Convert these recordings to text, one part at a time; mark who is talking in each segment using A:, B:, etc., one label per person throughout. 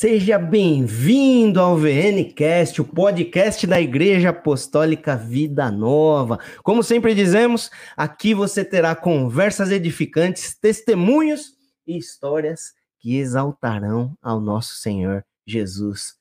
A: Seja bem-vindo ao VNcast, o podcast da Igreja Apostólica Vida Nova. Como sempre dizemos, aqui você terá conversas edificantes, testemunhos e histórias que exaltarão ao nosso Senhor Jesus.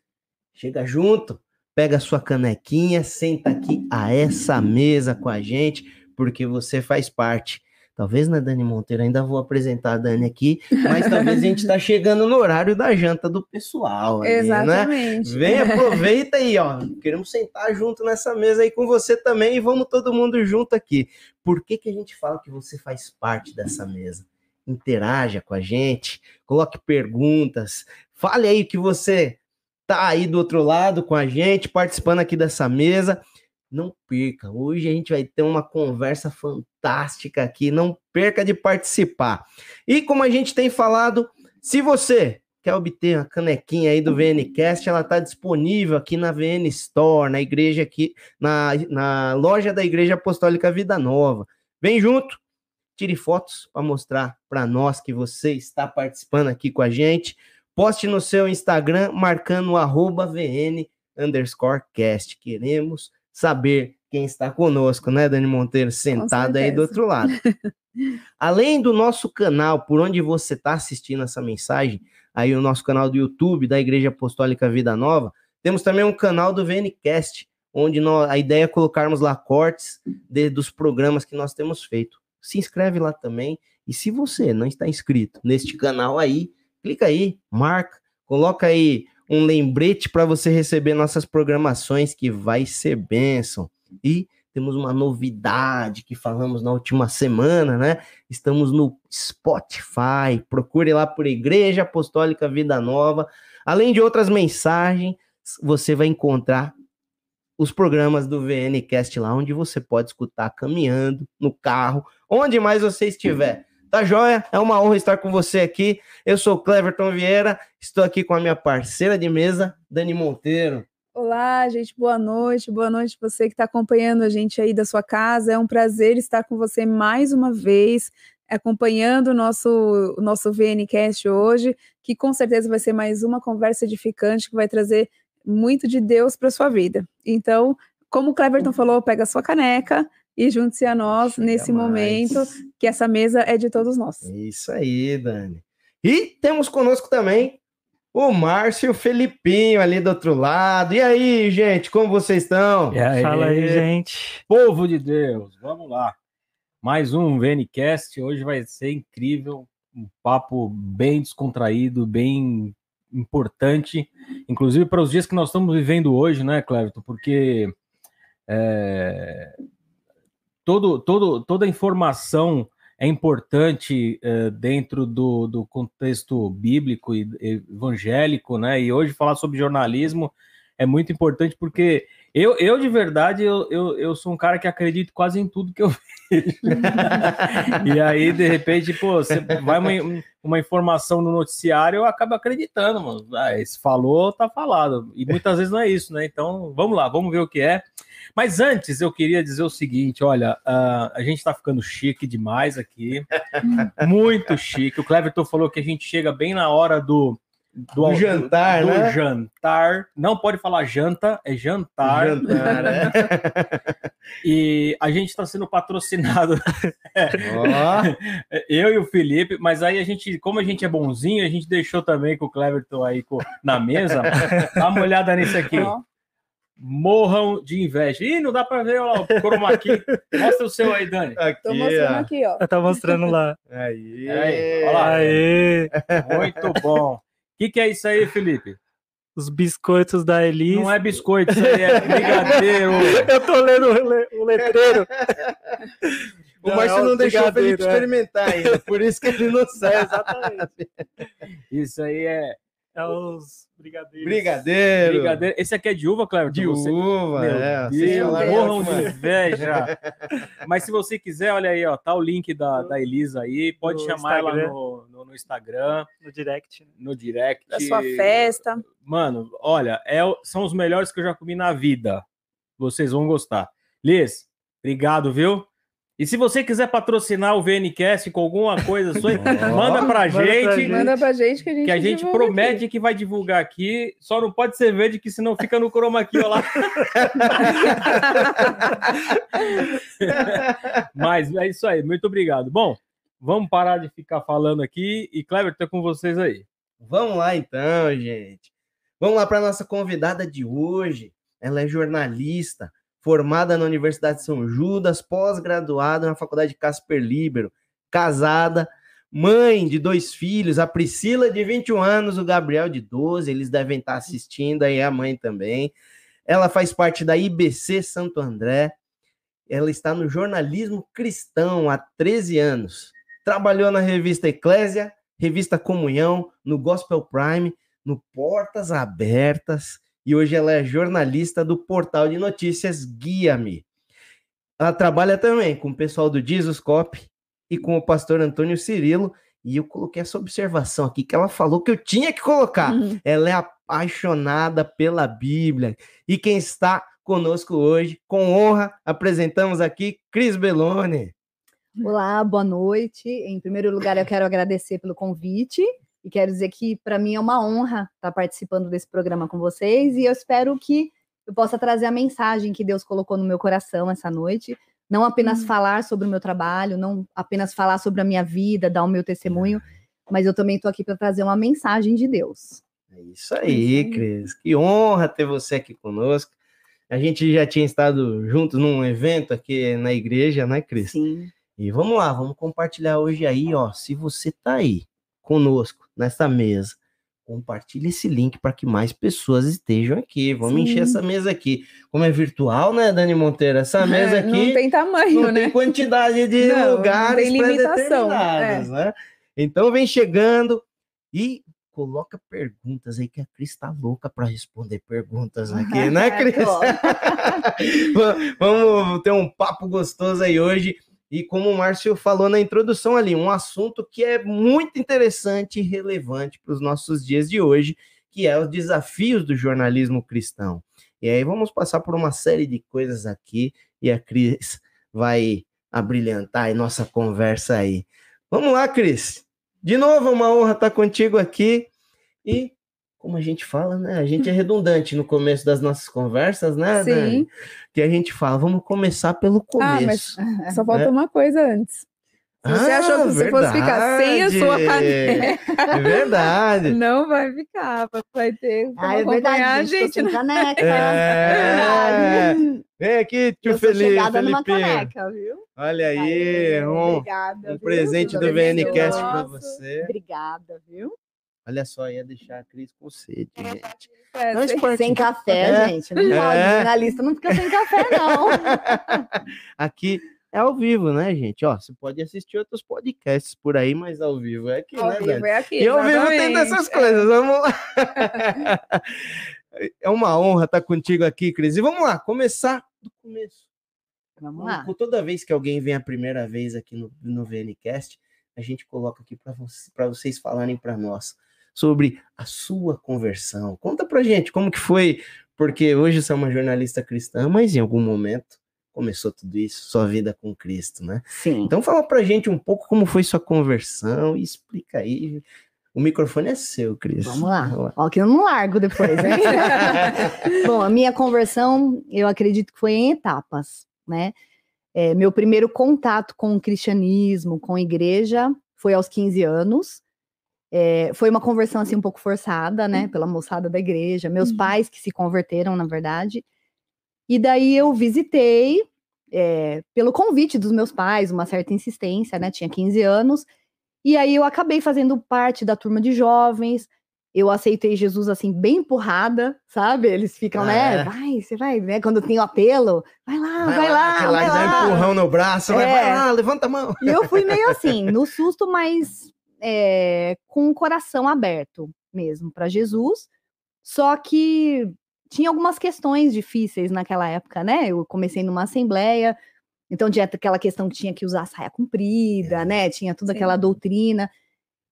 A: Chega junto, pega sua canequinha, senta aqui a essa mesa com a gente, porque você faz parte Talvez, né, Dani Monteiro? Ainda vou apresentar a Dani aqui, mas talvez a gente está chegando no horário da janta do pessoal. Ali, né?
B: Exatamente.
A: Né? Vem, aproveita aí, ó. Queremos sentar junto nessa mesa aí com você também e vamos todo mundo junto aqui. Por que, que a gente fala que você faz parte dessa mesa? Interaja com a gente, coloque perguntas, fale aí que você tá aí do outro lado com a gente, participando aqui dessa mesa. Não perca. Hoje a gente vai ter uma conversa fantástica aqui. Não perca de participar. E como a gente tem falado, se você quer obter a canequinha aí do VNcast, ela está disponível aqui na VN Store, na igreja aqui, na, na loja da Igreja Apostólica Vida Nova. Vem junto, tire fotos para mostrar para nós que você está participando aqui com a gente. Poste no seu Instagram marcando o arroba VN underscore cast. Queremos saber quem está conosco, né, Dani Monteiro, sentado aí do outro lado. Além do nosso canal, por onde você está assistindo essa mensagem, aí o nosso canal do YouTube da Igreja Apostólica Vida Nova, temos também um canal do VNcast, onde nós, a ideia é colocarmos lá cortes de, dos programas que nós temos feito. Se inscreve lá também. E se você não está inscrito neste canal aí, clica aí, marca, coloca aí um lembrete para você receber nossas programações, que vai ser bênção. E temos uma novidade que falamos na última semana, né? Estamos no Spotify. Procure lá por Igreja Apostólica Vida Nova. Além de outras mensagens, você vai encontrar os programas do VNcast lá, onde você pode escutar caminhando, no carro, onde mais você estiver. Tá joia? É uma honra estar com você aqui. Eu sou o Cleverton Vieira, estou aqui com a minha parceira de mesa, Dani Monteiro.
B: Olá, gente, boa noite. Boa noite você que está acompanhando a gente aí da sua casa. É um prazer estar com você mais uma vez, acompanhando o nosso, o nosso VNcast hoje, que com certeza vai ser mais uma conversa edificante que vai trazer muito de Deus para sua vida. Então, como o Cleverton falou, pega a sua caneca, e junte-se a nós Chega nesse mais. momento, que essa mesa é de todos nós.
A: Isso aí, Dani. E temos conosco também o Márcio Felipinho ali do outro lado. E aí, gente, como vocês estão?
C: Aí? Fala aí, gente.
D: Povo de Deus, vamos lá. Mais um VNcast. Hoje vai ser incrível. Um papo bem descontraído, bem importante, inclusive para os dias que nós estamos vivendo hoje, né, Cleverton? Porque é, todo, todo, toda informação é importante uh, dentro do, do contexto bíblico e evangélico, né? E hoje falar sobre jornalismo é muito importante porque eu, eu de verdade, eu, eu, eu sou um cara que acredito quase em tudo que eu vejo. e aí, de repente, pô, você vai uma, uma informação no noticiário, eu acabo acreditando, mano. Ah, esse falou, tá falado. E muitas vezes não é isso, né? Então, vamos lá, vamos ver o que é. Mas antes eu queria dizer o seguinte: olha, uh, a gente está ficando chique demais aqui, muito chique. O Cleverton falou que a gente chega bem na hora do.
A: Do, do jantar,
D: do,
A: né?
D: Do jantar. Não pode falar janta, é jantar. Jantar, né? e a gente está sendo patrocinado. oh. Eu e o Felipe, mas aí a gente, como a gente é bonzinho, a gente deixou também com o Cleverton aí na mesa. Dá uma olhada nisso aqui. Oh morram de inveja. Ih, não dá para ver ó, o chroma aqui. Mostra o seu aí, Dani.
B: Aqui, Tô mostrando ó. aqui, ó.
C: Tá mostrando lá.
D: Aí. aí olha lá. Aí. Muito bom. O que, que é isso aí, Felipe?
C: Os biscoitos da Elise.
D: Não é biscoito, isso aí é brigadeiro.
C: Eu tô lendo o letreiro.
A: O Márcio não, não deixou o Felipe é. experimentar ainda, por isso que ele não sabe.
D: É, exatamente. Isso aí é
C: é os brigadeiros.
A: Brigadeiro.
D: Brigadeiro. Esse aqui é de uva, Cleber?
A: De você... uva,
D: Meu é. Deus, morram de inveja. Mas se você quiser, olha aí, ó, tá o link da, da Elisa aí. Pode no chamar Instagram. ela no, no, no, Instagram.
C: No direct.
D: No direct.
B: Da sua festa.
D: Mano, olha, é, são os melhores que eu já comi na vida. Vocês vão gostar. Liz, obrigado, viu? E se você quiser patrocinar o VNCast com alguma coisa sua, manda pra
C: Manda pra
D: gente.
C: gente.
B: Manda pra gente que a gente
D: Que a gente promete
B: aqui.
D: que vai divulgar aqui. Só não pode ser verde, que senão fica no chroma aqui, ó lá. Mas é isso aí, muito obrigado. Bom, vamos parar de ficar falando aqui. E Kleber, tô com vocês aí.
A: Vamos lá então, gente. Vamos lá para nossa convidada de hoje. Ela é jornalista, formada na Universidade de São Judas, pós-graduada na Faculdade Casper Libero, casada, mãe de dois filhos, a Priscila de 21 anos, o Gabriel de 12, eles devem estar assistindo aí a mãe também. Ela faz parte da IBC Santo André. Ela está no jornalismo cristão há 13 anos. Trabalhou na revista Eclésia, revista Comunhão, no Gospel Prime, no Portas Abertas e hoje ela é jornalista do portal de notícias Guia-me. Ela trabalha também com o pessoal do Jesuscope e com o pastor Antônio Cirilo e eu coloquei essa observação aqui que ela falou que eu tinha que colocar.
B: Uhum.
A: Ela é apaixonada pela Bíblia. E quem está conosco hoje, com honra, apresentamos aqui Cris Belloni.
E: Olá, boa noite. Em primeiro lugar, eu quero agradecer pelo convite e quero dizer que para mim é uma honra estar participando desse programa com vocês e eu espero que eu possa trazer a mensagem que Deus colocou no meu coração essa noite. Não apenas
B: Hum.
E: falar sobre o meu trabalho, não apenas falar sobre a minha vida, dar o meu testemunho, mas eu também estou aqui para trazer uma mensagem de Deus.
A: É isso aí, Cris. Que honra ter você aqui conosco. A gente já tinha estado juntos num evento aqui na igreja, né, Cris?
E: Sim.
A: E vamos lá, vamos compartilhar hoje aí, ó. Se você tá aí conosco nessa mesa, compartilhe esse link para que mais pessoas estejam aqui. Vamos
B: Sim.
A: encher essa mesa aqui. Como é virtual, né, Dani Monteiro? Essa mesa
B: É,
A: aqui
B: Não tem tamanho,
A: não
B: né?
A: tem quantidade de
B: Não, não
A: lugares
B: tem limitação,
A: pré-determinados, né? Então vem chegando e coloca perguntas aí que a Cris tá louca para responder perguntas aqui, né, Cris?
E: Tô.
A: Va- Vamos ter um papo gostoso aí hoje. E como o Márcio falou na introdução ali, um assunto que é muito interessante e relevante para os nossos dias de hoje, que é os desafios do jornalismo cristão. E aí vamos passar por uma série de coisas aqui e a Cris vai abrilhantar aí nossa conversa aí. Vamos lá, Cris. De novo, é uma honra estar contigo aqui. E como a gente fala, né? A gente é redundante no começo das nossas conversas, né? Dani?
B: Sim.
A: que a gente fala, vamos começar pelo
B: Ah, mas
A: começo.
B: só falta
A: É.
B: uma coisa antes. Se você
A: Ah,
B: achou que você fosse ficar sem a sua caneca,
A: É verdade.
B: não vai ficar. Vai ter como
E: Ah, é
B: acompanhar
E: verdade,
B: a
E: gente. Tô sem caneca.
A: É. Vem aqui, tio Felipe.
E: chegada numa
A: Felipinho.
E: caneca, viu?
A: Olha aí,
E: Aê,
A: um,
E: obrigada,
A: um presente do. VNCast para você.
E: Obrigada, viu?
A: Olha só, ia deixar a Cris com sede, gente.
B: É,
A: Faz
B: sem-.
E: Sem café,
A: É.
E: gente. Não pode.
A: É.
E: Jornalista não fica sem café, não.
A: Aqui é ao vivo, né, gente? Ó, você pode assistir outros podcasts por aí, mas ao vivo é aqui,
B: Ao
A: né,
B: vivo é aqui.
A: E ao vivo tem dessas coisas, vamos lá. É uma honra estar contigo aqui, Cris. E vamos lá, começar do começo.
E: Vamos lá.
A: Toda vez que alguém vem a primeira vez aqui no, no VNCast, a gente coloca aqui para você, vocês falarem para nós sobre a sua conversão. Conta pra gente como que foi, porque hoje você é uma jornalista cristã, mas em algum momento começou tudo isso, sua vida com Cristo, né?
E: Sim.
A: Então fala pra gente um pouco como foi sua conversão e explica aí. O microfone é seu, Cris.
E: Vamos lá. Ó, que eu não largo depois, hein? Bom, a minha conversão, eu acredito que foi em etapas, né? É, meu primeiro contato com o cristianismo, com a igreja, foi aos 15 anos. É, foi uma conversão, assim, um pouco forçada, né? Pela moçada da igreja. Meus
B: Uhum.
E: pais que se converteram, na verdade. E daí eu visitei, é, pelo convite dos meus pais, uma certa insistência, né? Tinha 15 anos. E aí eu acabei fazendo parte da turma de jovens. Eu aceitei Jesus assim, bem empurrada, sabe? Eles ficam,
A: Ah,
E: né?
A: é?
E: Vai, você vai, né? Quando tem o apelo, vai lá, vai, lá,
A: aquele
E: vai
A: lá,
E: lá.
A: dá um empurrão no braço, vai,
E: É.
A: vai lá, levanta a mão.
E: E eu fui meio assim, no susto, mas é, com o coração aberto mesmo para Jesus. Só que tinha algumas questões difíceis naquela época, né? Eu comecei numa assembleia, então tinha aquela questão que tinha que usar saia comprida,
A: É.
E: né? Tinha toda
B: Sim.
E: aquela doutrina.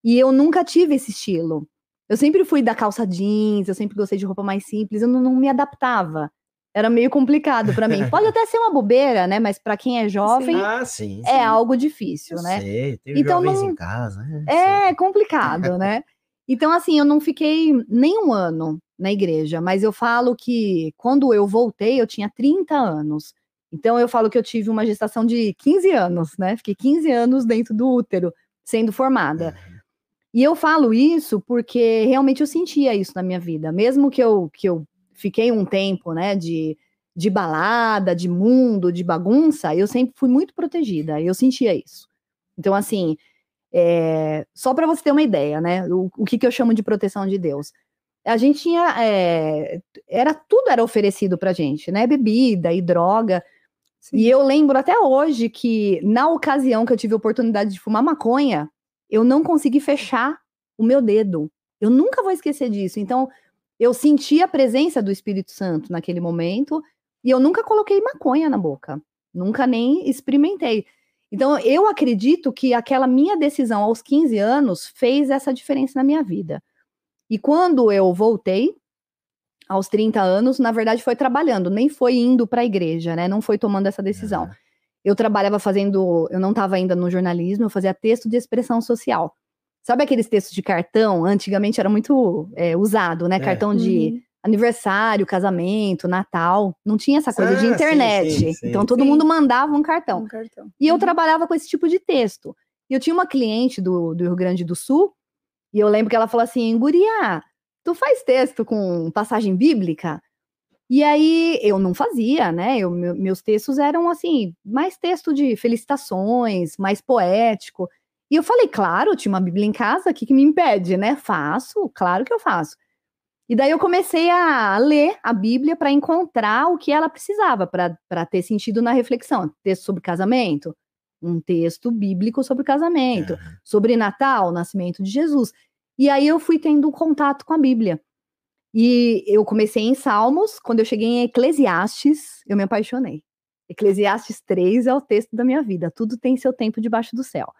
E: E eu nunca tive esse estilo. Eu sempre fui da calça jeans, eu sempre gostei de roupa mais simples, eu não, não me adaptava. Era meio complicado para mim. Pode até ser uma bobeira, né? Mas para quem é jovem,
A: Ah, sim.
E: é
A: sim.
E: algo difícil,
A: Eu
E: né?
A: Sei, tem
E: Então
A: jovens
E: não-
A: em casa. né?
E: É
A: Sei.
E: complicado, né? Então, assim, eu não fiquei nem um ano na igreja, mas eu falo que quando eu voltei, eu tinha 30 anos. Então, eu falo que eu tive uma gestação de 15 anos, né? Fiquei 15 anos dentro do útero, sendo formada. E eu falo isso porque realmente eu sentia isso na minha vida. Mesmo que eu, que eu fiquei um tempo, né, de, de balada, de mundo, de bagunça, eu sempre fui muito protegida. Eu sentia isso. Então, assim, é, só para você ter uma ideia, né, o, o que, que eu chamo de proteção de Deus. A gente tinha, é, era tudo era oferecido pra gente, né, bebida e droga. E eu lembro até hoje que, na ocasião que eu tive a oportunidade de fumar maconha, eu não consegui fechar o meu dedo. Eu nunca vou esquecer disso. Então, eu senti a presença do Espírito Santo naquele momento e eu nunca coloquei maconha na boca. Nunca nem experimentei. Então, eu acredito que aquela minha decisão aos 15 anos fez essa diferença na minha vida. E quando eu voltei, aos 30 anos, na verdade foi trabalhando, nem foi indo para a igreja, né? Não foi tomando essa decisão.
A: Aham.
E: Eu trabalhava fazendo, eu não estava ainda no jornalismo, eu fazia texto de expressão social. Sabe aqueles textos de cartão? Antigamente era muito é, usado, né?
A: É.
E: Cartão de
B: Uhum.
E: aniversário, casamento, Natal. Não tinha essa coisa de
A: Ah, sim,
E: internet.
A: sim, sim.
E: Então todo
B: Sim.
E: mundo mandava um cartão.
B: Um cartão.
E: E eu
B: Uhum.
E: trabalhava com esse tipo de texto. E eu tinha uma cliente do, do Rio Grande do Sul, e eu lembro que ela falou assim: Guria, tu faz texto com passagem bíblica? E aí eu não fazia, né? Eu, meu- meus textos eram assim, mais texto de felicitações, mais poético. E eu falei, claro, tinha uma Bíblia em casa, o que, que me impede, né? Faço, claro que eu faço. E daí eu comecei a ler a Bíblia para encontrar o que ela precisava para ter sentido na reflexão. Texto sobre casamento, um texto bíblico sobre casamento, sobre Natal, o nascimento de Jesus. E aí eu fui tendo contato com a Bíblia. E eu comecei em Salmos, quando eu cheguei em Eclesiastes, eu me apaixonei. Eclesiastes 3 é o texto da minha vida, tudo tem seu tempo debaixo do céu.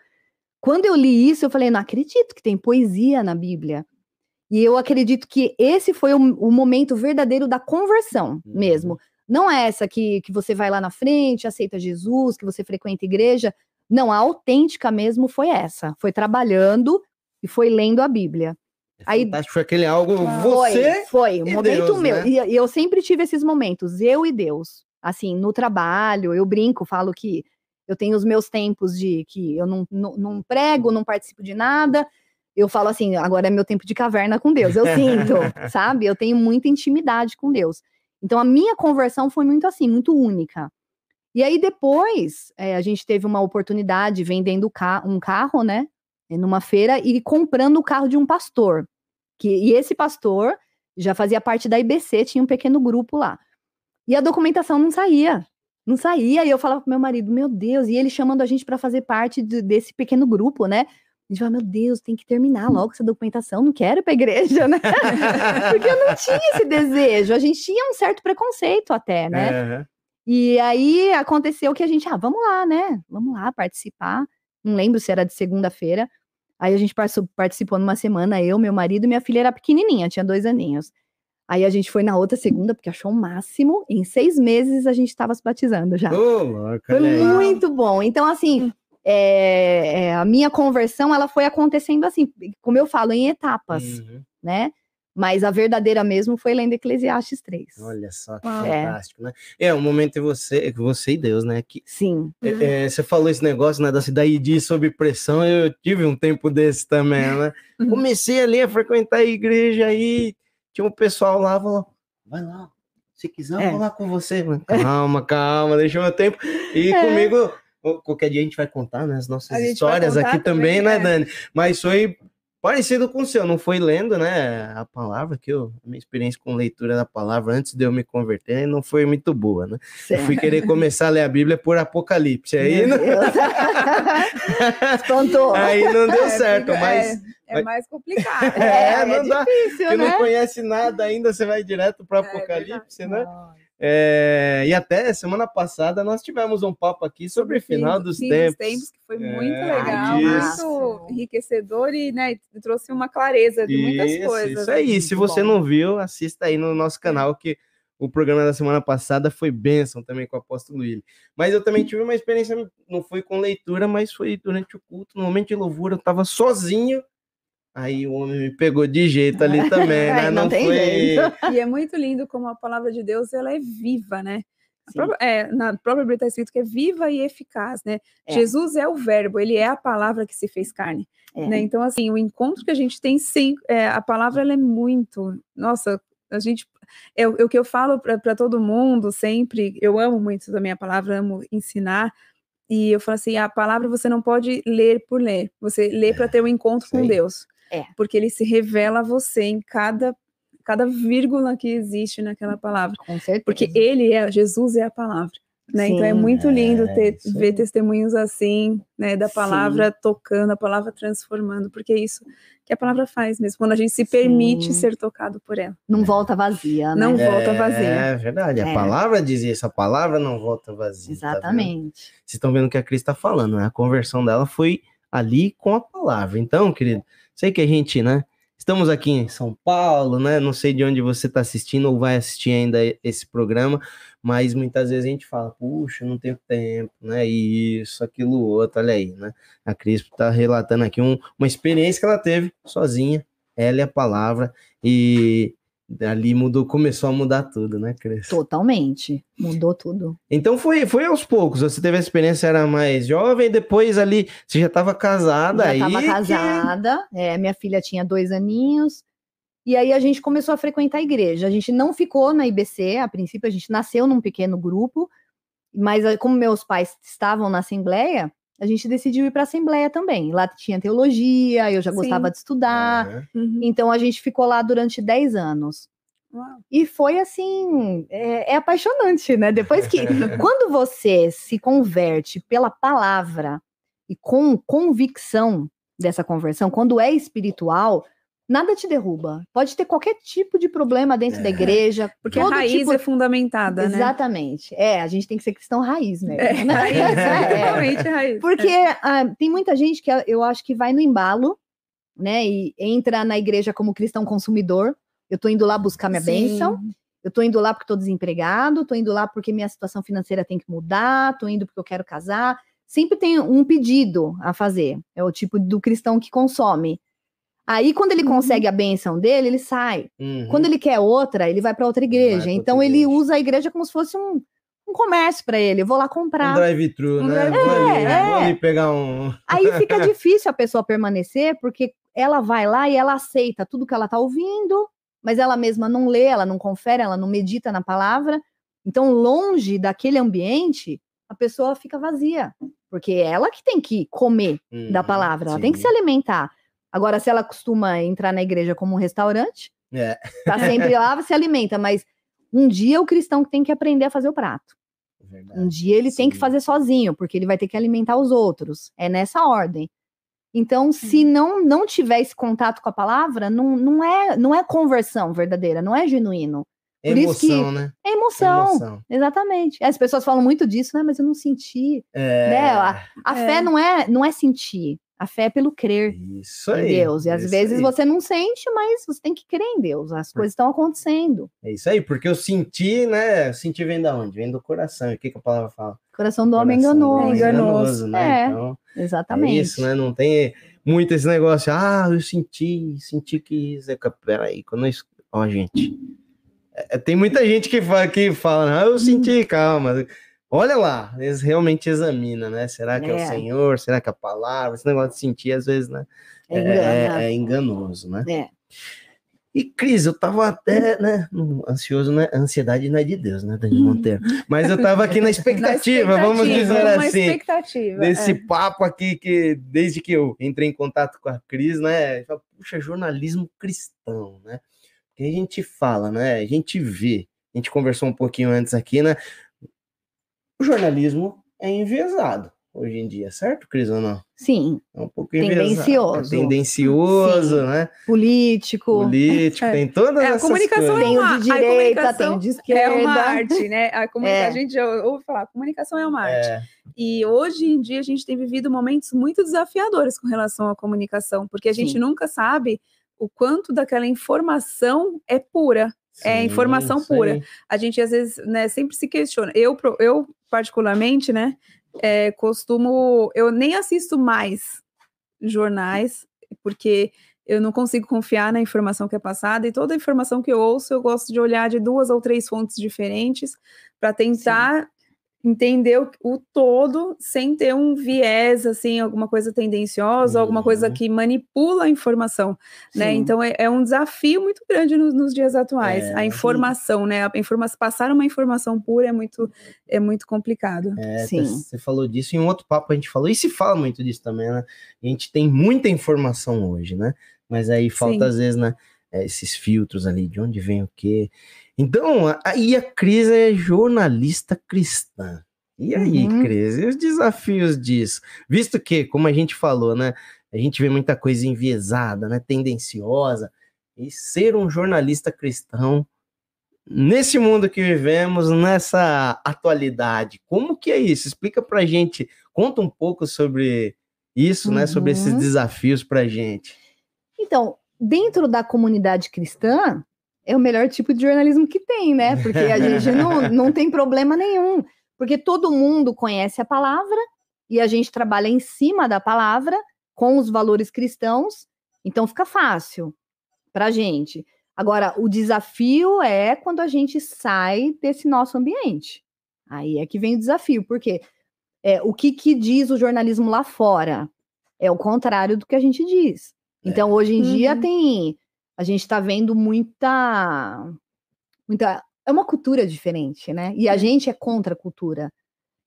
E: Quando eu li isso, eu falei, não acredito que tem poesia na Bíblia. E eu acredito que esse foi o, o momento verdadeiro da conversão
A: Uhum.
E: mesmo. Não é essa que, que você vai lá na frente, aceita Jesus, que você frequenta igreja. Não, a autêntica mesmo foi essa. Foi trabalhando e foi lendo a Bíblia. Aí-
A: Fantástico, foi aquele algo. Você.
E: Foi, foi um momento
A: Deus,
E: meu.
A: né?
E: E, e eu sempre tive esses momentos, eu e Deus. Assim, no trabalho, eu brinco, falo que eu tenho os meus tempos de que eu não, não, não prego, não participo de nada. Eu falo assim, agora é meu tempo de caverna com Deus. Eu sinto, sabe? Eu tenho muita intimidade com Deus. Então a minha conversão foi muito assim, muito única. E aí depois eh, a gente teve uma oportunidade vendendo um carro, né? Numa feira e comprando o carro de um pastor. Que, e esse pastor já fazia parte da IBC, tinha um pequeno grupo lá. E a documentação não saía. Não saía. E eu falava pro meu marido, meu Deus, e ele chamando a gente para fazer parte de- desse pequeno grupo, né? A gente fala, meu Deus, tem que terminar logo essa documentação, não quero ir pra igreja, né? Porque eu não tinha esse desejo. A gente tinha um certo preconceito até, né?
A: Aham.
E: E aí aconteceu que a gente, ah, vamos lá, né? Vamos lá participar. Não lembro se era de segunda-feira. Aí a gente participou, participou numa semana, eu, meu marido e minha filha era pequenininha, tinha dois aninhos. Aí a gente foi na outra segunda, porque achou o máximo. Em seis meses a gente estava se batizando já.
A: Louco,
E: Foi muito bom. Então, assim, é, é, a minha conversão, ela foi acontecendo assim, como eu falo, em etapas,
A: Uhum.
E: né? Mas a verdadeira mesmo foi lendo Eclesiastes 3.
A: Olha só que
B: Uau.
E: É.
A: fantástico, né? É um momento em você, você e Deus, né? Que
E: Sim.
A: É, é, você falou esse negócio, né, da cidade de sob pressão, eu tive um tempo desse também, né? Comecei ali a frequentar a igreja aí, tinha um pessoal lá, falou, vai lá, se quiser eu
E: É.
A: vou lá com você. Mano. Calma, calma, deixa o meu tempo. E
E: É.
A: comigo, qualquer dia a gente vai contar, né, as nossas histórias aqui também,
B: também,
A: né,
B: é.
A: Dani? Mas foi parecido com o seu, não foi lendo, né, a palavra, que eu, a minha experiência com leitura da palavra antes de eu me converter não foi muito boa, né? Eu fui querer começar a ler a Bíblia por Apocalipse, aí
E: Meu
A: não.
E: Espantou.
A: aí não deu
B: É,
A: certo,
B: fica-
A: mas
B: É, é mais complicado.
A: É, não dá.
E: difícil, né?
A: não conhece nada ainda, você vai direto para
B: É
A: Apocalipse,
B: verdade.
A: né? É, e até semana passada nós tivemos um papo aqui sobre o final dos
B: fim
A: tempos.
B: que foi
A: É,
B: muito legal,
A: isso.
B: muito enriquecedor e né, trouxe uma clareza de muitas
A: Isso,
B: coisas.
A: isso aí.
B: assim,
A: Se você
B: bom.
A: não viu, assista aí no nosso canal que o programa da semana passada foi bênção também com o apóstolo Willi. Mas eu também tive uma experiência, não foi com leitura, mas foi durante o culto, no momento de louvor, eu tava sozinho. Aí o homem me pegou de jeito ali também, né?
E: Não tem
A: foi.
E: jeito.
B: E é muito lindo como a palavra de Deus ela é viva, né? Própria- é, na própria Bíblia está escrito que é viva e eficaz, né?
E: É.
B: Jesus é o verbo, ele é a palavra que se fez carne.
E: É.
B: né? Então, assim, o encontro que a gente tem, sim, é, a palavra ela é muito. Nossa, a gente. É, o é o que eu falo para todo mundo sempre. Eu amo muito também a palavra, amo ensinar. E eu falo assim: a palavra você não pode ler por ler. Você lê para ter um encontro com. Deus.
E: É.
B: Porque ele se revela a você em cada, cada vírgula que existe naquela palavra.
E: Com certeza.
B: Porque ele é, Jesus é a palavra. Né? Então é
E: Sim.
B: muito lindo
A: É,
B: ter, ver testemunhos assim, né, da
E: Sim.
B: palavra tocando, a palavra transformando, porque é isso que a palavra faz mesmo, quando a gente se permite
E: Sim.
B: ser tocado por ela.
E: Não volta vazia, né?
B: Não volta
A: É
B: vazia.
A: verdade, a
E: É.
A: palavra diz isso, a palavra não volta vazia. tá?
E: Exatamente.
A: Vocês estão vendo o que a Cris está falando, né? A conversão dela foi ali com a palavra. Então, querido, sei que a gente, né? Estamos aqui em São Paulo, né? Não sei de onde você está assistindo ou vai assistir ainda esse programa, mas muitas vezes a gente fala, puxa, não tenho tempo, né? Isso, aquilo, outro, olha aí, né? A Cris está relatando aqui um- uma experiência que ela teve sozinha, ela e a palavra, e ali mudou, começou a mudar tudo, né, Cris?
E: Totalmente. Mudou tudo.
A: Então foi, foi aos poucos. Você teve a experiência, era mais jovem, depois ali você já estava casada.
E: Já
A: aí
E: estava
A: que-
E: casada, é, minha filha tinha dois aninhos. E aí a gente começou a frequentar a igreja. A gente não ficou na IBC, a princípio a gente nasceu num pequeno grupo, mas aí, como meus pais estavam na assembleia, a gente decidiu ir para a assembleia também. Lá tinha teologia, eu já
B: Sim.
E: gostava de estudar.
A: Aham.
B: Uhum.
E: Então a gente ficou lá durante 10 anos.
B: Uau.
E: E foi assim, é, é apaixonante, né? Depois que, quando você se converte pela palavra e com convicção dessa conversão, quando é espiritual, nada te derruba. Pode ter qualquer tipo de problema dentro da
A: É.
E: igreja,
B: Porque
E: todo
B: a raiz
E: tipo-
B: é fundamentada, né?
E: Exatamente. É, a gente tem que ser cristão raiz mesmo.
B: É,
E: né?
B: raiz,
E: É.
B: totalmente raiz.
E: Porque ah, tem muita gente que eu acho que vai no embalo, né? E entra na igreja como cristão consumidor. Eu tô indo lá buscar minha
B: Sim.
E: bênção. Eu tô indo lá porque tô desempregado, tô indo lá porque minha situação financeira tem que mudar, tô indo porque eu quero casar. Sempre tem um pedido a fazer. É o tipo do cristão que consome. Aí, quando ele
B: Uhum.
E: consegue a bênção dele, ele sai.
A: Uhum.
E: Quando ele quer outra, ele vai para outra igreja.
A: pra
E: Então,
A: outra
E: ele
A: igreja.
E: usa a igreja como se fosse um, um comércio para ele. Eu vou lá
A: Um
E: comprar.
A: drive-thru,
B: Um
A: né?
B: drive-thru.
A: Vou ali,
E: É,
A: vou
E: é.
A: ali pegar um.
E: Aí fica difícil a pessoa permanecer, porque ela vai lá e ela aceita tudo que ela tá ouvindo, mas ela mesma não lê, ela não confere, ela não medita na palavra. Então, longe daquele ambiente, a pessoa fica vazia, porque é ela que tem que comer da
A: Uhum,
E: palavra, ela tem que
A: sim.
E: se alimentar. Agora, se ela costuma entrar na igreja como um restaurante,
A: É,
E: tá sempre lá, se alimenta, mas um dia o cristão tem que aprender a fazer o prato.
A: verdade.
E: Um dia ele tem que
A: Sim.
E: fazer sozinho, porque ele vai ter que alimentar os outros. É nessa ordem. Então, se não não tiver esse contato com a palavra, não, não, é, não é conversão verdadeira, não é genuíno. Por isso que-
A: Emoção, né?
E: É emoção.
A: Emoção.
E: Exatamente. As pessoas falam muito disso, né? Mas eu não senti.
A: É,
E: Né? A, a
B: É.
E: fé não é, não é sentir. A fé é pelo crer
A: Isso
E: em
A: aí.
E: Deus. E às vezes
A: aí.
E: você não sente, mas você tem que crer em Deus. As coisas estão acontecendo.
A: É isso aí, porque eu senti, né? Sentir vem da onde? Vem do coração. O que, que a palavra fala?
E: Coração do homem é
A: Coração do
E: enganoso.
A: né?
E: É.
A: Então,
E: Exatamente.
A: É isso, né? Não tem muito esse negócio. Ah, eu senti, senti que isso. é Peraí, quando eu. Ó, gente. É, tem muita gente que fala, que fala, ah, eu senti, calma. Olha lá, eles realmente examinam, né? Será que é.
E: É.
A: o Senhor? Será que é a palavra? Esse negócio de sentir, às vezes, né?
E: É
A: É,
E: engana.
A: é enganoso, né?
E: É.
A: E, Cris, eu tava até, né, ansioso, né? A ansiedade não é de Deus, né, Dani Monteiro? Mas eu tava aqui na
B: Na
A: expectativa, vamos dizer assim
B: expectativa.
A: desse
B: é.
A: papo aqui que desde que eu entrei em contato com a Cris, né? falo, Puxa, jornalismo cristão, né? Porque a gente fala, né? A gente vê, a gente conversou um pouquinho antes aqui, né? O jornalismo é enviesado hoje em dia, certo, Cris, ou não?
E: Sim.
A: É um pouco enviesado.
E: Tendencioso.
A: É tendencioso,
E: Sim.
A: né?
E: Político.
A: Político,
B: É.
A: tem todas
B: É, a
A: essas
B: comunicação
A: coisas.
B: é
E: Tem
B: uma,
E: o de
B: a
E: direita,
B: comunicação
E: tem o de
B: É
E: esquerda.
B: uma arte, né? A, comunica...
E: É.
B: a gente já ouve falar, a comunicação é uma arte.
A: É,
B: E hoje em dia a gente tem vivido momentos muito desafiadores com relação à comunicação, porque a gente
E: Sim.
B: nunca sabe o quanto daquela informação é pura, É informação
A: isso aí.
B: pura. A gente às vezes, né, sempre se questiona. Eu, eu particularmente, né, é, costumo, eu nem assisto mais jornais, porque eu não consigo confiar na informação que é passada e toda a informação que eu ouço, eu gosto de olhar de duas ou três fontes diferentes para tentar entender o, o todo sem ter um viés assim, alguma coisa tendenciosa, alguma coisa
A: Uhum.
B: que manipula a informação, né?
E: Sim.
B: Então é, é um desafio muito grande nos, nos dias atuais.
A: É,
B: a informação, né? A informação, passar uma informação pura é muito é muito complicado.
A: É,
E: Sim.
A: Você falou disso, em um outro papo a gente falou, e se fala muito disso também, né? A gente tem muita informação hoje, né? Mas aí falta,
B: Sim.
A: às vezes, né? é, esses filtros ali, de onde vem o quê. Então, aí a Cris é jornalista cristã. E aí,
E: Uhum.
A: Cris, e os desafios disso? Visto que, como a gente falou, né? A gente vê muita coisa enviesada, né? Tendenciosa. E ser um jornalista cristão nesse mundo que vivemos, nessa atualidade, como que é isso? Explica pra gente, conta um pouco sobre isso, né? Sobre esses
E: Uhum.
A: desafios pra gente.
E: Então, dentro da comunidade cristã, é o melhor tipo de jornalismo que tem, né? Porque a gente não, não tem problema nenhum. Porque todo mundo conhece a palavra e a gente trabalha em cima da palavra com os valores cristãos, então fica fácil para a gente. Agora, o desafio é quando a gente sai desse nosso ambiente. Aí é que vem o desafio, porque é, o que, que diz o jornalismo lá fora? É o contrário do que a gente diz. Então, hoje em dia
B: Uhum.
E: tem. A gente está vendo muita. muita é uma cultura diferente, né? E a gente é contra a cultura.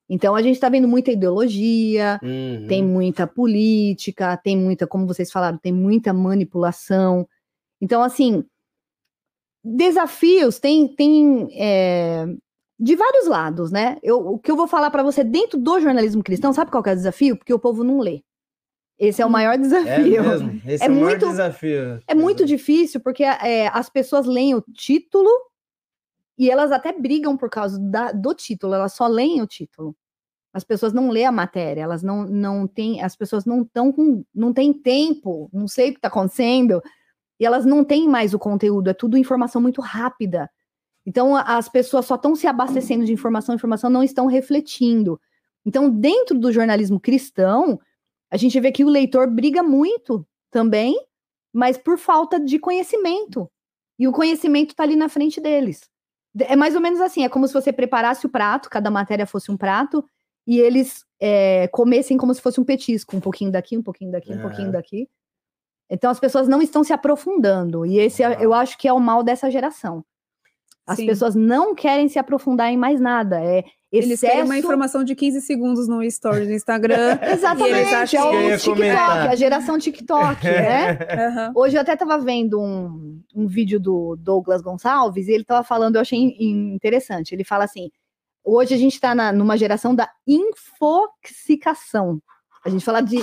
E: Então, a gente está vendo muita ideologia,
A: Uhum.
E: tem muita política, tem muita, como vocês falaram, tem muita manipulação. Então, assim, desafios tem, tem é, de vários lados, né? Eu, o que eu vou falar para você dentro do jornalismo cristão, sabe qual que é o desafio? Porque o povo não lê. Esse é o maior
A: É
E: desafio.
A: mesmo? Esse é,
E: É
A: o maior
E: muito-
A: desafio.
E: É muito difícil porque é, as pessoas leem o título e elas até brigam por causa da- do título, elas só leem o título. As pessoas não lêem a matéria, elas não, não têm, as pessoas não estão com, não têm tempo, não sei o que está acontecendo, e elas não têm mais o conteúdo, é tudo informação muito rápida. Então as pessoas só estão se abastecendo de informação, informação não estão refletindo. Então, dentro do jornalismo cristão, a gente vê que o leitor briga muito também mas por falta de conhecimento. E o conhecimento está ali na frente deles. De- É mais ou menos assim: é como se você preparasse o prato, cada matéria fosse um prato, e eles é, comessem como se fosse um petisco, um pouquinho daqui, um pouquinho daqui, um pouquinho daqui. Então as pessoas não estão se aprofundando, e esse é- eu acho que é o mal dessa geração. As
B: Sim.
E: pessoas não querem se aprofundar em mais nada. É
B: Eles
E: excesso...
B: querem uma informação de 15 segundos no story do Instagram.
E: Exatamente,
B: eles
E: é o
A: ia
E: TikTok, a geração TikTok, né?
B: Aham.
E: Hoje eu até estava vendo um, um vídeo do Douglas Gonçalves e ele estava falando, eu achei in- interessante. Ele fala assim: hoje a gente está numa geração da infoxicação. A gente fala de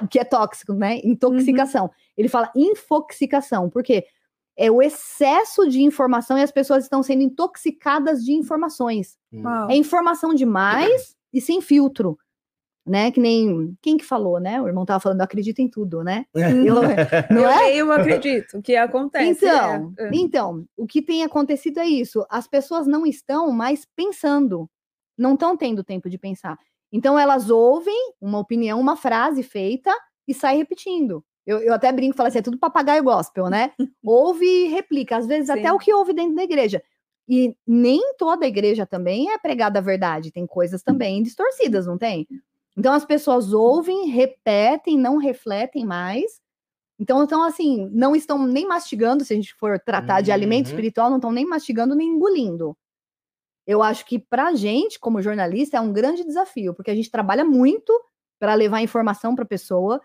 E: o que é tóxico, né? Intoxicação. Ele fala infoxicação, porque é o excesso de informação e as pessoas estão sendo intoxicadas de informações.
B: Uau.
E: É informação demais e sem filtro. Né? Que nem quem que falou, né? O irmão tava falando, acredita em tudo, né? Eu- não
B: eu
E: é?
B: leio, acredito. O que acontece?
E: Então,
B: é, é.
E: então, o que tem acontecido é isso. As pessoas não estão mais pensando, não estão tendo tempo de pensar. Então, elas ouvem uma opinião, uma frase feita e sai repetindo. Eu, eu até brinco e falo assim: é tudo papagaio gospel, né? ouve e replica, às vezes até
B: Sim.
E: o que ouve dentro da igreja. E nem toda igreja também é pregada a verdade, tem coisas também distorcidas, não tem? Então as pessoas ouvem, repetem, não refletem mais. Então, então, assim, não estão nem mastigando, se a gente for tratar de alimento
A: Uhum.
E: espiritual, não estão nem mastigando nem engolindo. Eu acho que para a gente, como jornalista, é um grande desafio, porque a gente trabalha muito para levar informação para a pessoa.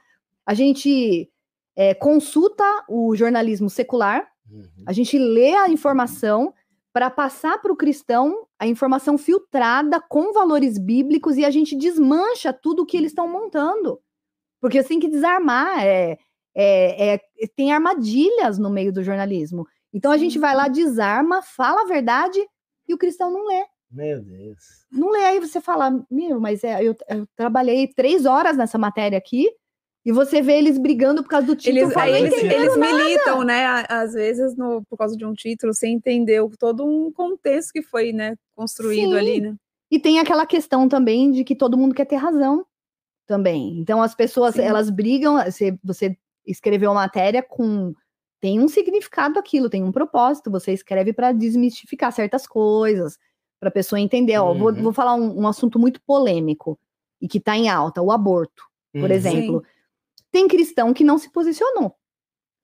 E: A gente é, consulta o jornalismo secular,
A: Uhum.
E: a gente lê a informação para passar para o cristão a informação filtrada com valores bíblicos e a gente desmancha tudo que eles estão montando. Porque tem que desarmar, é, é, é- tem armadilhas no meio do jornalismo. Então a gente vai lá, desarma, fala a verdade e o cristão não lê.
A: Meu Deus.
E: Não lê, aí você fala, meu, mas é, eu, eu trabalhei três horas nessa matéria aqui E você vê eles brigando por causa do título.
B: Eles, aí
E: "Não
B: eles, eles
E: nada."
B: militam, né? Às vezes, no, por causa de um título, sem entender todo um contexto que foi, né, construído
E: Sim.
B: ali, né?
E: E tem aquela questão também de que todo mundo quer ter razão também. Então as pessoas,
B: Sim.
E: elas brigam, você, você escreveu uma matéria com tem um significado aquilo, tem um propósito, você escreve para desmistificar certas coisas, para a pessoa entender, ó, vou,
A: Uhum.
E: vou falar um, um assunto muito polêmico e que está em alta, o aborto, por
A: Uhum.
E: exemplo. Tem cristão que não se posicionou.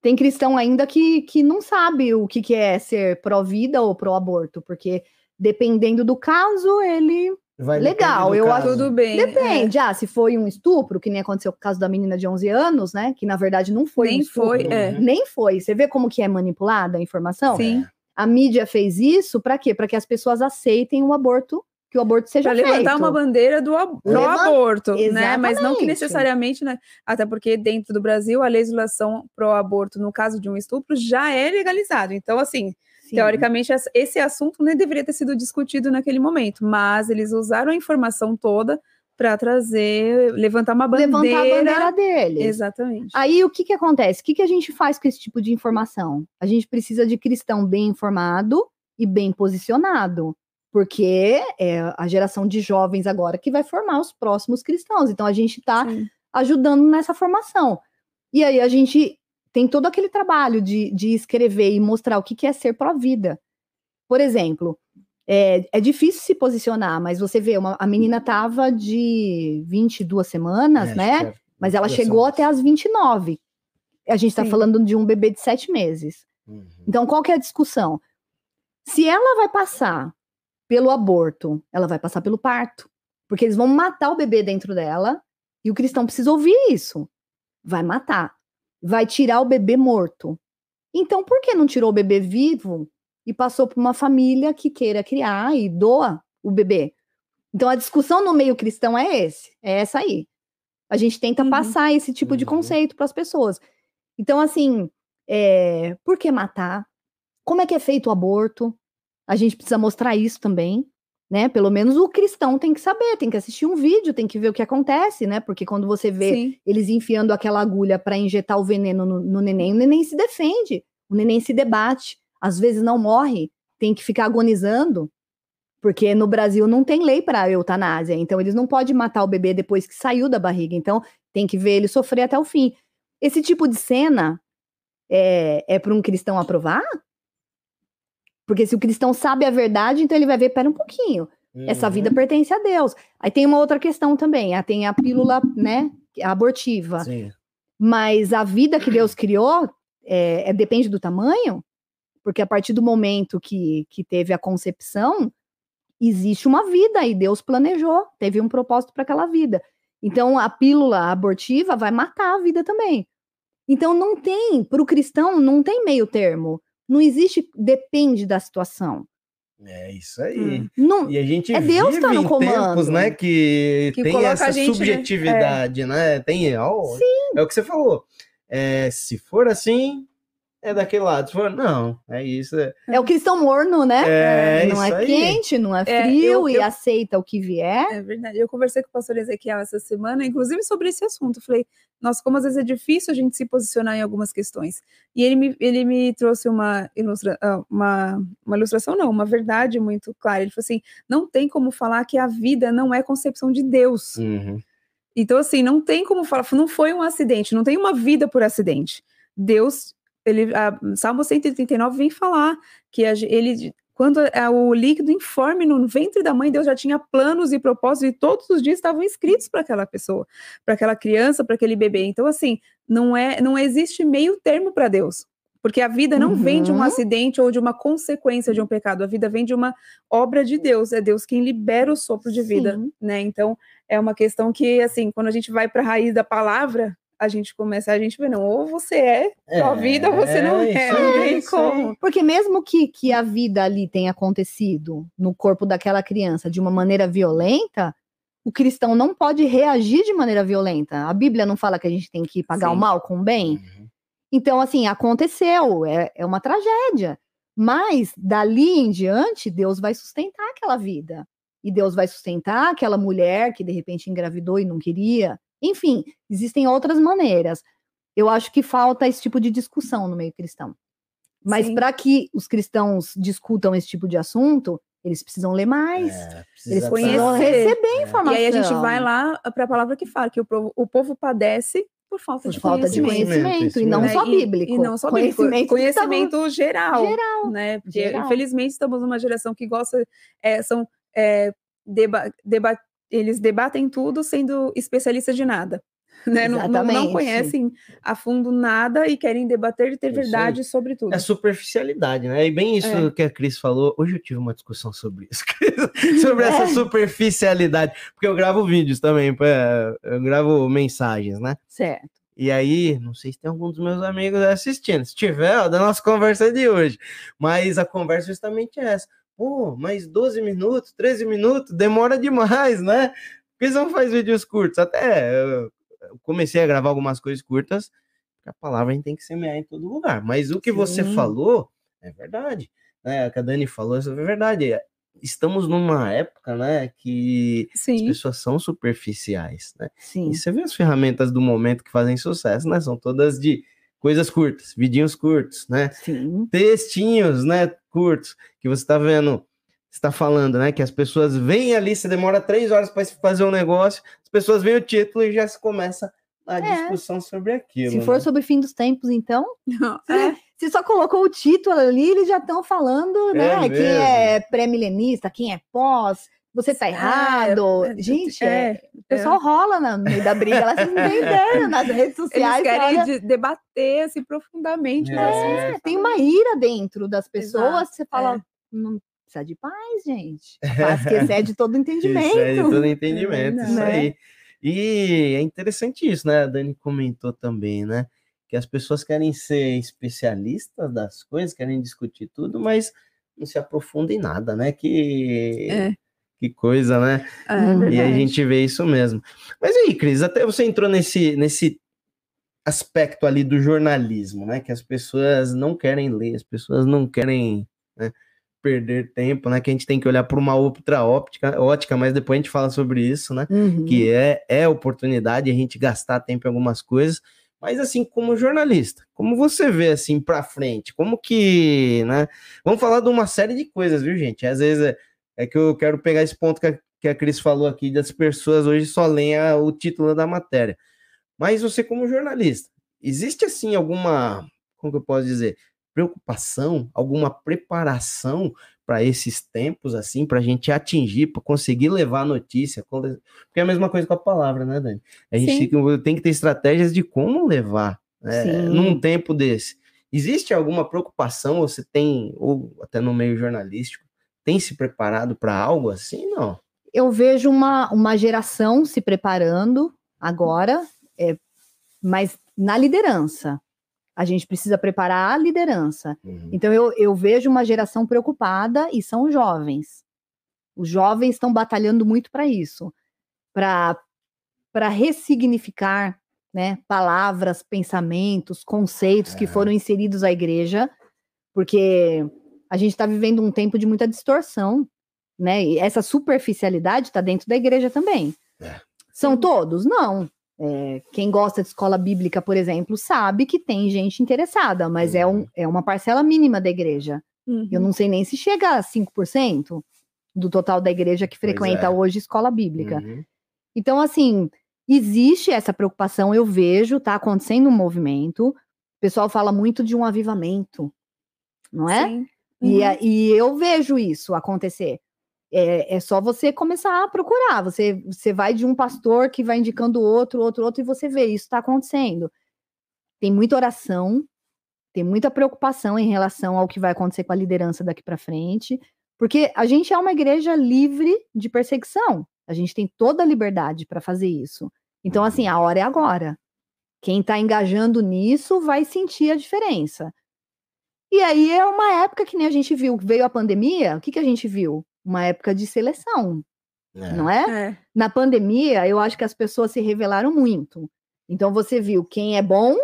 E: Tem cristão ainda que, que não sabe o que, que é ser pró-vida ou pró-aborto, porque dependendo do caso, ele
A: Vai
E: Legal, eu
A: caso.
E: acho-
B: Tudo bem. é.
E: Depende, ah, se foi um estupro, que nem aconteceu com o caso da menina de 11 anos, né? Que na verdade não foi um
B: Nem
E: estupro.
B: foi, é.
E: Nem foi. Você vê como que é manipulada a informação?
B: Sim.
E: A mídia fez isso para quê? Para que as pessoas aceitem o aborto, que o aborto seja
B: Para
E: feito.
B: levantar uma bandeira do ab-
E: Leva-
B: aborto, né? Mas não que
E: Exatamente.
B: necessariamente, né? Até porque dentro do Brasil a legislação pro aborto, no caso de um estupro, já é legalizado. Então, assim,
E: Sim.
B: teoricamente, esse assunto nem deveria ter sido discutido naquele momento, mas eles usaram a informação toda para trazer, levantar uma bandeira.
E: levantar a bandeira deles.
B: Exatamente.
E: Aí o que que acontece? O que que a gente faz com esse tipo de informação? A gente precisa de cristão bem informado e bem posicionado, porque é a geração de jovens agora que vai formar os próximos cristãos. Então a gente está ajudando nessa formação. E aí a gente tem todo aquele trabalho de, de escrever e mostrar o que que é ser pró-vida. Por exemplo, é, é difícil se posicionar, mas você vê, uma, a menina estava de 22 semanas,
A: É,
E: né?
A: é-
E: Mas ela chegou até as 29. A gente está falando de um bebê de sete meses.
A: Uhum.
E: Então, qual que é a discussão? Se ela vai passar pelo aborto, ela vai passar pelo parto. Porque eles vão matar o bebê dentro dela e o cristão precisa ouvir isso. Vai matar. Vai tirar o bebê morto. Então, por que não tirou o bebê vivo e passou para uma família que queira criar e doa o bebê? Então, a discussão no meio cristão é esse, é essa aí. A gente tenta
B: Uhum.
E: passar esse tipo de
A: Uhum.
E: conceito para as pessoas. Então, assim, é, por que matar? Como é que é feito o aborto? A gente precisa mostrar isso também, né? Pelo menos o cristão tem que saber, tem que assistir um vídeo, tem que ver o que acontece, né? Porque quando você vê
B: Sim.
E: eles enfiando aquela agulha para injetar o veneno no, no neném, o neném se defende, o neném se debate, às vezes não morre, tem que ficar agonizando, porque no Brasil não tem lei para eutanásia, então eles não podem matar o bebê depois que saiu da barriga, então tem que ver ele sofrer até o fim. Esse tipo de cena é, é para um cristão aprovar? Porque se o cristão sabe a verdade, então ele vai ver, pera um pouquinho, essa
A: Uhum.
E: vida pertence a Deus. Aí tem uma outra questão também, ah, tem a pílula, né, abortiva.
A: Sim.
E: Mas a vida que Deus criou é, é- depende do tamanho, porque a partir do momento que, que teve a concepção, existe uma vida e Deus planejou, teve um propósito para aquela vida. Então a pílula abortiva vai matar a vida também. Então não tem, para o cristão, não tem meio termo. Não existe, depende da situação.
A: É isso aí.
B: Hum.
E: Não,
A: E a gente
E: É Deus tá
A: vive
E: no
A: em tempos,
E: comando.
A: né, que,
B: Que
A: tem essa
B: gente, né?
A: subjetividade, né? Tem, ó, é o que você falou. É, se for assim, é daquele lado. Não, é isso. É,
E: é o cristão morno, né?
A: É,
E: não
A: isso
E: é
A: aí.
E: quente, não é
B: É,
E: frio
B: eu-
E: e
B: eu-
E: aceita o que vier.
B: É verdade. Eu conversei com o pastor Ezequiel essa semana, inclusive sobre esse assunto. Eu Falei, nossa, como às vezes é difícil a gente se posicionar em algumas questões. E ele me, ele me trouxe uma, ilustra, ah, uma, uma ilustração, não, uma verdade muito clara. Ele falou assim: não tem como falar que a vida não é concepção de Deus.
A: Uhum.
B: Então, assim, não tem como falar, não foi um acidente, não tem uma vida por acidente. Deus, ele, a, Salmo 139 vem falar que a ele, quando é, o líquido informe no ventre da mãe, Deus já tinha planos e propósitos e todos os dias estavam escritos para aquela pessoa, para aquela criança, para aquele bebê. Então, assim, não é, não existe meio termo para Deus. Porque a vida não vem de um
E: Uhum.
B: acidente ou de uma consequência de um pecado, a vida vem de uma obra de Deus, é Deus quem libera o sopro de vida,
E: Sim.
B: né? Então, é uma questão que, assim, quando a gente vai para a raiz da palavra, a gente começa, a gente vê, não, ou você é só vida, ou você não
A: isso
B: é,
A: aí,
B: não tem como.
E: Porque mesmo que, que a vida ali tenha acontecido no corpo daquela criança de uma maneira violenta, o cristão não pode reagir de maneira violenta. A Bíblia não fala que a gente tem que pagar
B: Sim.
E: o mal com o bem?
A: Uhum.
E: Então, assim, aconteceu, é, é uma tragédia. Mas dali em diante, Deus vai sustentar aquela vida. E Deus vai sustentar aquela mulher que de repente engravidou e não queria, Enfim, existem outras maneiras. Eu acho que falta esse tipo de discussão no meio cristão. Mas para que os cristãos discutam esse tipo de assunto, eles precisam ler mais.
A: É,
E: Eles
A: precisa
E: precisam
A: tá-
B: conhecer.
E: receber
A: É.
E: informação.
B: E aí a gente vai lá para a palavra que fala que o povo, o povo padece por falta
E: por
B: de
E: falta de
B: conhecimento.
E: conhecimento,
A: Isso
E: e não
B: né?
E: só
B: E-
E: bíblico.
B: E não só bíblico,
E: conhecimento,
B: conhecimento, geral,
E: geral.
B: né? Porque
E: geral.
B: infelizmente estamos numa geração que gosta, é, são é, deba- deba- eles debatem tudo sendo especialista de nada. Né? Não, não- conhecem a fundo nada e querem debater e ter
A: Isso aí.
B: verdade sobre tudo.
A: É superficialidade, né? E bem isso
B: É.
A: que a Cris falou. Hoje eu tive uma discussão sobre isso, sobre essa
E: É.
A: superficialidade. Porque eu gravo vídeos também, pra- eu gravo mensagens, né?
E: Certo.
A: E aí, não sei se tem algum dos meus amigos assistindo. Se tiver, ó, da nossa conversa de hoje. Mas a conversa é justamente essa. Pô, mas 12 minutos, 13 minutos, demora demais, né? Por que você não faz vídeos curtos? Até eu eu comecei a gravar algumas coisas curtas, porque a palavra a gente tem que semear em todo lugar. Mas o que você
E: Sim.
A: falou é verdade. Né? O que a Dani falou é verdade. Estamos numa época, né, que as
B: Sim,
A: pessoas são superficiais, né?
E: Sim.
A: E você vê as ferramentas do momento que fazem sucesso, né? São todas de coisas curtas, vidinhos curtos, né?
E: Sim.
A: Textinhos, né? Curtos, que você tá vendo, você tá falando, né? Que as pessoas vêm ali, você demora três horas para fazer um negócio, as pessoas veem o título e já se começa a
E: É.
A: discussão sobre aquilo.
E: Se for
A: né?
E: sobre o fim dos tempos, então,
B: é,
E: se só colocou o título ali, eles já estão falando, né? quem
A: mesmo.
E: é pré-milenista, quem é pós, você tá errado.
B: é,
E: Gente,
B: é,
E: é, o pessoal rola na- no meio da briga, vocês não têm ideia nas redes
B: eles
E: sociais.
B: querem
E: olha,
B: de- debater assim, profundamente.
A: É.
B: no assunto.
E: é, tem uma ira dentro das pessoas,
B: Exato,
E: você fala,
B: é.
E: não precisa de paz, gente. Paz que excede todo entendimento.
A: Isso é de todo entendimento, isso
B: verdade.
A: aí. E é interessante isso, né? A Dani comentou também, né? Que as pessoas querem ser especialistas das coisas, querem discutir tudo, mas não se aprofundam em nada, né? Que,
B: É.
A: que coisa, né?
B: É,
E: Hum.
A: E a gente vê isso mesmo. Mas aí, Cris, até você entrou nesse, nesse aspecto ali do jornalismo, né? Que as pessoas não querem ler, as pessoas não querem né, perder tempo, né? Que a gente tem que olhar por uma outra óptica, ótica, mas depois a gente fala sobre isso, né?
E: Uhum.
A: Que é, é oportunidade a gente gastar tempo em algumas coisas. Mas assim, como jornalista, como você vê assim para frente? Como que, né? Vamos falar de uma série de coisas, viu, gente? Às vezes é, que eu quero pegar esse ponto que a, que a Cris falou aqui, das pessoas hoje só leem a- o título da matéria. Mas você, como jornalista, existe assim alguma, como que eu posso dizer, preocupação, alguma preparação para esses tempos, assim, para a gente atingir, para conseguir levar a notícia? Porque é a mesma coisa com a palavra, né, Dani? A gente tem que- tem que ter estratégias de como levar né, num tempo desse. Existe alguma preocupação, ou você tem, ou até no meio jornalístico, tem se preparado para algo assim? Não.
E: eu vejo uma, uma geração se preparando agora, é, mas na liderança. A gente precisa preparar a liderança. Então, eu, eu vejo uma geração preocupada e são os jovens. Os jovens estão batalhando muito para isso para ressignificar né, palavras, pensamentos, conceitos que
A: É.
E: foram inseridos à igreja, porque a gente está vivendo um tempo de muita distorção, né? E essa superficialidade está dentro da igreja também.
A: É.
E: São todos? Não. É, quem gosta de escola bíblica, por exemplo, sabe que tem gente interessada, mas é, um, é uma parcela mínima da igreja.
B: Uhum.
E: Eu não sei nem se chega a 5% do total da igreja que frequenta
A: é.
E: hoje escola bíblica.
A: Uhum.
E: Então, assim, existe essa preocupação, eu vejo, tá acontecendo um movimento. O pessoal fala muito de um avivamento, não é?
B: Sim.
E: E,
B: Uhum.
E: a- e eu vejo isso acontecer. É, é só você começar a procurar. Você, você vai de um pastor que vai indicando outro, outro, outro, e você vê isso está acontecendo. Tem muita oração, tem muita preocupação em relação ao que vai acontecer com a liderança daqui para frente, porque a gente é uma igreja livre de perseguição. A gente tem toda a liberdade para fazer isso. Então, assim, a hora é agora. Quem está engajando nisso vai sentir a diferença. E aí é uma época que nem a gente viu, veio a pandemia, o que, que a gente viu? Uma época de seleção,
A: É.
E: não é?
B: É.
E: Na pandemia, eu acho que as pessoas se revelaram muito. Então você viu quem é bom,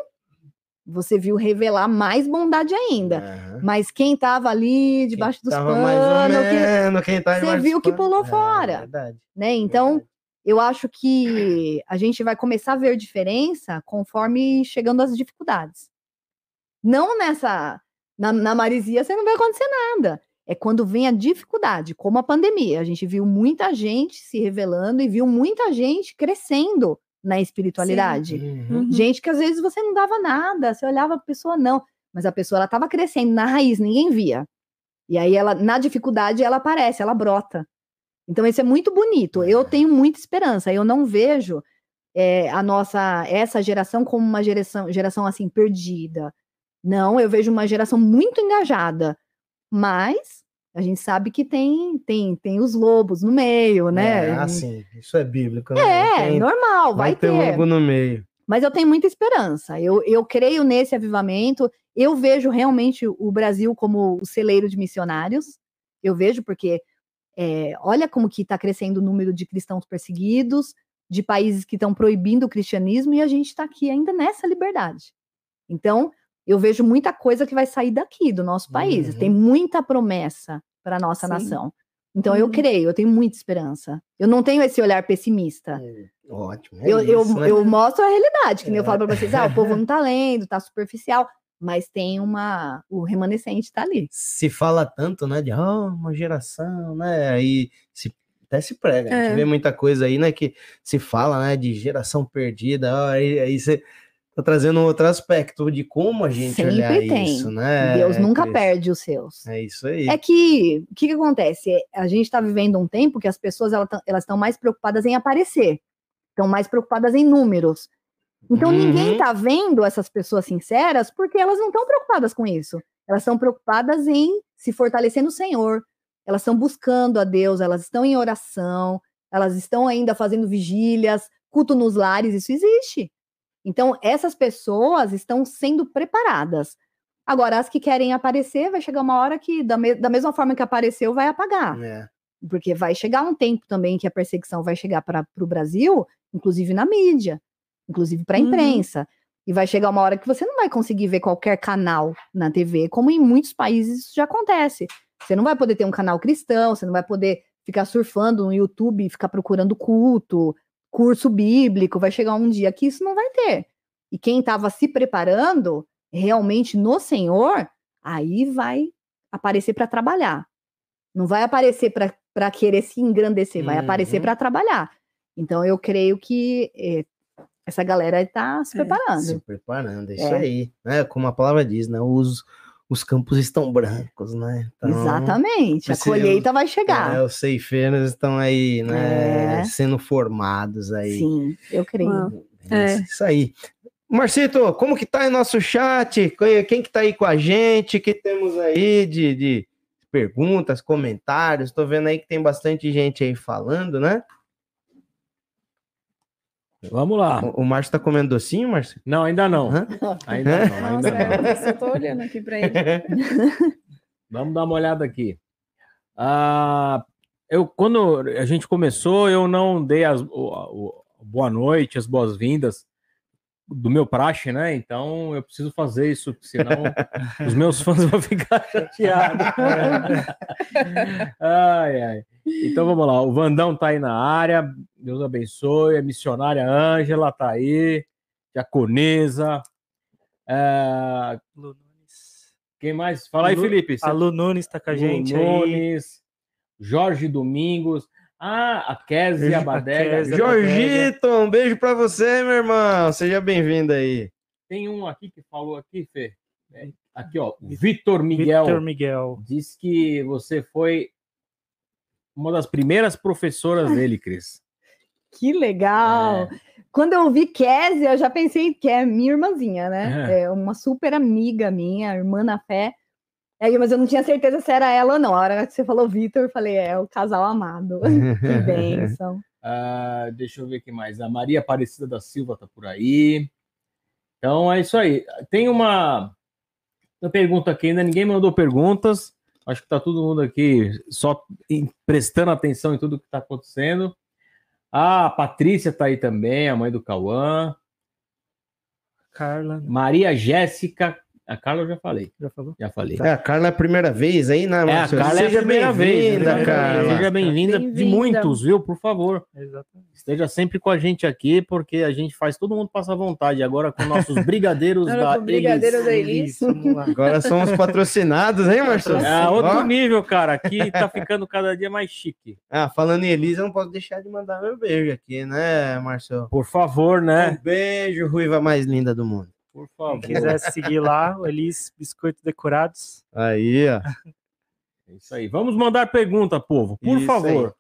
E: você viu revelar mais bondade ainda.
A: Aham.
E: Mas quem estava ali debaixo dos
A: mais ou
E: panos, que-
A: menos, quem tá
E: Você viu
A: dos
E: que pulou.
A: É,
E: fora.
A: verdade,
E: né? Então,
A: verdade.
E: eu acho que a gente vai começar a ver diferença conforme chegando às dificuldades. Não nessa. Na, na marisia você não vai acontecer nada. É quando vem a dificuldade, como a pandemia. A gente viu muita gente se revelando e viu muita gente crescendo na espiritualidade.
A: Uhum.
B: Uhum.
E: Gente que às vezes você não dava nada, você olhava a pessoa, não. Mas a pessoa ela estava crescendo na raiz, ninguém via. E aí ela, na dificuldade, ela aparece, ela brota. Então, isso é muito bonito. Eu tenho muita esperança. Eu não vejo é, a nossa, essa geração como uma geração, geração assim, perdida. Não, eu vejo uma geração muito engajada. Mas a gente sabe que tem, tem, tem os lobos no meio, né?
A: É, assim, isso é bíblico. né?
E: É,
A: Tem-
E: normal, vai,
A: vai ter
E: ter.
A: lobo no meio.
E: Mas eu tenho muita esperança. Eu, eu creio nesse avivamento. Eu vejo realmente o Brasil como o celeiro de missionários. Eu vejo porque é, olha como que está crescendo o número de cristãos perseguidos, de países que estão proibindo o cristianismo e a gente está aqui ainda nessa liberdade. Então, eu vejo muita coisa que vai sair daqui do nosso país.
A: Uhum.
E: Tem muita promessa para a nossa
B: Sim.
E: nação. Então, eu
B: Uhum.
E: creio, eu tenho muita esperança. Eu não tenho esse olhar pessimista.
A: Ótimo. é
E: Eu, eu,
A: isso, né?
E: eu mostro a realidade, que nem eu
A: É.
E: falo para vocês, ah, o povo não tá lendo, tá superficial, mas tem uma. O remanescente tá ali.
A: Se fala tanto, né, de ah, uma geração, né? Aí se, até se prega. A gente
B: É.
A: vê muita coisa aí, né, que se fala, né, de geração perdida. ó, aí, aí você tá trazendo outro aspecto de como a gente
E: Sempre
A: olhar
E: tem.
A: isso, né?
E: Deus nunca
A: Cris?
E: perde os seus.
A: É isso aí.
E: É que o que, que acontece? É, A gente está vivendo um tempo que as pessoas elas estão mais preocupadas em aparecer, estão mais preocupadas em números. Então ninguém
A: Uhum.
E: está vendo essas pessoas sinceras porque elas não estão preocupadas com isso. Elas estão preocupadas em se fortalecer no Senhor. Elas estão buscando a Deus, elas estão em oração, elas estão ainda fazendo vigílias, culto nos lares, isso existe. Então essas pessoas estão sendo preparadas. Agora, as que querem aparecer, vai chegar uma hora que, da, me- da mesma forma que apareceu, vai apagar.
A: É.
E: Porque vai chegar um tempo também que a perseguição vai chegar para o Brasil, inclusive na mídia, inclusive para a
B: Uhum.
E: imprensa. E vai chegar uma hora que você não vai conseguir ver qualquer canal na TV, como em muitos países isso já acontece. Você não vai poder ter um canal cristão, você não vai poder ficar surfando no YouTube e ficar procurando culto, curso bíblico. Vai chegar um dia que isso não vai ter. E quem estava se preparando realmente no Senhor, aí vai aparecer para trabalhar. Não vai aparecer para querer se engrandecer, vai aparecer
A: Uhum.
E: para trabalhar. Então eu creio que eh, essa galera está se
B: É,
E: preparando.
A: Se preparando, é isso
E: É.
A: aí. Né? Como a palavra diz, né? Os, os campos estão brancos, né? Então,
E: Exatamente. A
A: precisa-
E: colheita vai chegar.
A: É, os ceifeiros estão aí, né?
E: É.
A: Sendo formados aí.
E: Sim, eu creio.
B: Uau.
A: É.
B: É.
A: Isso aí. Marcito, como que tá aí nosso chat? Quem quem que tá aí com a gente? O que temos aí de, de perguntas, comentários? Tô vendo aí que tem bastante gente aí falando, né?
D: Vamos lá.
A: O, o Márcio tá comendo docinho, Márcio?
D: Não, ainda não.
A: Hã?
D: Ainda não,
B: Nossa,
D: ainda não.
B: é, eu tô olhando aqui para ele.
D: Vamos dar uma olhada aqui. Ah, eu, quando a gente começou, eu não dei as, o, o- boa noite, as boas-vindas do meu praxe, né? Então eu preciso fazer isso, senão os meus fãs vão ficar chateados. ai, ai. Então vamos lá. O Vandão tá aí na área. Deus abençoe. A missionária Ângela tá aí. Diaconesa. É,
C: Lu Nunes.
D: quem mais? Fala aí,
C: Lu-
D: Felipe.
C: A Lu Nunes tá com a
D: Lu
C: gente aí.
D: Nunes, Jorge Domingos, ah, a Kézia
C: A
D: Badega.
A: Jorgito, um beijo pra você, meu irmão. Seja bem-vindo aí.
D: Tem um aqui que falou aqui, Fê. É, Aqui, ó, Vitor Miguel.
C: Vitor Miguel.
D: Diz que você foi uma das primeiras professoras dele, Cris.
E: Que legal!
D: É.
E: Quando eu vi Kézia, eu já pensei que é minha irmãzinha, né?
D: É.
E: É uma super amiga minha, irmã na fé. Aí, mas eu não tinha certeza se era ela ou não. A hora que você falou Vitor, eu falei, é o casal amado. que bênção.
D: Ah, deixa eu ver o que mais. A Maria Aparecida da Silva tá por aí. Então é isso aí. Tem uma, uma pergunta aqui, ainda ninguém mandou perguntas. Acho que tá todo mundo aqui só em- prestando atenção em tudo que tá acontecendo. Ah, a Patrícia tá aí também, a mãe do Cauã.
C: Carla.
D: Maria Jéssica. A Carla eu já falei.
C: Já falou?
D: Já falei.
A: É, a Carla é a primeira vez aí, né,
D: É, a? Carla é a
A: Seja
D: primeira vez.
A: bem-vinda,
D: né?
A: Carla.
D: Seja bem-vinda de
B: Bem-vinda.
D: muitos, viu? Por favor.
C: Exatamente.
D: Esteja sempre com a gente aqui, porque a gente faz todo mundo passar vontade. Agora com nossos brigadeiros
B: Agora
D: da
B: com o brigadeiro da
D: Elis.
B: Elis.
A: Agora somos patrocinados, hein, Marcelo?
D: É outro
A: Ó.
D: nível, cara. Aqui tá ficando cada dia mais chique.
A: Ah, falando em Elisa, eu não posso deixar de mandar meu beijo aqui, né, Marcelo?
D: Por favor, né?
A: Um beijo, ruiva mais linda do mundo.
D: Por
C: Quem
D: favor.
C: quiser seguir lá, o Elis Biscoito Decorados.
A: Aí, ó.
D: É isso aí. Vamos mandar pergunta, povo. Por
A: Isso
D: favor.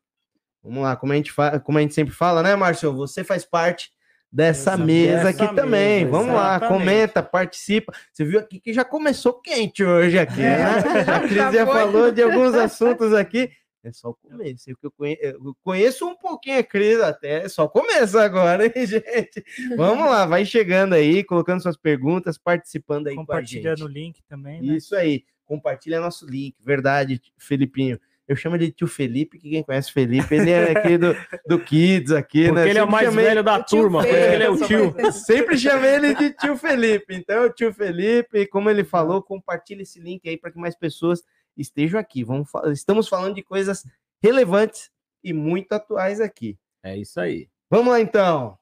A: Vamos lá, como a gente, fa... como a gente sempre fala, né, Márcio? Você faz parte dessa
C: Essa-
A: mesa
D: dessa
A: aqui também.
D: mesa,
A: Vamos lá,
D: exatamente.
A: comenta, participa. Você viu aqui que já começou quente hoje aqui,
B: É.
A: né? A Cris
B: Já
A: falou de alguns assuntos aqui. É só o começo. Eu, conhe- eu conheço um pouquinho a Cris até, é só o começo agora, hein, gente? Vamos lá, vai chegando aí, colocando suas perguntas, participando aí com a
C: Compartilhando o
A: gente.
C: link também. Né?
A: Isso aí, compartilha nosso link, verdade, Felipinho. Eu chamo de tio Felipe, que quem conhece o Felipe, ele é aqui do, do Kids aqui,
D: Porque
A: né?
D: ele é o mais
A: chamei-
D: velho da turma.
B: Fê,
D: ele é o tio.
A: Sempre chamei ele de tio Felipe. Então, tio Felipe, como ele falou, compartilha esse link aí para que mais pessoas estejam aqui. Vamos, fa- estamos falando de coisas relevantes e muito atuais aqui.
D: É isso aí.
A: Vamos lá, então.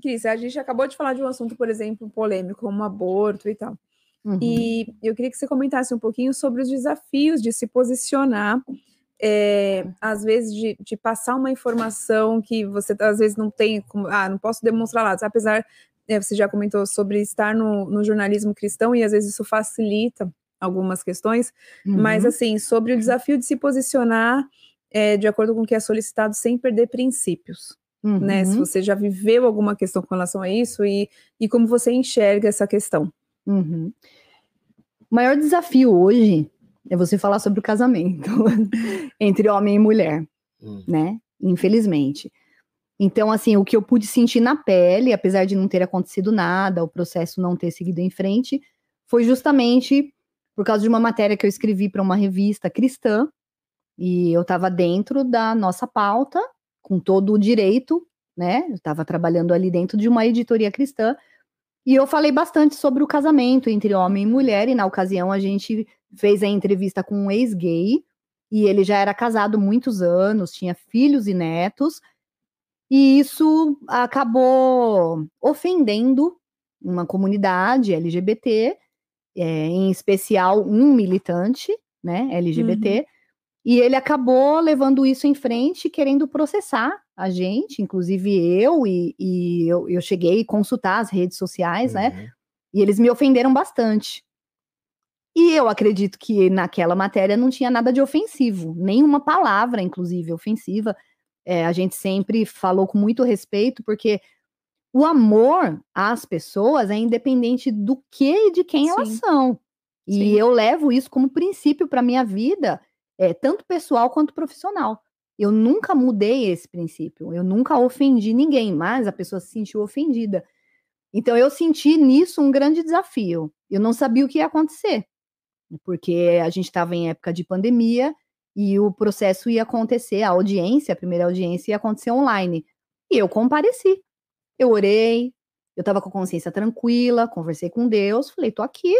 B: Cris, a gente acabou de falar de um assunto, por exemplo, polêmico, como aborto e tal.
E: Uhum.
B: E eu queria que você comentasse um pouquinho sobre os desafios de se posicionar, é, às vezes de, de passar uma informação que você às vezes não tem, como, ah, não posso demonstrar lá, apesar, é, você já comentou sobre estar no, no jornalismo cristão e às vezes isso facilita algumas questões, mas
E: Uhum.
B: assim, sobre o desafio de se posicionar é, de acordo com o que é solicitado sem perder princípios né? Se
E: Uhum.
B: você já viveu alguma questão com relação a isso e, e como você enxerga essa questão.
E: Uhum. O maior desafio hoje é você falar sobre o casamento entre homem e mulher,
A: Hum.
E: né? Infelizmente. Então, assim, o que eu pude sentir na pele, apesar de não ter acontecido nada, o processo não ter seguido em frente, foi justamente por causa de uma matéria que eu escrevi para uma revista cristã, e eu estava dentro da nossa pauta, com todo o direito, né? Eu estava trabalhando ali dentro de uma editoria cristã, e eu falei bastante sobre o casamento entre homem e mulher, e na ocasião a gente fez a entrevista com um ex-gay, e ele já era casado muitos anos, tinha filhos e netos, e isso acabou ofendendo uma comunidade LGBT, é, em especial um militante, né, LGBT, e ele acabou levando isso em frente, querendo processar a gente, inclusive eu, e, e eu, eu cheguei a consultar as redes sociais, né,
A: Uhum.
E: e eles me ofenderam bastante. E eu acredito que naquela matéria não tinha nada de ofensivo, nenhuma palavra, inclusive, ofensiva. É, a gente sempre falou com muito respeito, porque o amor às pessoas é independente do que e de quem elas
B: Sim.
E: são. E
B: Sim.
E: eu levo isso como princípio para minha vida, é, tanto pessoal quanto profissional. Eu nunca mudei esse princípio, eu nunca ofendi ninguém, mas a pessoa se sentiu ofendida. Então eu senti nisso um grande desafio. Eu não sabia o que ia acontecer, porque a gente estava em época de pandemia e o processo ia acontecer, a audiência, a primeira audiência ia acontecer online. E eu compareci. Eu orei, eu estava com a consciência tranquila, conversei com Deus, falei, tô aqui.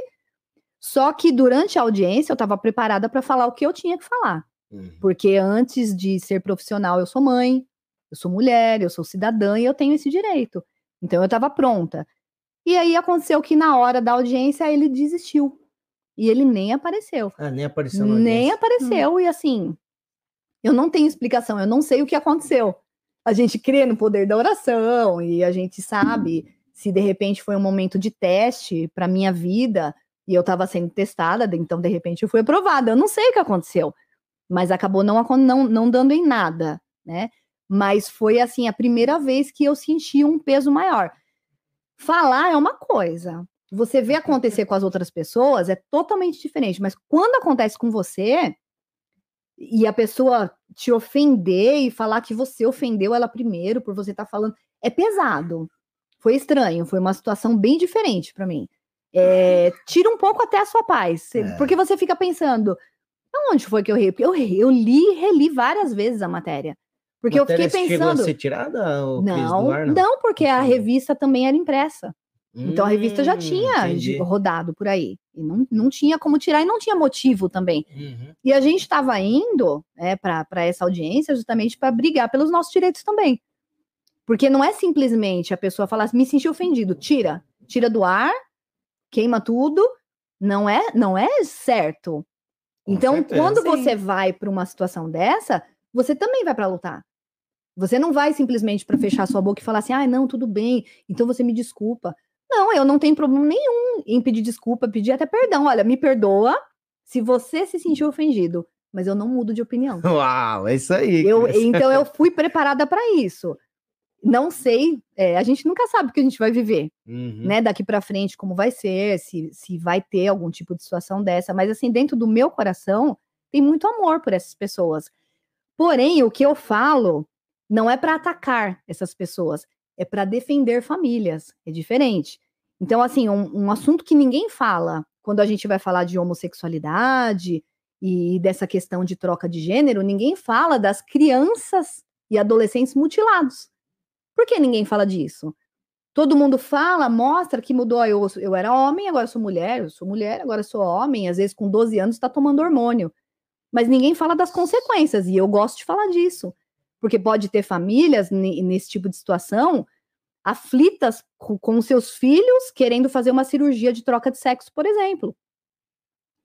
E: Só que durante a audiência eu estava preparada para falar o que eu tinha que falar.
A: Uhum.
E: Porque antes de ser profissional, eu sou mãe, eu sou mulher, eu sou cidadã e eu tenho esse direito. Então eu estava pronta. E aí aconteceu que na hora da audiência ele desistiu. E ele nem apareceu.
A: Ah, nem apareceu na
E: Nem
A: audiência.
E: apareceu. E assim, eu não tenho explicação, eu não sei o que aconteceu. A gente crê no poder da oração e a gente sabe se de repente foi um momento de teste para minha vida e eu estava sendo testada, então de repente eu fui aprovada. Eu não sei o que aconteceu, mas acabou não, não, não dando em nada, né? Mas foi assim a primeira vez que eu senti um peso maior. Falar é uma coisa, você vê acontecer com as outras pessoas é totalmente diferente, mas quando acontece com você e a pessoa te ofender e falar que você ofendeu ela primeiro por você estar falando, é pesado. Foi estranho, foi uma situação bem diferente para mim. É, tira um pouco até a sua paz,
A: É.
E: porque você fica pensando, onde foi que eu ri? Porque eu, eu li e reli várias vezes a matéria. Porque eu
A: Matéria
E: fiquei
A: Chegou a
E: pensando.
A: ser tirada,
E: Não, não, porque a revista também era impressa. Então a revista já
A: Hum,
E: tinha
A: entendi.
E: rodado por aí. E não, não tinha como tirar e não tinha motivo também.
A: Uhum.
E: E a gente estava indo né, para essa audiência justamente para brigar pelos nossos direitos também. Porque não é simplesmente a pessoa falar assim, me senti ofendido, tira, tira do ar, queima tudo. Não é, não é certo.
A: Com
E: Então,
A: certeza.
E: quando
B: Sim.
E: você vai para uma situação dessa, você também vai para lutar. Você não vai simplesmente para fechar sua boca e falar assim, ah, não, tudo bem, então você me desculpa. Não, eu não tenho problema nenhum em pedir desculpa, pedir até perdão. Olha, me perdoa se você se sentiu ofendido, mas eu não mudo de opinião.
A: Uau, é isso aí.
E: Eu, então eu fui preparada para isso. Não sei, é, a gente nunca sabe o que a gente vai viver,
A: Uhum.
E: né? Daqui para frente, como vai ser, se, se vai ter algum tipo de situação dessa. Mas assim, dentro do meu coração, tem muito amor por essas pessoas. Porém, o que eu falo não é para atacar essas pessoas, é para defender famílias. É diferente. Então, assim, um, um assunto que ninguém fala quando a gente vai falar de homossexualidade e dessa questão de troca de gênero, ninguém fala das crianças e adolescentes mutilados. Por que ninguém fala disso? Todo mundo fala, mostra que mudou. Eu, eu era homem, agora sou mulher, eu sou mulher, agora sou homem. Às vezes, com 12 anos, está tomando hormônio. Mas ninguém fala das consequências, e eu gosto de falar disso. Porque pode ter famílias ne- nesse tipo de situação aflitas com, seus filhos querendo fazer uma cirurgia de troca de sexo, por exemplo.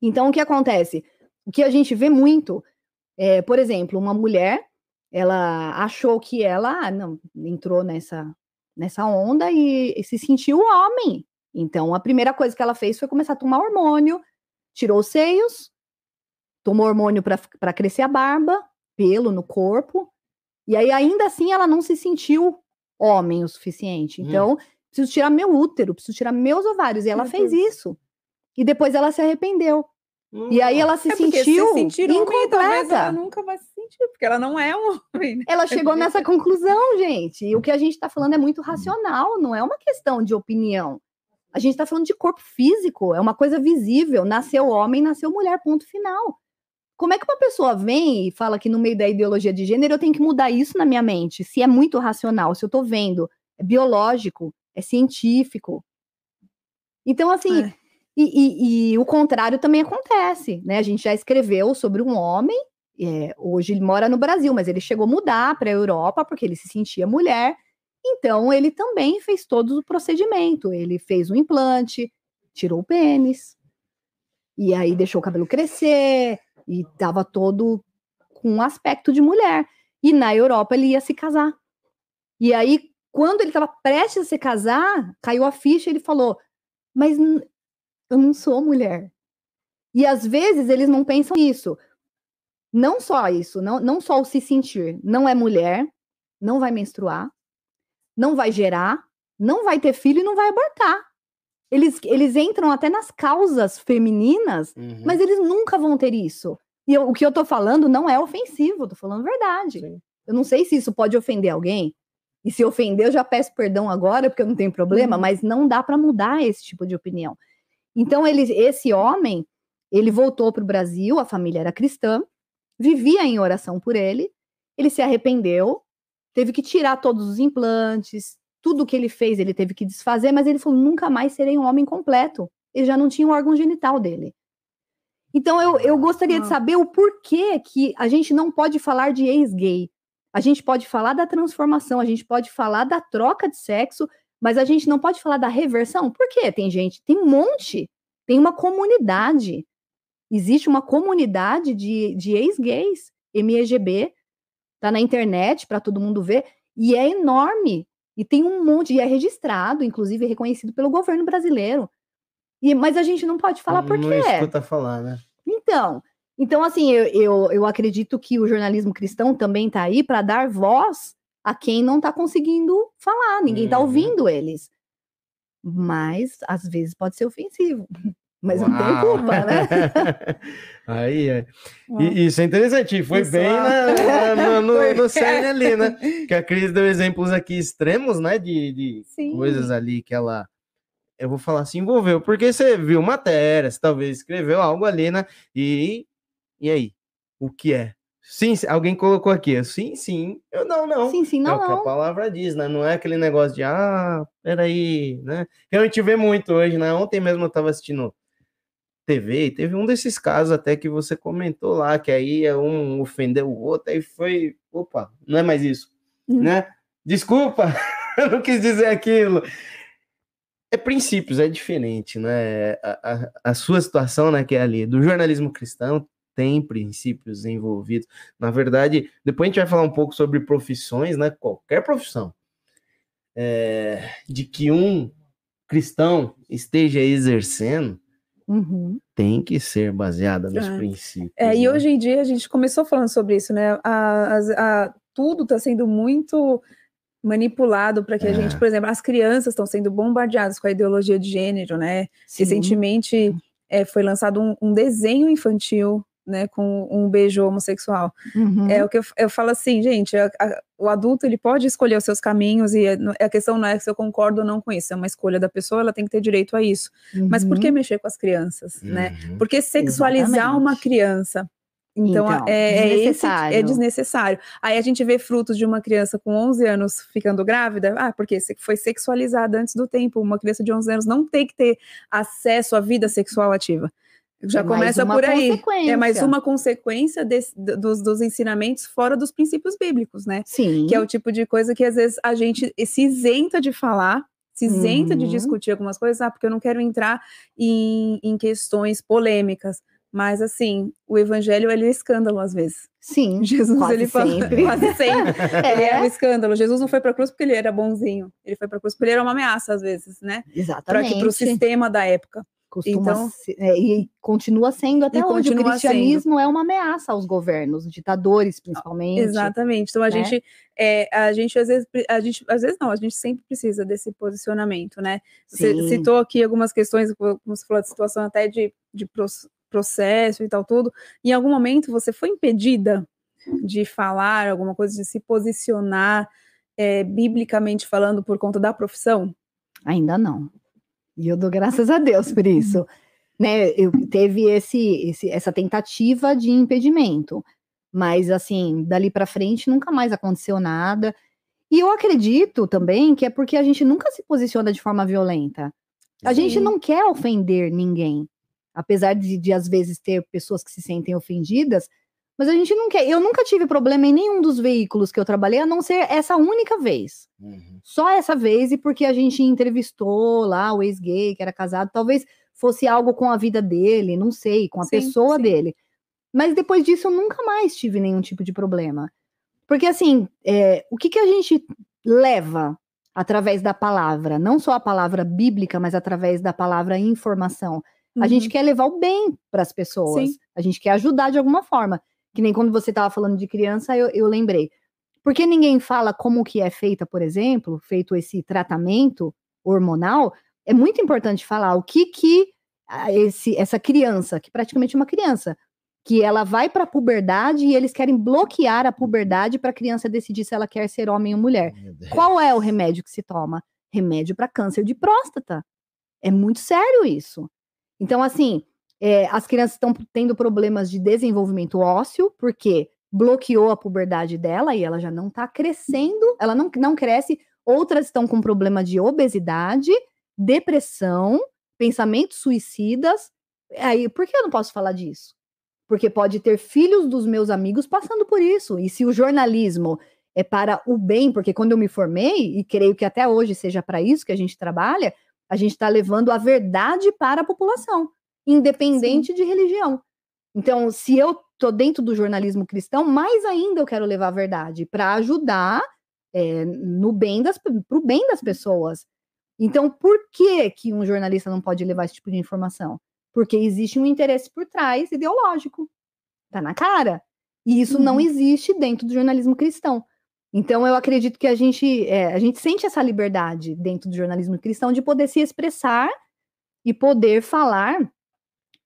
E: Então, o que acontece? O que a gente vê muito, é, por exemplo, uma mulher, ela achou que ela ah, não, entrou nessa, nessa onda e, e se sentiu homem. Então, a primeira coisa que ela fez foi começar a tomar hormônio, tirou os seios, tomou hormônio para crescer a barba, pelo no corpo, e aí ainda assim ela não se sentiu homem o suficiente.
A: Hum.
E: Então, preciso tirar meu útero, preciso tirar meus ovários. E ela
B: Meu
E: fez
B: Deus.
E: isso. E depois ela se arrependeu. E aí ela se
B: É
E: sentiu
B: se sentir homem, ela
E: incompleta.
B: nunca vai se sentir, porque ela não é um homem. né?
E: Ela chegou nessa conclusão, gente. E o que a gente está falando é muito racional, não é uma questão de opinião. A gente está falando de corpo físico, é uma coisa visível. Nasceu homem, nasceu mulher, ponto final. Como é que uma pessoa vem e fala que no meio da ideologia de gênero eu tenho que mudar isso na minha mente? Se é muito racional, se eu estou vendo, é biológico, é científico. Então, assim,
B: É.
E: e, e- e o contrário também acontece, né? A gente já escreveu sobre um homem, é, hoje ele mora no Brasil, mas ele chegou a mudar para a Europa porque ele se sentia mulher. Então, ele também fez todo o procedimento. Ele fez um implante, tirou o pênis, e aí deixou o cabelo crescer, e estava todo com um aspecto de mulher. E na Europa ele ia se casar. E aí, quando ele estava prestes a se casar, caiu a ficha e ele falou: Mas eu não sou mulher. E às vezes eles não pensam nisso. Não só isso, não, não só o se sentir. Não é mulher, não vai menstruar, não vai gerar, não vai ter filho e não vai abortar. Eles, eles entram até nas causas femininas
A: Uhum.
E: mas eles nunca vão ter isso. E eu- o que eu tô falando não é ofensivo, eu tô falando verdade.
A: Sim.
E: Eu não sei se isso pode ofender alguém. E se ofender, eu já peço perdão agora, porque eu não tenho problema,
B: Uhum.
E: mas não dá para mudar esse tipo de opinião. Então, ele, esse homem, ele voltou para o Brasil, a família era cristã, vivia em oração por ele, ele se arrependeu, teve que tirar todos os implantes, tudo que ele fez ele teve que desfazer, mas ele falou: nunca mais serei um homem completo. Ele já não tinha o órgão genital dele. Então eu, eu gostaria de
B: Ah.
E: saber o porquê que a gente não pode falar de ex-gay. A gente pode falar da transformação, a gente pode falar da troca de sexo, mas a gente não pode falar da reversão. Por quê? Tem gente, tem um monte, tem uma comunidade. Existe uma comunidade de, de ex-gays, MEGB, tá na internet para todo mundo ver, e é enorme. E tem um monte, e é registrado, inclusive é reconhecido pelo governo brasileiro. E, mas a gente não pode falar por
A: Não
E: quê.
A: escuta falar, né?
E: Então, então assim, eu, eu, eu acredito que o jornalismo cristão também está aí para dar voz a quem não está conseguindo falar, ninguém está
A: Uhum.
E: ouvindo eles. Mas às vezes pode ser ofensivo. Mas não tem
A: Uau.
E: culpa, né?
A: Aí, é. E, isso é interessante, foi bem
B: Pessoal.
A: na- na- no,
B: Foi.
A: no cerne ali, né? Que a Cris deu exemplos aqui extremos, né? De, de
B: Sim.
A: coisas ali que ela, eu vou falar assim, envolveu. Porque você viu matéria, você talvez escreveu algo ali, né? E, e aí? O que é? Sim, alguém colocou aqui. eu, Sim, sim. Eu não, não.
E: Sim, sim,
A: é
E: não,
A: o que a palavra diz, né? Não é aquele negócio de, ah, peraí, né? Que a gente vê muito hoje, né? Ontem mesmo eu tava assistindo TV e teve um desses casos até que você comentou lá, que aí é um ofendeu o outro, aí foi, opa, não é mais isso,
B: Hum.
A: né? Desculpa, eu não quis dizer aquilo. É princípios, é diferente, né? A, a, a sua situação, né, que é ali, do jornalismo cristão, tem princípios envolvidos. Na verdade, depois a gente vai falar um pouco sobre profissões, né? Qualquer profissão. É, de que um cristão esteja exercendo,
E: Uhum.
A: tem que ser baseada nos
B: É.
A: princípios.
B: É, e
A: né?
B: hoje em dia a gente começou falando sobre isso, né? A, as- a- tudo está sendo muito manipulado para que a
A: É.
B: gente, por exemplo, as crianças estão sendo bombardeadas com a ideologia de gênero, né?
E: Sim.
B: Recentemente é, foi lançado um, um desenho infantil, né, com um beijo homossexual.
E: Uhum.
B: É o que eu, eu falo assim, gente, a- a- o adulto ele pode escolher os seus caminhos e a, a questão não é se eu concordo ou não com isso, é uma escolha da pessoa, ela tem que ter direito a isso. Mas por que
E: Uhum.
B: mexer com as crianças, né?
A: Uhum.
B: Por que sexualizar uma
E: Exatamente.
B: criança? Então,
E: Então,
B: é, é esse, é
E: desnecessário.
B: desnecessário. Aí a gente vê frutos de uma criança com 11 anos ficando grávida, ah, porque se- foi sexualizada antes do tempo. Uma criança de 11 anos não tem que ter acesso à vida sexual ativa. Já
E: É
B: começa por aí. É mais uma consequência desse- dos, dos ensinamentos fora dos princípios bíblicos, né?
E: Sim.
B: Que é o tipo de coisa que às vezes a gente se isenta de falar, se isenta de
E: Uhum.
B: discutir algumas coisas, ah, porque eu não quero entrar em, em questões polêmicas. Mas assim, o evangelho ele é escândalo às vezes.
E: Sim.
B: Jesus
E: quase
B: ele fala
E: sempre.
B: quase sempre. Ele é um
E: É,
B: escândalo. Jesus não foi para a cruz porque ele era bonzinho. Ele foi para a cruz porque ele era uma ameaça às vezes, né? Para
E: exatamente.
B: o sistema da época.
E: Costuma
B: Então-
E: ser- é, e continua sendo até hoje. O cristianismo é uma ameaça aos governos, ditadores principalmente.
B: Exatamente. Então a
E: né?
B: gente, é, a gente às vezes, a gente, às vezes não, a gente sempre precisa desse posicionamento, né? Você
E: Sim.
B: citou aqui algumas questões, como você falou de situação até de, de proce- processo e tal tudo. Em algum momento você foi impedida de falar alguma coisa, de se posicionar é, biblicamente falando por conta da profissão?
E: Ainda não. E eu dou graças a Deus por isso. né, eu, teve esse, esse- essa tentativa de impedimento, mas assim, dali para frente nunca mais aconteceu nada. E eu acredito também que é porque a gente nunca se posiciona de forma violenta. A gente não quer ofender ninguém, apesar de, de às vezes ter pessoas que se sentem ofendidas, mas a gente não quer. Eu nunca tive problema em nenhum dos veículos que eu trabalhei, a não ser essa única vez.
A: Uhum.
E: Só essa vez e porque a gente entrevistou lá o ex-gay que era casado, talvez fosse algo com a vida dele, não sei, com a
B: Sim,
E: pessoa
B: sim.
E: dele. Mas depois disso eu nunca mais tive nenhum tipo de problema. Porque assim, é, o que, que a gente leva através da palavra? Não só a palavra bíblica, mas através da palavra informação. A gente quer levar o bem para as pessoas.
B: Sim.
E: A gente quer ajudar de alguma forma. Que nem quando você estava falando de criança, eu, eu lembrei. Porque ninguém fala como que é feita, por exemplo, feito esse tratamento hormonal, é muito importante falar o que que ah, esse, essa criança, que praticamente é uma criança, que ela vai para a puberdade e eles querem bloquear a puberdade para a criança decidir se ela quer ser homem ou mulher. Qual é o remédio que se toma? Remédio para câncer de próstata. É muito sério isso. Então, assim, é, as crianças estão tendo problemas de desenvolvimento ósseo, porque bloqueou a puberdade dela e ela já não está crescendo, ela não, não cresce. Outras estão com problema de obesidade, depressão, pensamentos suicidas. Aí, por que eu não posso falar disso? Porque pode ter filhos dos meus amigos passando por isso. E se o jornalismo é para o bem, porque quando eu me formei, e creio que até hoje seja para isso que a gente trabalha, a gente está levando a verdade para a população, independente de religião. Então, se eu tô dentro do jornalismo cristão, mais ainda eu quero levar a verdade para ajudar é, no bem das para o bem das pessoas. Então, por que que um jornalista não pode levar esse tipo de informação? Porque existe um interesse por trás ideológico. Tá na cara. E isso não
B: Uhum.
E: existe dentro do jornalismo cristão. Então, eu acredito que a gente, é, a gente sente essa liberdade dentro do jornalismo cristão de poder se expressar e poder falar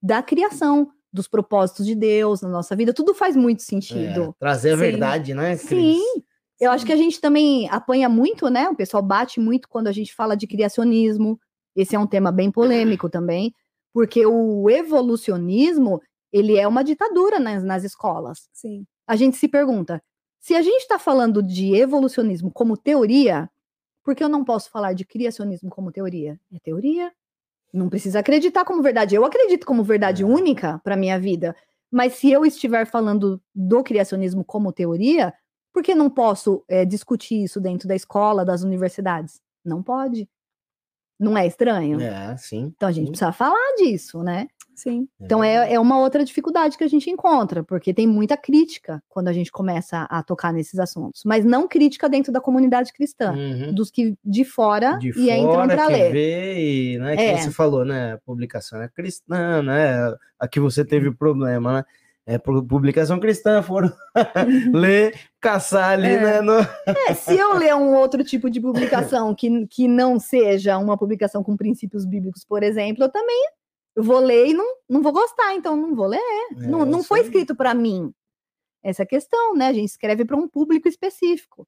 E: da criação, dos propósitos de Deus na nossa vida. Tudo faz muito
A: É,
E: sentido.
A: trazer a
B: Sim.
A: verdade, né, Cris?
E: Sim. Eu acho que a gente também apanha muito, né? O pessoal bate muito quando a gente fala de criacionismo. Esse é um tema bem polêmico também, porque o evolucionismo, ele é uma ditadura nas, nas escolas.
B: Sim.
E: a gente se pergunta: se a gente está falando de evolucionismo como teoria, por que eu não posso falar de criacionismo como teoria? É teoria. Não precisa acreditar como verdade. Eu acredito como verdade
A: É.
E: única para minha vida. Mas se eu estiver falando do criacionismo como teoria, por que não posso eh, discutir isso dentro da escola, das universidades? Não pode. Não é estranho?
A: É, sim.
E: Então a gente
A: sim.
E: precisa falar disso, né?
B: Sim.
E: Então é, é uma outra dificuldade que a gente encontra, porque tem muita crítica quando a gente começa a tocar nesses assuntos, mas não crítica dentro da comunidade cristã,
A: Uhum.
E: dos que de fora
A: de
E: e entram
A: fora
E: para
A: que
E: ler.
A: vê e, né, que
E: É.
A: você falou, né, a publicação é cristã, né, aqui você teve o problema, né, é pu- publicação cristã, foram ler, caçar ali,
B: É.
A: né, no...
E: É, se eu ler um outro tipo de publicação que, que não seja uma publicação com princípios bíblicos, por exemplo, eu também vou ler e não, não vou gostar, então não vou ler. não
A: É,
E: não
A: isso
E: foi escrito para mim. Essa é questão, né? A gente escreve para um público específico.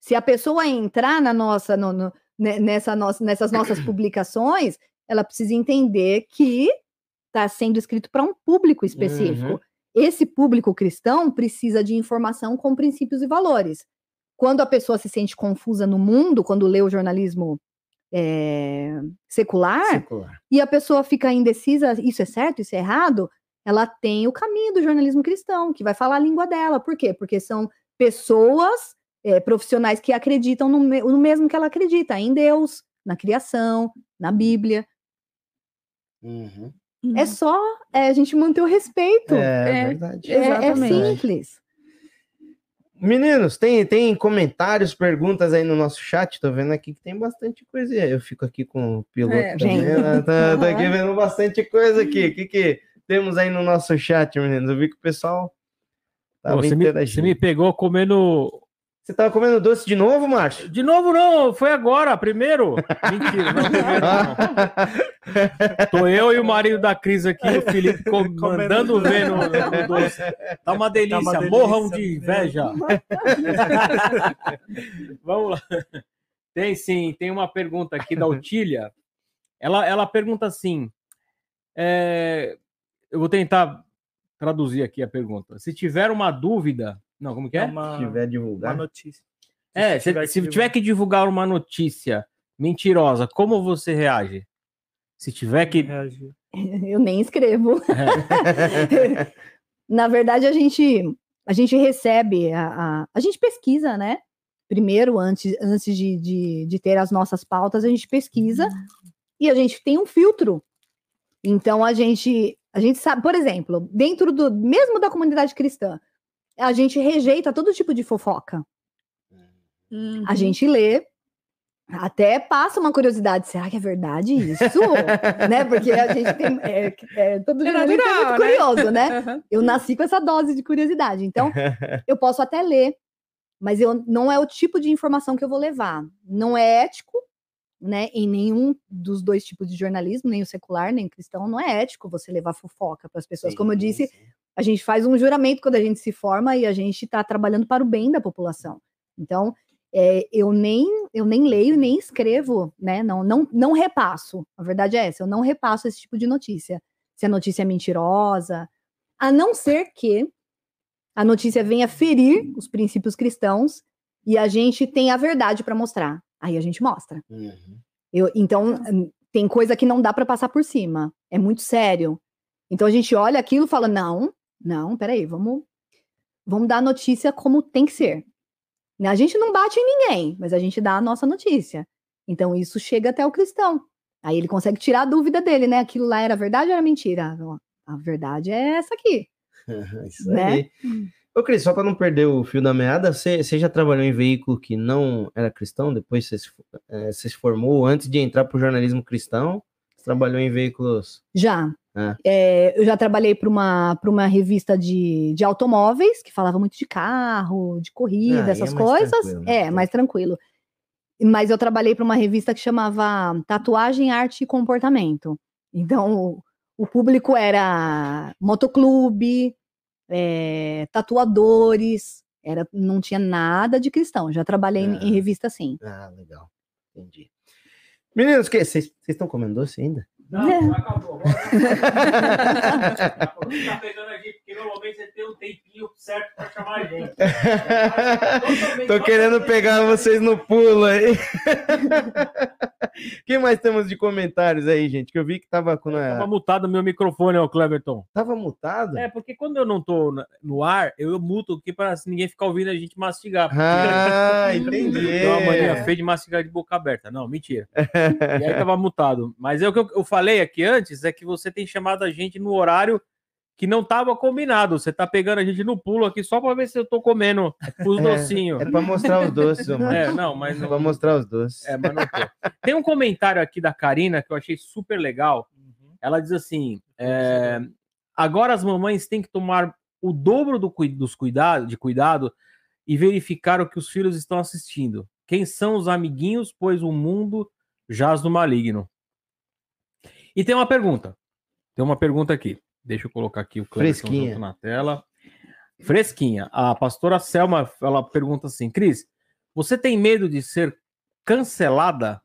E: Se a pessoa entrar na nossa, no- no- ne- nessa nossa, nessas nossas publicações, ela precisa entender que está sendo escrito para um público específico.
A: Uhum.
E: Esse público cristão precisa de informação com princípios e valores. Quando a pessoa se sente confusa no mundo, quando lê o jornalismo eh, secular,
A: secular.
E: e a pessoa fica indecisa, isso é certo, isso é errado, ela tem o caminho do jornalismo cristão, que vai falar a língua dela. Por quê? Porque são pessoas, eh, profissionais que acreditam no, me- no mesmo que ela acredita, em Deus, na criação, na Bíblia.
A: Uhum.
E: É só eh, a gente manter o respeito.
A: É,
B: É.
A: verdade.
E: É, é
B: exatamente.
E: simples.
A: Meninos, tem, tem comentários, perguntas aí no nosso chat. Tô vendo aqui que tem bastante coisa. Eu fico aqui com o piloto
B: É,
A: também. né? Tá, tá aqui vendo bastante coisa aqui. O que, que temos aí no nosso chat, meninos? Eu vi que o pessoal
D: Pô,
A: tava
D: você, me,
A: interagindo.
D: você me pegou comendo.
A: Você tava comendo doce de novo, Márcio?
D: De novo, não, foi agora, primeiro. Mentira, não, primeiro não. Tô eu e o marido da Cris aqui, o Felipe, com- mandando ver no, no doce. Tá uma delícia,
C: Tá uma
D: morram
C: delícia
D: de inveja. Vamos lá. Tem sim, tem uma pergunta aqui da Otília. Ela, ela pergunta assim: é, eu vou tentar traduzir aqui a pergunta. Se tiver uma dúvida. Não, como que
C: É
D: é?
C: uma,
A: Se tiver
C: uma
A: divulgar.
C: notícia.
D: É, se, se tiver que divulgar uma notícia mentirosa, como você reage? Se tiver que.
E: Eu nem escrevo.
D: É,
E: Na verdade, a gente a gente recebe, a, a, a gente pesquisa, né? Primeiro, antes, antes de, de, de ter as nossas pautas, a gente pesquisa e a gente tem um filtro. Então a gente a gente sabe, por exemplo, dentro do mesmo da comunidade cristã, a gente rejeita todo tipo de fofoca.
B: Uhum.
E: A gente lê, até passa uma curiosidade, será que é verdade isso? né? Porque a gente tem é, é, todo
B: É
E: jornalista é muito
B: natural, né?
E: curioso, né?
B: Aham.
E: Eu nasci com essa dose de curiosidade. Então, eu posso até ler, mas eu, não é o tipo de informação que eu vou levar. Não é ético, né? Em nenhum dos dois tipos de jornalismo, nem o secular, nem o cristão, não é ético você levar fofoca para as pessoas. Como eu disse, a gente faz um juramento quando a gente se forma e a gente está trabalhando para o bem da população. Então, é, eu nem eu nem leio nem escrevo, né? Não, não, não repasso. A verdade é essa, eu não repasso esse tipo de notícia. Se a notícia é mentirosa, a não ser que a notícia venha ferir os princípios cristãos e a gente tem a verdade para mostrar. Aí a gente mostra.
A: Uhum.
E: Eu, então, tem coisa que não dá para passar por cima. É muito sério. Então a gente olha aquilo e fala: não, não, peraí, vamos, vamos dar a notícia como tem que ser. A gente não bate em ninguém, mas a gente dá a nossa notícia. Então isso chega até o cristão. Aí ele consegue tirar a dúvida dele, né? Aquilo lá era verdade ou era mentira? A verdade é essa aqui.
A: Isso
E: Né?
A: aí. Ô, Cris, só para não perder o fio da meada, você, você já trabalhou em veículo que não era cristão? Depois você se, eh, você se formou antes de entrar para o jornalismo cristão? Você trabalhou em veículos.
E: Já.
A: Ah.
E: É, eu já trabalhei para uma, pra uma revista de, de automóveis, que falava muito de carro, de corrida,
A: Ah, é
E: essas
A: mais
E: coisas.
A: tranquilo, né?
E: É, mais tranquilo. Mas eu trabalhei para uma revista que chamava Tatuagem, Arte e Comportamento. Então, o, o público era motoclube, é, tatuadores, era, não tinha nada de cristão. Já trabalhei em, em
A: Ah.
E: revista assim.
A: Ah, legal. Entendi. Meninos, que- vocês estão comendo doce ainda?
D: Não, acabou. Tá pegando a um tempinho certo para chamar mais gente.
A: Tô querendo pegar vocês no pulo aí. Quem mais temos de comentários aí, gente? Que eu vi que tava com
D: Tava
A: a...
D: mutado meu microfone, ó, Cleverton.
A: Tava mutado?
D: É, porque quando eu não tô na- no ar, eu muto aqui para ninguém ficar ouvindo a gente mastigar.
A: Ah, entendi.
D: Tem uma mania feia de mastigar de boca aberta. Não, mentira. E aí tava mutado. Mas é o que eu, eu falei aqui antes, é que você tem chamado a gente no horário que não tava combinado. Você tá pegando a gente no pulo aqui só para ver se eu tô comendo os
A: É,
D: docinhos.
A: É pra mostrar os doces, amor.
D: É, não, mas
A: É
D: não,
A: pra mostrar os doces.
D: É, mas não tô. Tem um comentário aqui da Karina que eu achei super legal. Ela diz assim: é, agora as mamães têm que tomar o dobro do, dos cuidado, de cuidado e verificar o que os filhos estão assistindo. Quem são os amiguinhos, pois o mundo jaz no maligno. E tem uma pergunta. Tem uma pergunta aqui. Deixa eu colocar aqui o
A: Fresquinha.
D: junto na tela. Fresquinha. A pastora Selma, ela pergunta assim, Cris, você tem medo de ser cancelada?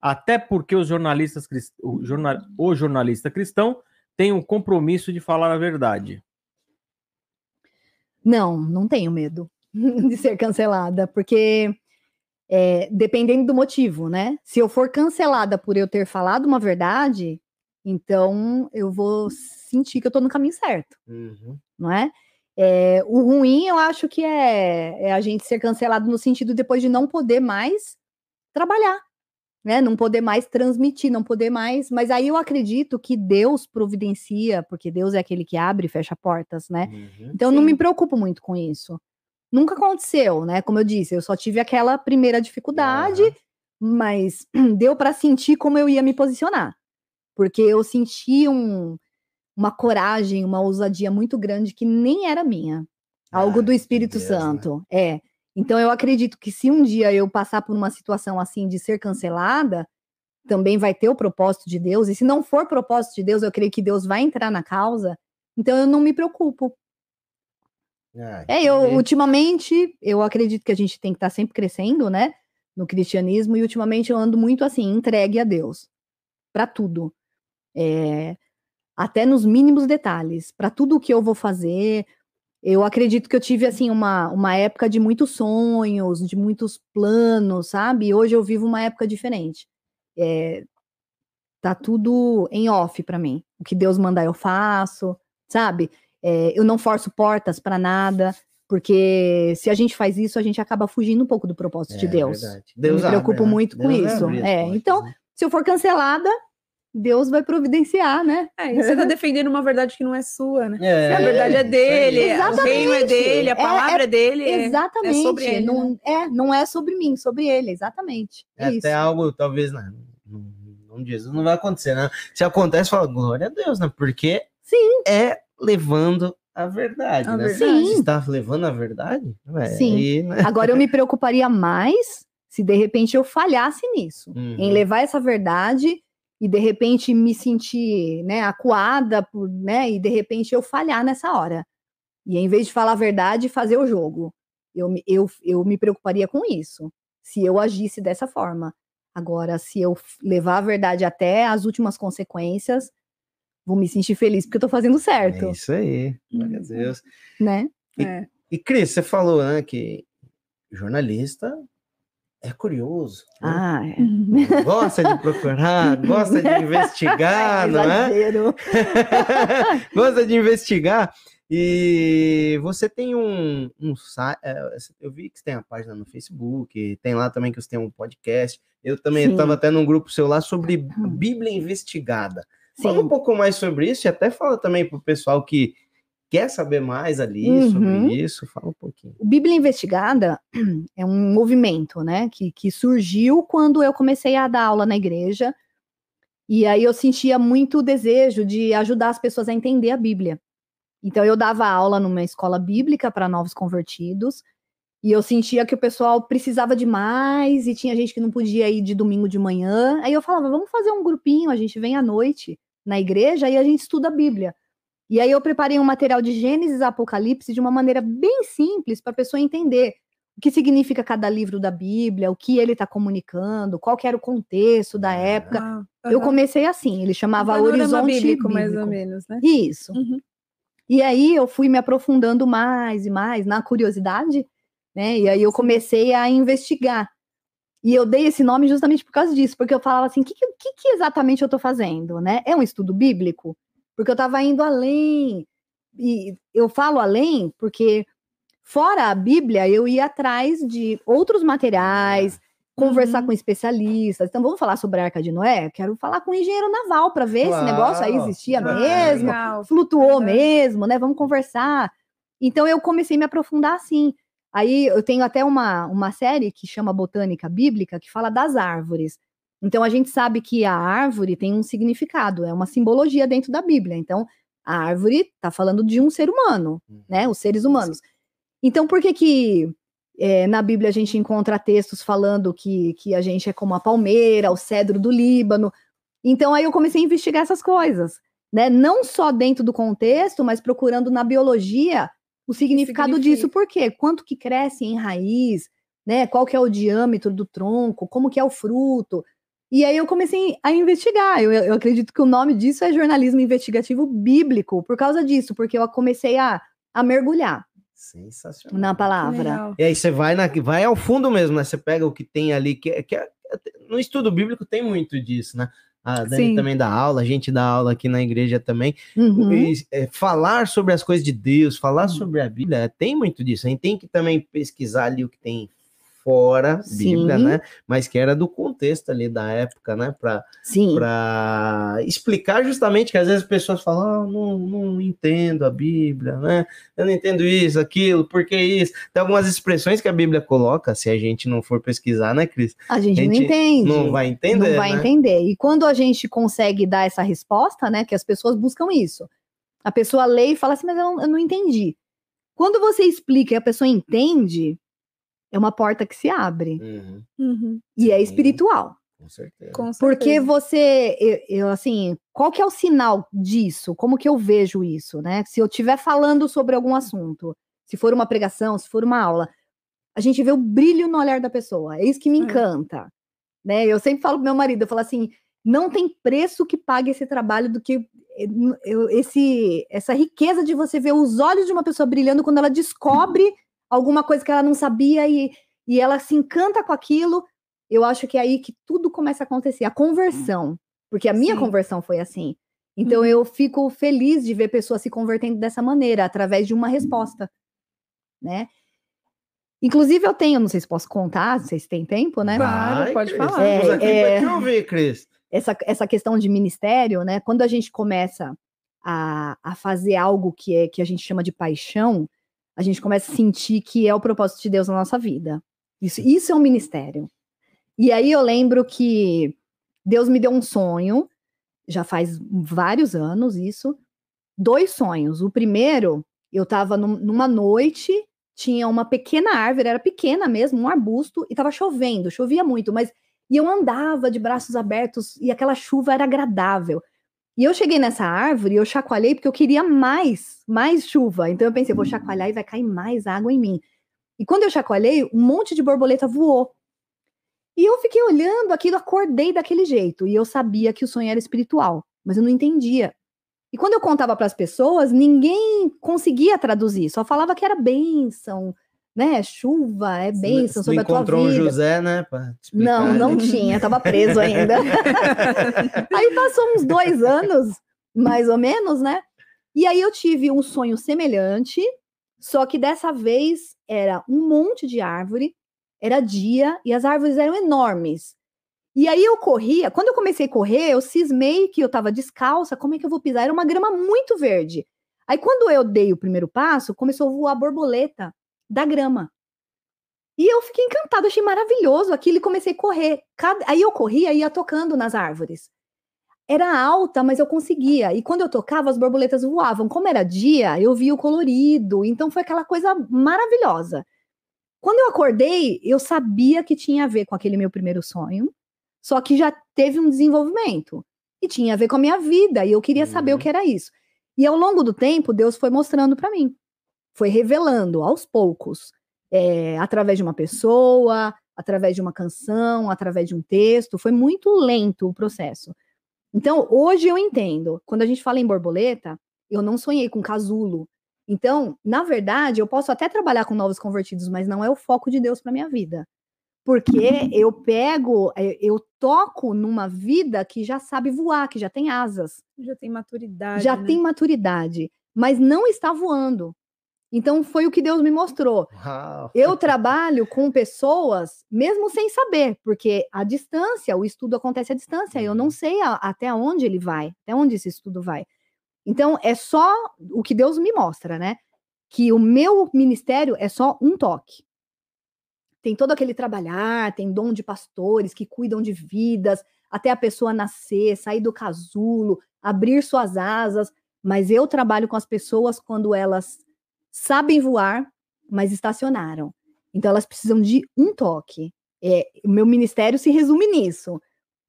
D: Até porque os jornalistas, o, jornal, o jornalista cristão tem um compromisso de falar a verdade.
E: Não, não tenho medo de ser cancelada, porque é, dependendo do motivo, né? Se eu for cancelada por eu ter falado uma verdade, então eu vou sentir que eu tô no caminho certo,
A: Uhum.
E: não é? É, o ruim, eu acho que é, é a gente ser cancelado no sentido depois de não poder mais trabalhar, né? Não poder mais transmitir, não poder mais. Mas aí eu acredito que Deus providencia, porque Deus é aquele que abre e fecha portas, né?
A: Uhum.
E: Então eu não me preocupo muito com isso. Nunca aconteceu, né? Como eu disse, eu só tive aquela primeira dificuldade,
A: Aham.
E: mas deu para sentir como eu ia me posicionar. Porque eu senti um- uma coragem, uma ousadia muito grande que nem era minha. Algo
A: Ah,
E: do Espírito
A: Deus, né?
E: Santo. É. Então eu acredito que se um dia eu passar por uma situação assim de ser cancelada, também vai ter o propósito de Deus. E se não for propósito de Deus, eu creio que Deus vai entrar na causa. Então eu não me preocupo.
A: Ah,
E: É, eu ultimamente, eu acredito que a gente tem que estar sempre crescendo, né? No cristianismo, e ultimamente eu ando muito assim, entregue a Deus. Para tudo. É, até nos mínimos detalhes. Para tudo o que eu vou fazer. Eu acredito que eu tive, assim, uma, uma época de muitos sonhos, de muitos planos, sabe? E hoje eu vivo uma época diferente. É, tá tudo em off para mim. O que Deus mandar eu faço, sabe? É, eu não forço portas para nada, porque se a gente faz isso, a gente acaba fugindo um pouco do propósito de
A: É
E: Deus.
A: verdade.
E: Eu
A: Deus
E: me
A: abre,
E: preocupo
A: né?
E: muito com
A: Deus vai
E: isso. É, então,
A: né?
E: se eu for cancelada, Deus vai providenciar, né?
B: É, e você tá defendendo uma verdade que não é sua, né?
A: É,
B: a verdade é dele, o
E: Exatamente.
B: reino é dele, a
E: É-
B: palavra é, dele. é-
E: exatamente.
B: sobre ele,
E: não, é, não é sobre mim, sobre ele, exatamente.
A: É
E: É, isso.
A: até algo, talvez, não, não, não Jesus não vai acontecer, né? Se acontece, fala, glória a Deus, né? Porque
E: Sim.
A: é levando a verdade,
B: A
A: né?
B: verdade.
A: Se está levando a verdade, é,
E: Sim.
A: aí, né?
E: Agora eu me preocuparia mais se de repente eu falhasse nisso,
A: Uhum.
E: em levar essa verdade e de repente me sentir, né, acuada por, né, e de repente eu falhar nessa hora. E em vez de falar a verdade, fazer o jogo. Eu, me- eu, eu me preocuparia com isso, se eu agisse dessa forma. Agora, se eu levar a verdade até as últimas consequências, vou me sentir feliz porque eu tô fazendo certo,
A: É isso aí, glória a
B: Uhum.
A: Deus.
E: né?
A: E Cris, você falou, né, que jornalista é curioso, né?
E: Ah, é.
A: gosta de procurar, gosta de investigar, não é? Gosta de investigar. E você tem um, um site, eu vi que você tem a página no Facebook, tem lá também que você tem um podcast. Eu também
E: Sim.
A: estava até num grupo seu lá sobre Bíblia Investigada. Fala um
E: Sim.
A: pouco mais sobre isso e até fala também para o pessoal que quer saber mais ali
E: Uhum.
A: sobre isso. Fala um pouquinho.
E: O Bíblia Investigada é um movimento, né, que, que surgiu quando eu comecei a dar aula na igreja. E aí eu sentia muito desejo de ajudar as pessoas a entender a Bíblia. Então eu dava aula numa escola bíblica para novos convertidos. E eu sentia que o pessoal precisava de mais e tinha gente que não podia ir de domingo de manhã. Aí eu falava, vamos fazer um grupinho, a gente vem à noite na igreja e a gente estuda a Bíblia. E aí eu preparei um material de Gênesis e Apocalipse de uma maneira bem simples para a pessoa entender o que significa cada livro da Bíblia, o que ele está comunicando, qual era o contexto da época.
B: Ah,
E: Eu comecei assim, ele chamava Horizonte
B: bíblico,
E: Bíblico.
B: mais ou menos, né?
E: Isso.
B: Uhum.
E: E aí eu fui me aprofundando mais e mais na curiosidade, né? E aí eu comecei a investigar. E eu dei esse nome justamente por causa disso, porque eu falava assim, o que, que, que, exatamente eu estou fazendo, né? É um estudo bíblico? Porque eu estava indo além. E eu falo além porque, fora a Bíblia, eu ia atrás de outros materiais, conversar
B: Uhum.
E: com especialistas. Então, vamos falar sobre a Arca de Noé? Quero falar com um engenheiro naval para ver se esse negócio aí existia
A: que
E: mesmo
B: Legal.
E: flutuou mesmo, né? Vamos conversar. Então eu comecei a me aprofundar assim. Aí eu tenho até uma, uma série que chama Botânica Bíblica, que fala das árvores. Então a gente sabe que a árvore tem um significado, é uma simbologia dentro da Bíblia. Então a árvore está falando de um ser humano, né? Os seres humanos. Então por que que é, na Bíblia a gente encontra textos falando que, que a gente é como a palmeira, o cedro do Líbano? Então aí eu comecei a investigar essas coisas né? Não só dentro do contexto, mas procurando na biologia o significado
B: significa.
E: disso. Por quê? Quanto que cresce em raiz, né? Qual que é o diâmetro do tronco, como que é o fruto. E aí eu comecei a investigar. Eu, eu acredito que o nome disso é jornalismo investigativo bíblico, por causa disso, porque eu comecei a, a mergulhar
A: Sensacional.
E: na palavra.
A: E aí você vai, na, vai ao fundo mesmo, né? Você pega o que tem ali, que, é- que é- no estudo bíblico tem muito disso, né? A Dani
B: Sim.
A: também dá aula, a gente dá aula aqui na igreja também.
E: Uhum.
A: E, é, falar sobre as coisas de Deus, falar
E: Uhum.
A: sobre a Bíblia, tem muito disso. A gente tem que também pesquisar ali o que tem fora Bíblia,
E: Sim.
A: né? Mas que era do contexto ali da época, né? Para
E: Sim.
A: para explicar justamente que às vezes as pessoas falam, ah, não, não entendo a Bíblia, né? Eu não entendo isso, aquilo, por que isso? Tem algumas expressões que a Bíblia coloca, se a gente não for pesquisar, né, Cris?
E: A gente,
A: A
E: não
A: gente
E: entende.
A: Não vai entender.
E: não vai
A: né?
E: entender. E quando a gente consegue dar essa resposta, né, que as pessoas buscam isso. A pessoa lê e fala assim, mas eu não, eu não entendi. Quando você explica e a pessoa entende, é uma porta que se abre.
A: Uhum,
B: Uhum.
E: E é
A: Sim.
E: espiritual.
A: com certeza.
B: Com
E: Porque
B: certeza.
E: você, eu, eu, assim, qual que é o sinal disso? Como que eu vejo isso, né? Se eu estiver falando sobre algum assunto, se for uma pregação, se for uma aula, a gente vê o brilho no olhar da pessoa. É isso que me
B: É.
E: encanta, né? Eu sempre falo pro meu marido, eu falo assim, não tem preço que pague esse trabalho do que eh, eu- esse, essa riqueza de você ver os olhos de uma pessoa brilhando quando ela descobre alguma coisa que ela não sabia e, e ela se encanta com aquilo. Eu acho que é aí que tudo começa a acontecer, a conversão. Porque a minha
B: Sim.
E: conversão foi assim. Então
B: Uhum.
E: eu fico feliz de ver pessoas se convertendo dessa maneira, através de uma resposta, né? Inclusive eu tenho, não sei se posso contar, sei se tem tempo, né?
B: Claro, pode
A: Cris,
B: falar.
E: É,
A: aqui
E: é.
A: para te ouvir, Cris.
E: essa, essa questão de ministério, né? Quando a gente começa a, a fazer algo que é que a gente chama de paixão, a gente começa a sentir que é o propósito de Deus na nossa vida. Isso, isso é um ministério. E aí eu lembro que Deus me deu um sonho, já faz vários anos isso, dois sonhos. O primeiro, eu estava numa noite, tinha uma pequena árvore, era pequena mesmo, um arbusto, e estava chovendo, chovia muito, mas e eu andava de braços abertos e aquela chuva era agradável. E eu cheguei nessa árvore, eu chacoalhei porque eu queria mais, mais chuva. Então eu pensei, vou chacoalhar e vai cair mais água em mim. E quando eu chacoalhei, um monte de borboleta voou. E eu fiquei olhando aquilo, acordei daquele jeito. E eu sabia que o sonho era espiritual, mas eu não entendia. E quando eu contava para as pessoas, ninguém conseguia traduzir, só falava que era bênção, né? Chuva é bênção sobre a tua
A: encontrou um
E: vida.
A: José, né?
E: Não, não tinha, tava preso ainda. aí passou uns dois anos, mais ou menos, né? E aí eu tive um sonho semelhante, só que dessa vez era um monte de árvore, era dia e as árvores eram enormes. E aí eu corria, quando eu comecei a correr, eu cismei que eu tava descalça, como é que eu vou pisar? Era uma grama muito verde. Aí quando eu dei o primeiro passo, começou a voar borboleta da grama. E eu fiquei encantada, achei maravilhoso aquilo e comecei a correr. Cada- Aí eu corria e ia tocando nas árvores. Era alta, mas eu conseguia. E quando eu tocava, as borboletas voavam. Como era dia, eu via o colorido. Então foi aquela coisa maravilhosa. Quando eu acordei, eu sabia que tinha a ver com aquele meu primeiro sonho, só que já teve um desenvolvimento. E tinha a ver com a minha vida. E eu queria saber o
A: Uhum.
E: que era isso. E ao longo do tempo, Deus foi mostrando para mim. Foi revelando aos poucos é, através de uma pessoa, através de uma canção, através de um texto. Foi muito lento o processo. Então, hoje eu entendo. Quando a gente fala em borboleta, Eu não sonhei com casulo. Então, na verdade, eu posso até trabalhar com novos convertidos, mas não é o foco de Deus para minha vida. Porque eu pego, eh, eu toco numa vida que já sabe voar, que já tem asas,
B: Já tem maturidade.
E: já
B: né?
E: tem maturidade, mas não está voando. Então foi o que Deus me mostrou.
A: Uau.
E: Eu trabalho com pessoas, mesmo sem saber, porque a distância, o estudo acontece à distância, eu não sei a- até onde ele vai, até onde esse estudo vai. Então, é só o que Deus me mostra, né? Que o meu ministério é só um toque. Tem todo aquele trabalhar, tem dom de pastores que cuidam de vidas, até a pessoa nascer, sair do casulo, abrir suas asas, mas eu trabalho com as pessoas quando elas sabem voar, mas estacionaram. Então elas precisam de um toque. É, o meu ministério se resume nisso.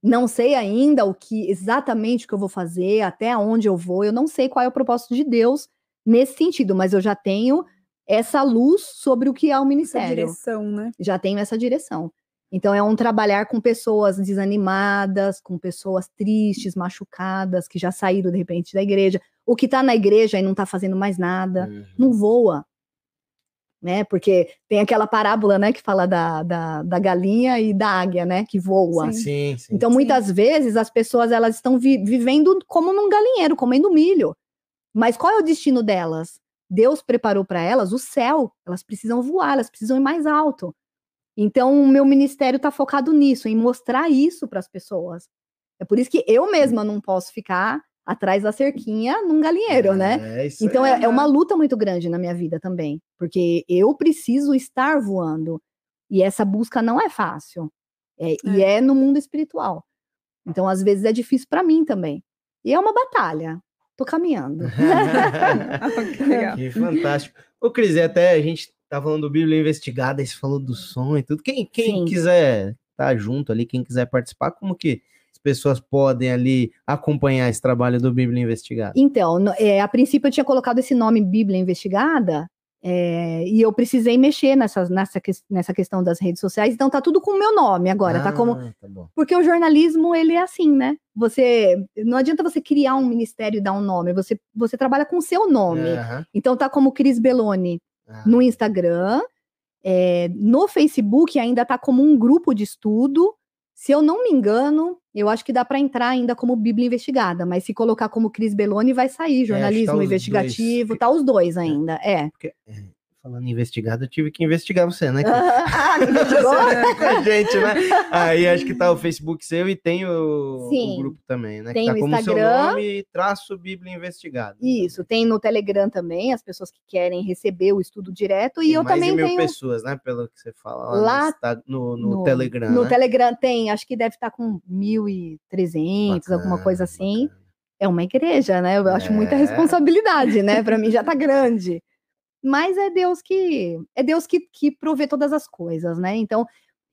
E: Não sei ainda o que exatamente o que eu vou fazer, até onde eu vou, eu não sei qual é o propósito de Deus nesse sentido, mas eu já tenho essa luz sobre o que é o
B: Essa
E: ministério
B: direção, né?
E: já tenho essa direção. Então é um trabalhar com pessoas desanimadas, com pessoas tristes, machucadas, que já saíram de repente da igreja, ou que está na igreja e não está fazendo mais nada,
A: Uhum.
E: não voa. Né? Porque tem aquela parábola, né, que fala da, da, da galinha e da águia, né, que voa.
B: Sim.
A: Sim, sim.
E: Então, muitas vezes, as pessoas elas estão vi- vivendo como num galinheiro, comendo milho. Mas qual é o destino delas? Deus preparou para elas o céu. Elas precisam voar, elas precisam ir mais alto. Então, o meu ministério está focado nisso, em mostrar isso para as pessoas. É por isso que eu mesma não posso ficar atrás da cerquinha num galinheiro, né?
A: É, isso
E: Então é, é uma luta muito grande na minha vida também, porque eu preciso estar voando e essa busca não é fácil. É, E é no mundo espiritual. Então às vezes é difícil para mim também. E é uma batalha. Tô caminhando.
B: que legal.
A: Que fantástico. Ô, Cris, até a gente tá falando do Bíblia Investigada, você falou do som e tudo. Quem, quem
E: Sim.
A: quiser estar junto ali, quem quiser participar, como que as pessoas podem ali acompanhar esse trabalho do Bíblia Investigada?
E: Então, é, a princípio eu tinha colocado esse nome Bíblia Investigada, é, e eu precisei mexer nessa, nessa, nessa questão das redes sociais, então tá tudo com o meu nome agora, tá como
A: Ah, tá bom.
E: Porque o jornalismo, ele é assim, né? Você não adianta você criar um ministério e dar um nome, você, você trabalha com o seu nome.
A: Aham.
E: Então tá como Cris Belloni
A: Ah,
E: no Instagram, é, no Facebook ainda tá como um grupo de estudo. Se eu não me engano, eu acho que dá para entrar ainda como Bíblia Investigada, mas se colocar como Cris Belloni vai sair jornalismo
A: os
E: investigativo,
A: dois.
E: tá os dois ainda, é.
A: porque, é, falando investigado, eu tive que investigar você, né?
E: Ah, investigou?
A: com a gente, né? Aí acho que tá o Facebook seu e tem o, o grupo também, né?
E: Tem
A: que tá
E: o
A: como seu
E: Instagram.
A: nome, traço Bíblia Investigada.
E: Isso, tem no Telegram também, as pessoas que querem receber o estudo direto, e
A: Tem
E: eu
A: mais
E: também
A: mil
E: tenho.
A: pessoas, né? Pelo que você fala lá,
E: Lá
A: no, no, no Telegram.
E: No
A: né?
E: Telegram tem, acho que deve estar com 1.300, alguma coisa assim.
A: bacana.
E: É uma igreja, né? Eu acho muita
A: É.
E: responsabilidade, né? Para mim já tá grande. Mas é Deus que é Deus que, que provê todas as coisas, né? Então,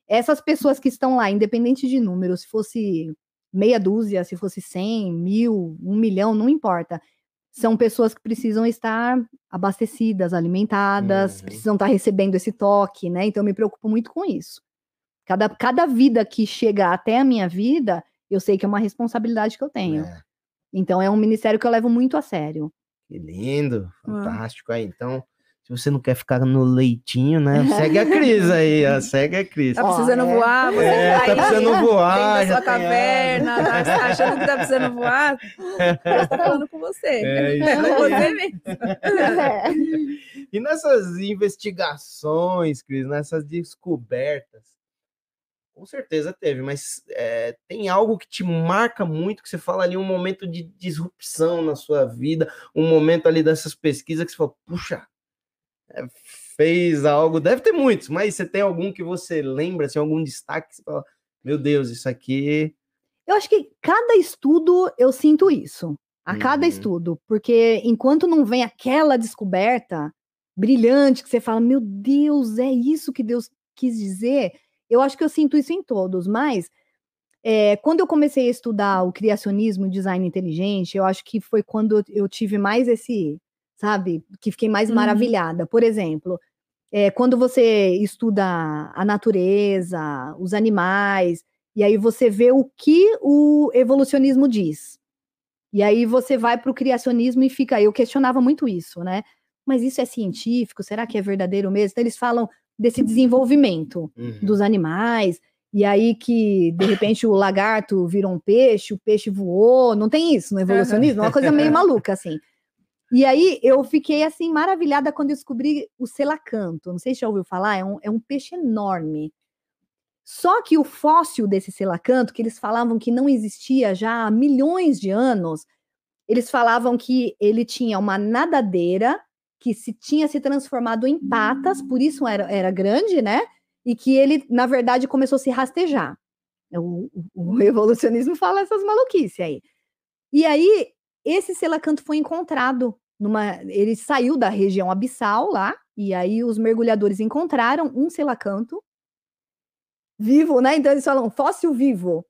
E: essas pessoas que estão lá, independente de número, se fosse meia dúzia, se fosse cem, mil, um milhão, não importa. São pessoas que precisam estar abastecidas, alimentadas,
A: Uhum.
E: precisam estar recebendo esse toque, né? Então, eu me preocupo muito com isso. Cada, cada vida que chega até a minha vida, eu sei que é uma responsabilidade que eu tenho.
A: É,
E: Então é um ministério que eu levo muito a sério.
A: que lindo, fantástico aí. Então, se você não quer ficar no leitinho, né? Segue a Cris aí, ó, segue a Cris.
B: Tá precisando
E: é.
B: voar, você
A: É,
B: tá
A: tá
B: aí
A: precisando voar,
B: da
A: já
B: sua caverna, tá achando que tá precisando voar, Deus tá falando com você.
A: É isso
B: você mesmo.
E: É.
A: E nessas investigações, Cris, nessas descobertas, com certeza teve, mas é, tem algo que te marca muito, que você fala ali, um momento de disrupção na sua vida, um momento ali dessas pesquisas que você fala, puxa, fez algo, deve ter muitos, mas você tem algum que você lembra, assim, algum destaque, que você fala, meu Deus, isso aqui...
E: Eu acho que cada estudo eu sinto isso. A cada
A: Uhum.
E: estudo. Porque enquanto não vem aquela descoberta brilhante que você fala, meu Deus, é isso que Deus quis dizer. Eu acho que eu sinto isso em todos, mas é, quando eu comecei a estudar o criacionismo e design inteligente, eu acho que foi quando eu tive mais esse, sabe, que fiquei mais
B: Uhum.
E: maravilhada. Por exemplo, é, quando você estuda a natureza, os animais, e aí você vê o que o evolucionismo diz. E aí você vai para o criacionismo e fica. Eu questionava muito isso, né? Mas isso é científico? Será que é verdadeiro mesmo? Então, eles falam desse desenvolvimento
A: Uhum.
E: dos animais, e aí que de repente o lagarto virou um peixe, o peixe voou, não tem isso no evolucionismo, é uma coisa meio maluca assim. E aí eu fiquei assim maravilhada quando descobri o selacanto. Não sei se já ouviu falar, é um, é um peixe enorme. Só que o fóssil desse selacanto, que eles falavam que não existia já há milhões de anos, eles falavam que ele tinha uma nadadeira que se tinha se transformado em patas, por isso era, era grande, né? E que ele, na verdade, começou a se rastejar. O, o- o evolucionismo fala essas maluquices aí. E aí, esse selacanto foi encontrado numa. Ele saiu da região abissal lá, e aí os mergulhadores encontraram um selacanto vivo, né? Então eles falam fóssil vivo.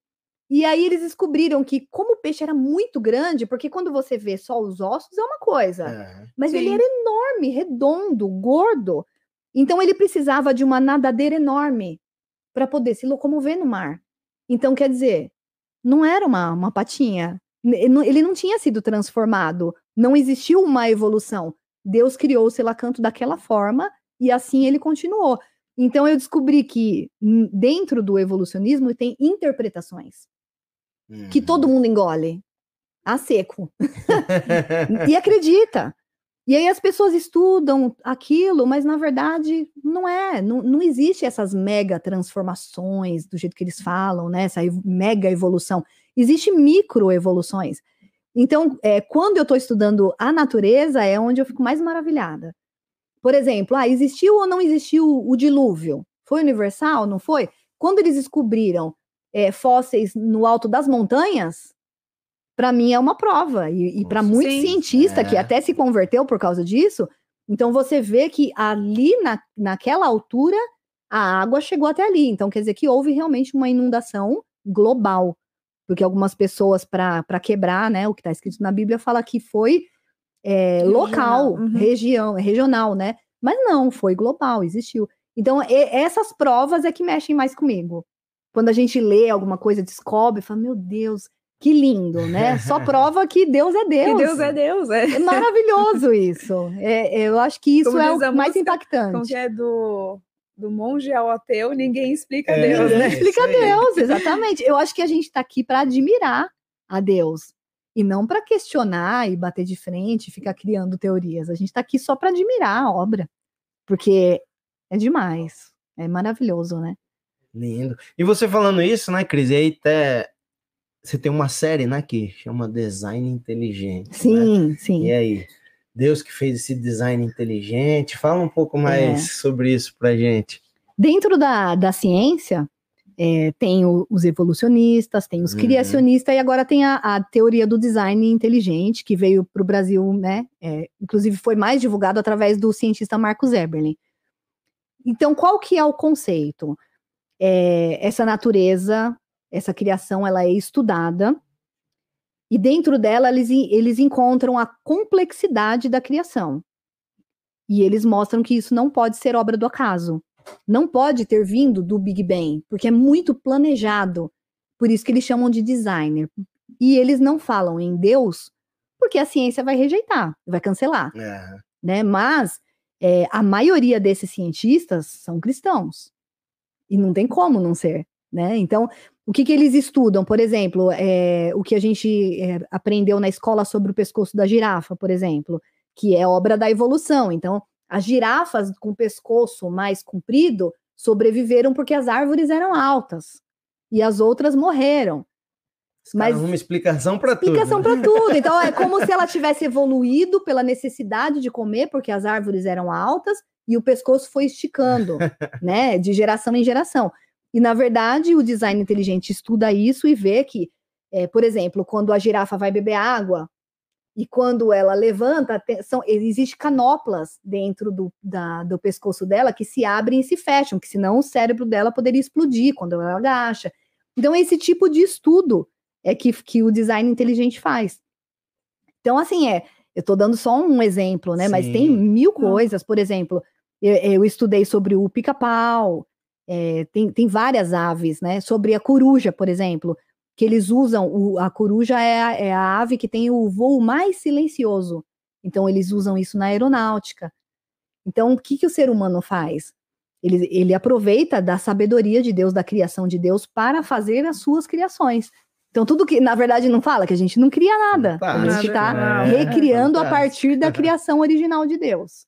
E: E aí eles descobriram que, como o peixe era muito grande, porque quando você vê só os ossos é uma coisa,
A: É.
E: mas ele
B: Sim.
E: era enorme, redondo, gordo. Então ele precisava de uma nadadeira enorme para poder se locomover no mar. Então, quer dizer, não era uma, uma patinha. Ele não tinha sido transformado. Não existiu uma evolução. Deus criou o selacanto daquela forma e assim ele continuou. Então eu descobri que hum, dentro do evolucionismo tem interpretações que
A: Uhum.
E: todo mundo engole a seco e acredita. E aí as pessoas estudam aquilo, mas na verdade não é, não, não existe essas mega transformações do jeito que eles falam, né? Essa mega evolução. Existe micro evoluções. Então, é, quando eu estou estudando a natureza, é onde eu fico mais maravilhada. Por exemplo, ah, existiu ou não existiu o dilúvio? Foi universal? Não foi? Quando eles descobriram é, fósseis no alto das montanhas, para mim é uma prova. E, e para muito
B: sim.
E: cientista que
A: É.
E: até se converteu por causa disso, então você vê que ali na, naquela altura a água chegou até ali. Então quer dizer que houve realmente uma inundação global. Porque algumas pessoas, para quebrar né, o que está escrito na Bíblia, fala que foi é,
B: Regional,
E: local,
B: uhum.
E: região, regional, né? Mas não, foi global, existiu. Então, e- essas provas é que mexem mais comigo. Quando a gente lê alguma coisa, descobre, fala, meu Deus, que lindo, né? Só prova que Deus é Deus.
B: Que Deus é Deus, é.
E: É maravilhoso isso. É, eu acho que isso
B: Como
E: é o mais
B: música, Como
E: impactante.
B: que é do, do monge ao ateu, ninguém explica
A: É,
B: Deus,
A: ninguém
B: né?
E: Explica
A: isso aí.
E: Deus, exatamente. Eu acho que a gente está aqui para admirar a Deus e não para questionar e bater de frente, e ficar criando teorias. A gente está aqui só para admirar a obra, porque é demais, é maravilhoso, né?
A: Lindo. E você falando isso, né, Cris? E aí até você tem uma série, né, que chama Design Inteligente. né?
E: Sim, sim.
A: E aí, Deus que fez esse design inteligente, fala um pouco mais
E: É.
A: sobre isso pra gente.
E: Dentro da, da ciência, é, tem o- os evolucionistas, tem os
A: Uhum.
E: criacionistas, e agora tem a, a teoria do design inteligente, que veio para o Brasil, né? é, inclusive foi mais divulgado através do cientista Marcos Eberlin. Então, qual que é o conceito? É, essa natureza, essa criação, ela é estudada, e dentro dela eles, eles encontram a complexidade da criação. E eles mostram que isso não pode ser obra do acaso não pode ter vindo do Big Bang, porque é muito planejado. Por isso que eles chamam de designer. E eles não falam em Deus, porque a ciência vai rejeitar, vai cancelar,
A: É.
E: né? Mas é, a maioria desses cientistas são cristãos. E não tem como não ser, né? Então, o que, que eles estudam? Por exemplo, é, o que a gente é, aprendeu na escola sobre o pescoço da girafa, por exemplo, que é obra da evolução. Então, as girafas com o pescoço mais comprido sobreviveram porque as árvores eram altas e as outras morreram. Mas-
A: arrumam explicação pra tudo.
E: Explicação
A: né?
E: para tudo. Então é como se ela tivesse evoluído pela necessidade de comer, porque as árvores eram altas e o pescoço foi esticando, né, de geração em geração. E na verdade o design inteligente estuda isso e vê que, é, por exemplo, quando a girafa vai beber água e quando ela levanta, tem- são, existe canoplas dentro do, da- do pescoço dela que se abrem e se fecham, que senão o cérebro dela poderia explodir quando ela agacha. Então, esse tipo de estudo é que, que o design inteligente faz. Então, assim, é, eu estou dando só um exemplo, né? Mas tem
A: Sim.
E: mil coisas, por exemplo, eu, eu estudei sobre o pica-pau, é, tem, tem várias aves, né? Sobre a coruja, por exemplo. que eles usam, o- a coruja é a, é a ave que tem o voo mais silencioso. Então, eles usam isso na aeronáutica. Então, o que, que o ser humano faz? Ele, ele aproveita da sabedoria de Deus, da criação de Deus, para fazer as suas criações. Então, tudo que, na verdade, não fala que a gente não cria nada. a gente está
A: né?
E: recriando a partir da criação original de Deus.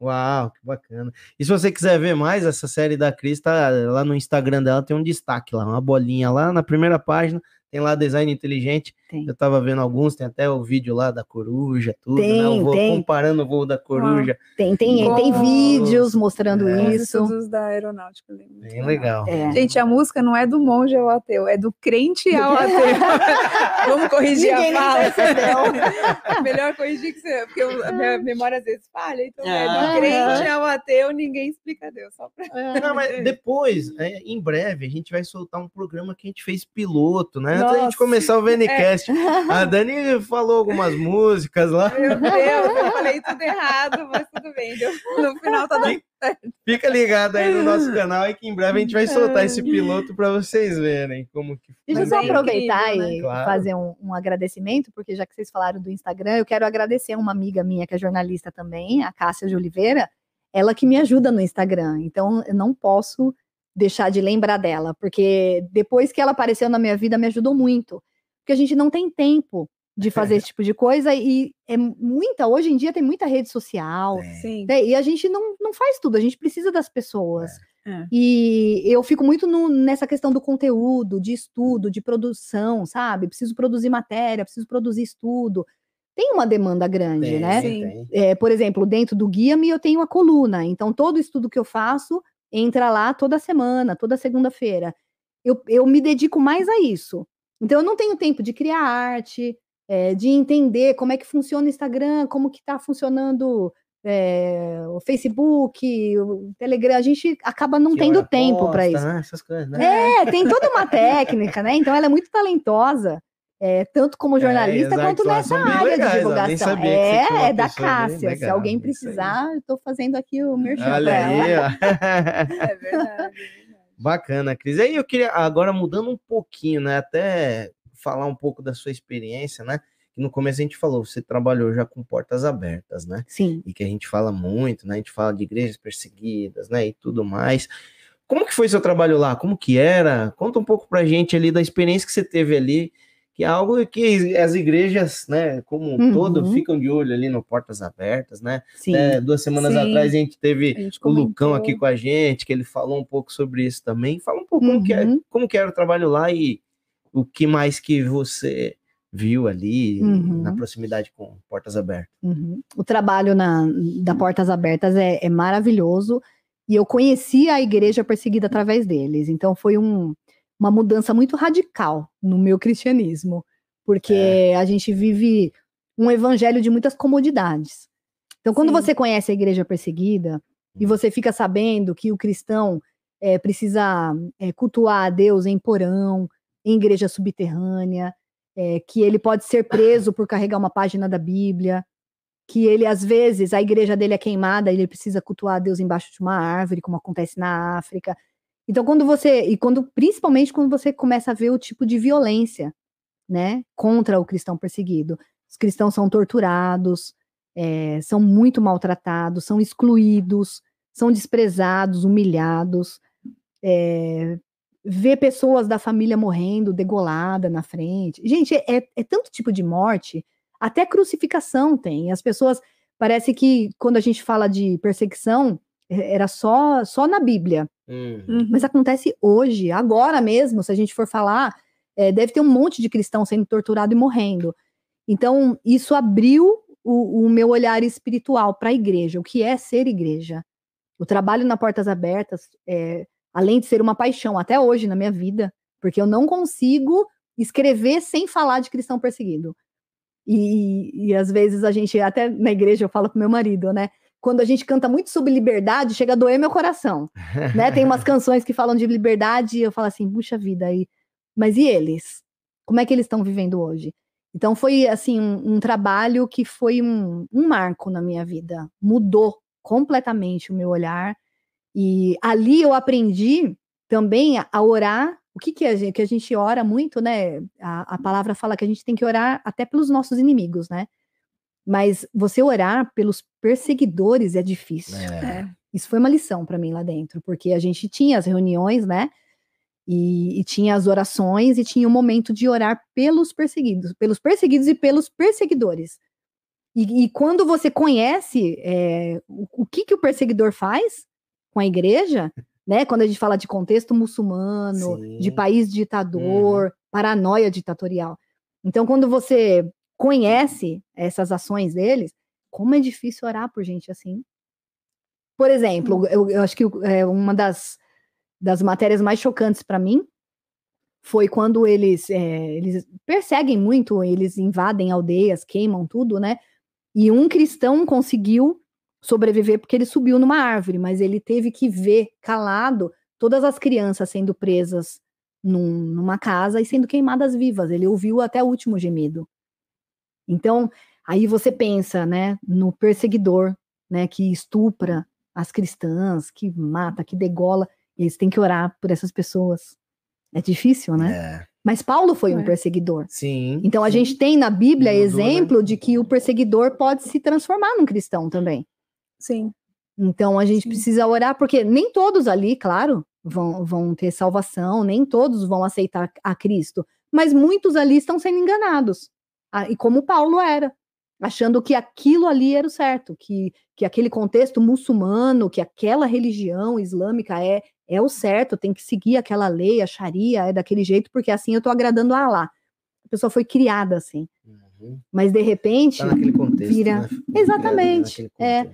A: Uau, que bacana. E se você quiser ver mais, essa série da Cris, tá lá no Instagram dela, tem um destaque lá, uma bolinha lá na primeira página, tem lá design inteligente.
E: Tem.
A: Eu tava vendo alguns, tem até o vídeo lá da coruja, tudo, né?
E: Tem,
A: O voo,
E: tem.
A: comparando o voo da coruja.
E: Tem, tem,
B: Nossa.
E: tem vídeos mostrando
A: É.
B: Os
E: isso.
B: estudos da aeronáutica.
A: Bem legal.
E: É.
B: Gente, a música não é do monge ao ateu, é do crente ao ateu. Vamos corrigir
E: Ninguém
B: a fala. Melhor corrigir que você, porque eu- a minha memória às vezes falha, então é
A: Ah.
B: do crente ao ateu, ninguém explica Deus. Só pra...
A: Não, mas depois, é, em breve, a gente vai soltar um programa que a gente fez piloto, né? Antes da gente
B: Nossa.
A: começar o VNCast. A Dani falou algumas músicas lá.
B: Meu Deus, eu falei tudo errado, mas tudo bem. No final tá dando
A: Fica ligado aí no nosso canal e que em breve a gente vai soltar esse piloto para vocês verem como que
E: Deixa eu só
B: é
E: aproveitar
B: incrível,
E: e
A: né? Claro.
E: fazer um, um agradecimento, porque já que vocês falaram do Instagram, eu quero agradecer uma amiga minha que é jornalista também, a Cássia de Oliveira, ela que me ajuda no Instagram. Então, eu não posso deixar de lembrar dela, porque depois que ela apareceu na minha vida, me ajudou muito. Porque a gente não tem tempo de fazer esse tipo de coisa e é muita, hoje em dia tem muita rede social, né, E a gente não, não faz tudo, a gente precisa das pessoas.
B: É.
E: E eu fico muito no- nessa questão do conteúdo, de estudo, de produção, sabe? Preciso produzir matéria, preciso produzir estudo. Tem uma demanda grande,
A: Tem,
E: né?
B: Sim.
A: tem.
E: É, por exemplo, dentro do Guia-me eu tenho a coluna, então todo estudo que eu faço entra lá toda semana, toda segunda-feira. Eu, eu me dedico mais a isso. Então eu não tenho tempo de criar arte, é, de entender como é que funciona o Instagram, como que está funcionando é, o Facebook, o Telegram. A gente acaba não
A: Que
E: tendo tempo para isso.
A: né? Essas coisas, né?
E: É, tem toda uma técnica, né? Então ela é muito talentosa, é, tanto como jornalista
A: exato,
E: quanto nessa área
A: legais,
E: de divulgação. É, é da Cássia. Se alguém precisar, eu estou fazendo aqui o merchan
A: Olha aí.
B: É verdade.
A: Bacana, Cris. Aí eu queria, agora mudando um pouquinho, né? Até falar um pouco da sua experiência, né? Que no começo a gente falou, você trabalhou já com portas abertas, né?
E: Sim.
A: E que a gente fala muito, né? A gente fala de igrejas perseguidas, né? E tudo mais. Como que foi seu trabalho lá? Como que era? Conta um pouco pra gente ali da experiência que você teve ali, que é algo que as igrejas, né, como um
E: Uhum.
A: todo, ficam de olho ali no Portas Abertas, né?
E: Sim.
A: É, duas semanas
B: Sim.
A: atrás a gente teve
B: A gente
A: o Lucão aqui com a gente, que ele falou um pouco sobre isso também. Fala um pouco como, que é,
E: Uhum.
A: como que era o trabalho lá e o que mais que você viu ali
E: Uhum.
A: na proximidade com Portas Abertas.
E: Uhum. O trabalho na, da Portas Abertas é, é maravilhoso e eu conheci a igreja perseguida através deles. Então foi um- uma mudança muito radical no meu cristianismo, porque a gente vive um evangelho de muitas comodidades. Então, quando
B: Sim.
E: você conhece a igreja perseguida e você fica sabendo que o cristão eh, precisa eh, cultuar a Deus em porão, em igreja subterrânea, é, que ele pode ser preso por carregar uma página da Bíblia, que ele, às vezes, a igreja dele é queimada, ele precisa cultuar a Deus embaixo de uma árvore, como acontece na África. Então, quando você, e quando, principalmente quando você começa a ver o tipo de violência, né, contra o cristão perseguido. Os cristãos são torturados, é, são muito maltratados, são excluídos, são desprezados, humilhados, é, ver pessoas da família morrendo, degolada na frente. Gente, é, é tanto tipo de morte, até crucificação tem. As pessoas, parece que quando a gente fala de perseguição, é- era só, só na Bíblia.
A: Hum.
B: Uhum.
E: Mas acontece hoje, agora mesmo, se a gente for falar, é, deve ter um monte de cristão sendo torturado e morrendo. Então, isso abriu o, o meu olhar espiritual para a igreja, o que é ser igreja. O trabalho na Portas Abertas, é, além de ser uma paixão até hoje na minha vida, porque eu não consigo escrever sem falar de cristão perseguido. E, e às vezes a gente, até na igreja, eu falo com meu marido, né? Quando a gente canta muito sobre liberdade, chega a doer meu coração né? Tem umas canções que falam de liberdade e eu falo assim, puxa vida, aí. Mas e eles? Como é que eles estão vivendo hoje? Então foi assim um, um trabalho que foi um, um marco na minha vida, mudou completamente o meu olhar e ali eu aprendi também a, orar o que, que, a, gente, que a gente ora muito, né? A, a palavra fala que a gente tem que orar até pelos nossos inimigos, né? Mas você orar pelos perseguidores é difícil.
A: É.
E: Isso foi uma lição para mim lá dentro, porque a gente tinha as reuniões, né? E, e, tinha as orações e tinha o momento de orar pelos perseguidos, pelos perseguidos e pelos perseguidores. E, e quando você conhece é, o, o, que, que o perseguidor faz com a igreja, né? Quando a gente fala de contexto muçulmano, Sim. de país ditador, uhum. paranoia ditatorial. Então, quando você conhece essas ações deles, como é difícil orar por gente assim. Por exemplo, eu, eu acho que é, uma das, das matérias mais chocantes para mim foi quando eles, é, eles perseguem muito, eles invadem aldeias, queimam tudo, né? E um cristão conseguiu sobreviver porque ele subiu numa árvore, mas ele teve que ver calado todas as crianças sendo presas num, numa casa e sendo queimadas vivas. Ele ouviu até o último gemido. Então, aí você pensa, né, no perseguidor, né, que estupra as cristãs, que mata, que degola. Eles têm que orar por essas pessoas. É difícil, né? É. Mas Paulo foi um é. perseguidor.
A: Sim.
E: Então a
A: sim.
E: gente tem na Bíblia Mudou, exemplo né? de que o perseguidor pode se transformar num cristão também.
B: Sim.
E: Então a gente
B: Sim.
E: precisa orar, porque nem todos ali, claro, vão, vão ter salvação, nem todos vão aceitar a Cristo, mas muitos ali estão sendo enganados. Ah, e como Paulo era, achando que aquilo ali era o certo, que, que aquele contexto muçulmano, que aquela religião islâmica é, é o certo, tem que seguir aquela lei, a Sharia é daquele jeito, porque assim eu estou agradando a Allah. A pessoa foi criada assim.
A: Uhum.
E: Mas de repente.
A: Tá naquele contexto.
E: vira-
A: né?
E: Exatamente, é.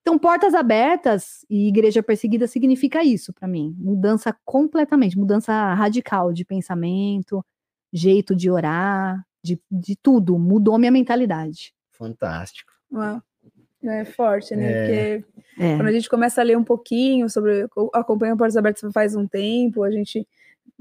E: Então, portas abertas e igreja perseguida significa isso para mim. Mudança completamente, mudança radical de pensamento, jeito de orar, de, de tudo. Mudou minha mentalidade.
A: Fantástico.
B: Uau. É forte, né?
A: É.
B: Porque
E: É.
B: quando a gente começa a ler um pouquinho sobre. eu Acompanho Portas Abertas faz um tempo, a gente,